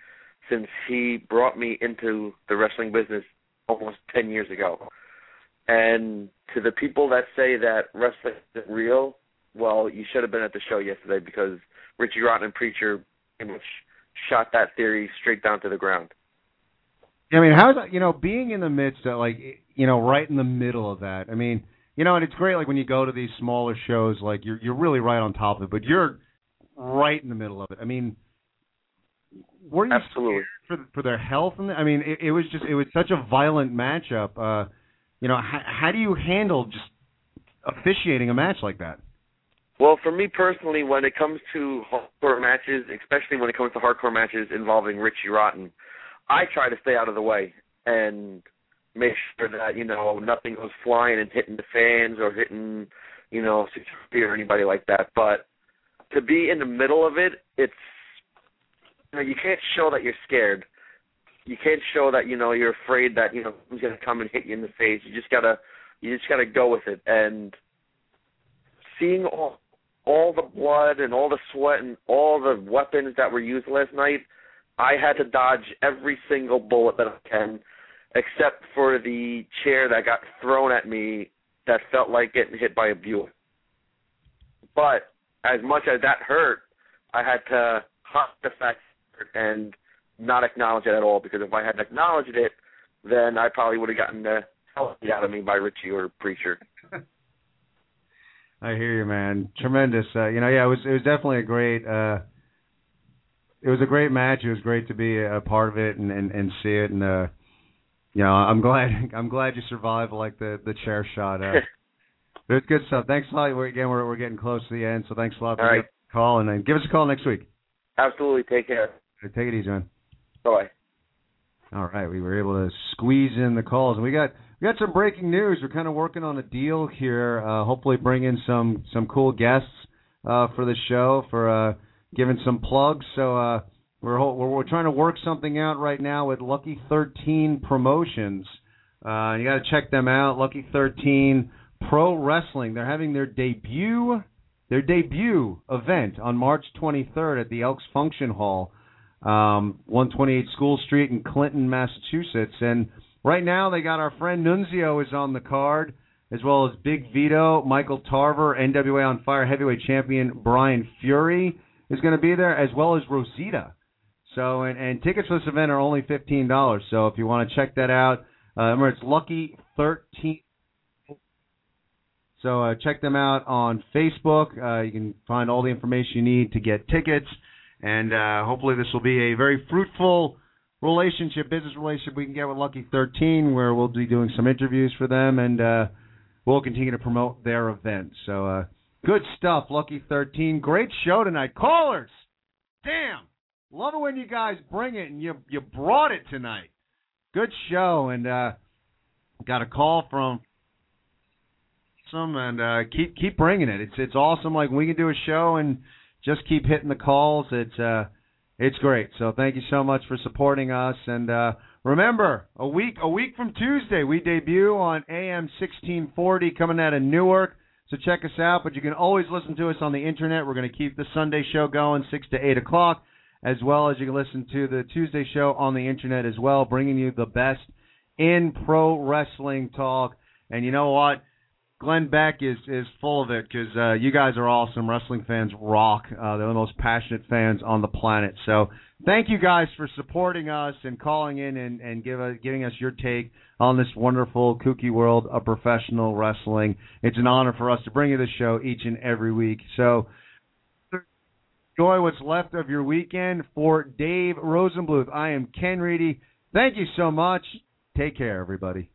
since he brought me into the wrestling business almost 10 years ago. And to the people that say that wrestling isn't real, well, you should have been at the show yesterday because Richie Rotten and Preacher pretty much shot that theory straight down to the ground. I mean, how's that? You know, being in the midst of like, you know, right in the middle of that. I mean, you know, and it's great like when you go to these smaller shows, like you're you're really right on top of it, but you're right in the middle of it. I mean, were you Absolutely. for for their health? And I mean, it, it was just it was such a violent matchup. Uh, you know, how, how do you handle just officiating a match like that? Well, for me personally, when it comes to hardcore matches, especially when it comes to hardcore matches involving Richie Rotten, I try to stay out of the way and make sure that you know nothing goes flying and hitting the fans or hitting you know security or anybody like that. But to be in the middle of it, it's you know you can't show that you're scared. You can't show that you know you're afraid that you know who's going to come and hit you in the face. You just gotta you just gotta go with it. And seeing all all the blood and all the sweat and all the weapons that were used last night, I had to dodge every single bullet that I can except for the chair that got thrown at me that felt like getting hit by a Buick. But as much as that hurt, I had to hide the fact and not acknowledge it at all because if I had acknowledged it, then I probably would have gotten the hell out of me by Richie or Preacher. I hear you, man. Tremendous. Uh, you know, yeah, it was it was definitely a great. uh It was a great match. It was great to be a part of it and and, and see it. And uh you know, I'm glad I'm glad you survived like the the chair shot. Uh, but it's good stuff. Thanks a lot. We're, again, we're we're getting close to the end, so thanks a lot for right. the call and uh, give us a call next week. Absolutely. Take care. Take it easy, man. Bye. All right, we were able to squeeze in the calls, we got we got some breaking news. We're kind of working on a deal here. Uh, hopefully, bring in some some cool guests uh, for the show for uh, giving some plugs. So uh, we're, we're we're trying to work something out right now with Lucky Thirteen Promotions. Uh, you got to check them out. Lucky Thirteen Pro Wrestling. They're having their debut their debut event on March 23rd at the Elks Function Hall um, 128 School Street in Clinton, Massachusetts. And right now they got our friend Nunzio is on the card, as well as Big Vito, Michael Tarver, NWA on Fire heavyweight champion Brian Fury is going to be there, as well as Rosita. So and, and tickets for this event are only fifteen dollars. So if you want to check that out, uh, remember it's Lucky Thirteen. So uh, check them out on Facebook. Uh, you can find all the information you need to get tickets and uh, hopefully this will be a very fruitful relationship, business relationship we can get with Lucky 13, where we'll be doing some interviews for them, and uh, we'll continue to promote their event. So uh, good stuff, Lucky 13. Great show tonight, callers. Damn, love it when you guys bring it, and you you brought it tonight. Good show, and uh, got a call from some, and uh, keep keep bringing it. It's it's awesome. Like we can do a show and just keep hitting the calls. It's uh, it's great. So thank you so much for supporting us. And uh, Remember, a week a week from Tuesday, we debut on AM 1640 coming out of Newark. So check us out. But you can always listen to us on the internet. We're going to keep the Sunday show going six to eight o'clock, as well as you can listen to the Tuesday show on the internet as well, bringing you the best in pro wrestling talk. And you know what? Glenn Beck is is full of it because uh, you guys are awesome. Wrestling fans rock. Uh, they're the most passionate fans on the planet. So thank you guys for supporting us and calling in and and give a, giving us your take on this wonderful kooky world of professional wrestling. It's an honor for us to bring you this show each and every week. So enjoy what's left of your weekend. For Dave Rosenbluth, I am Ken Reedy. Thank you so much. Take care, everybody.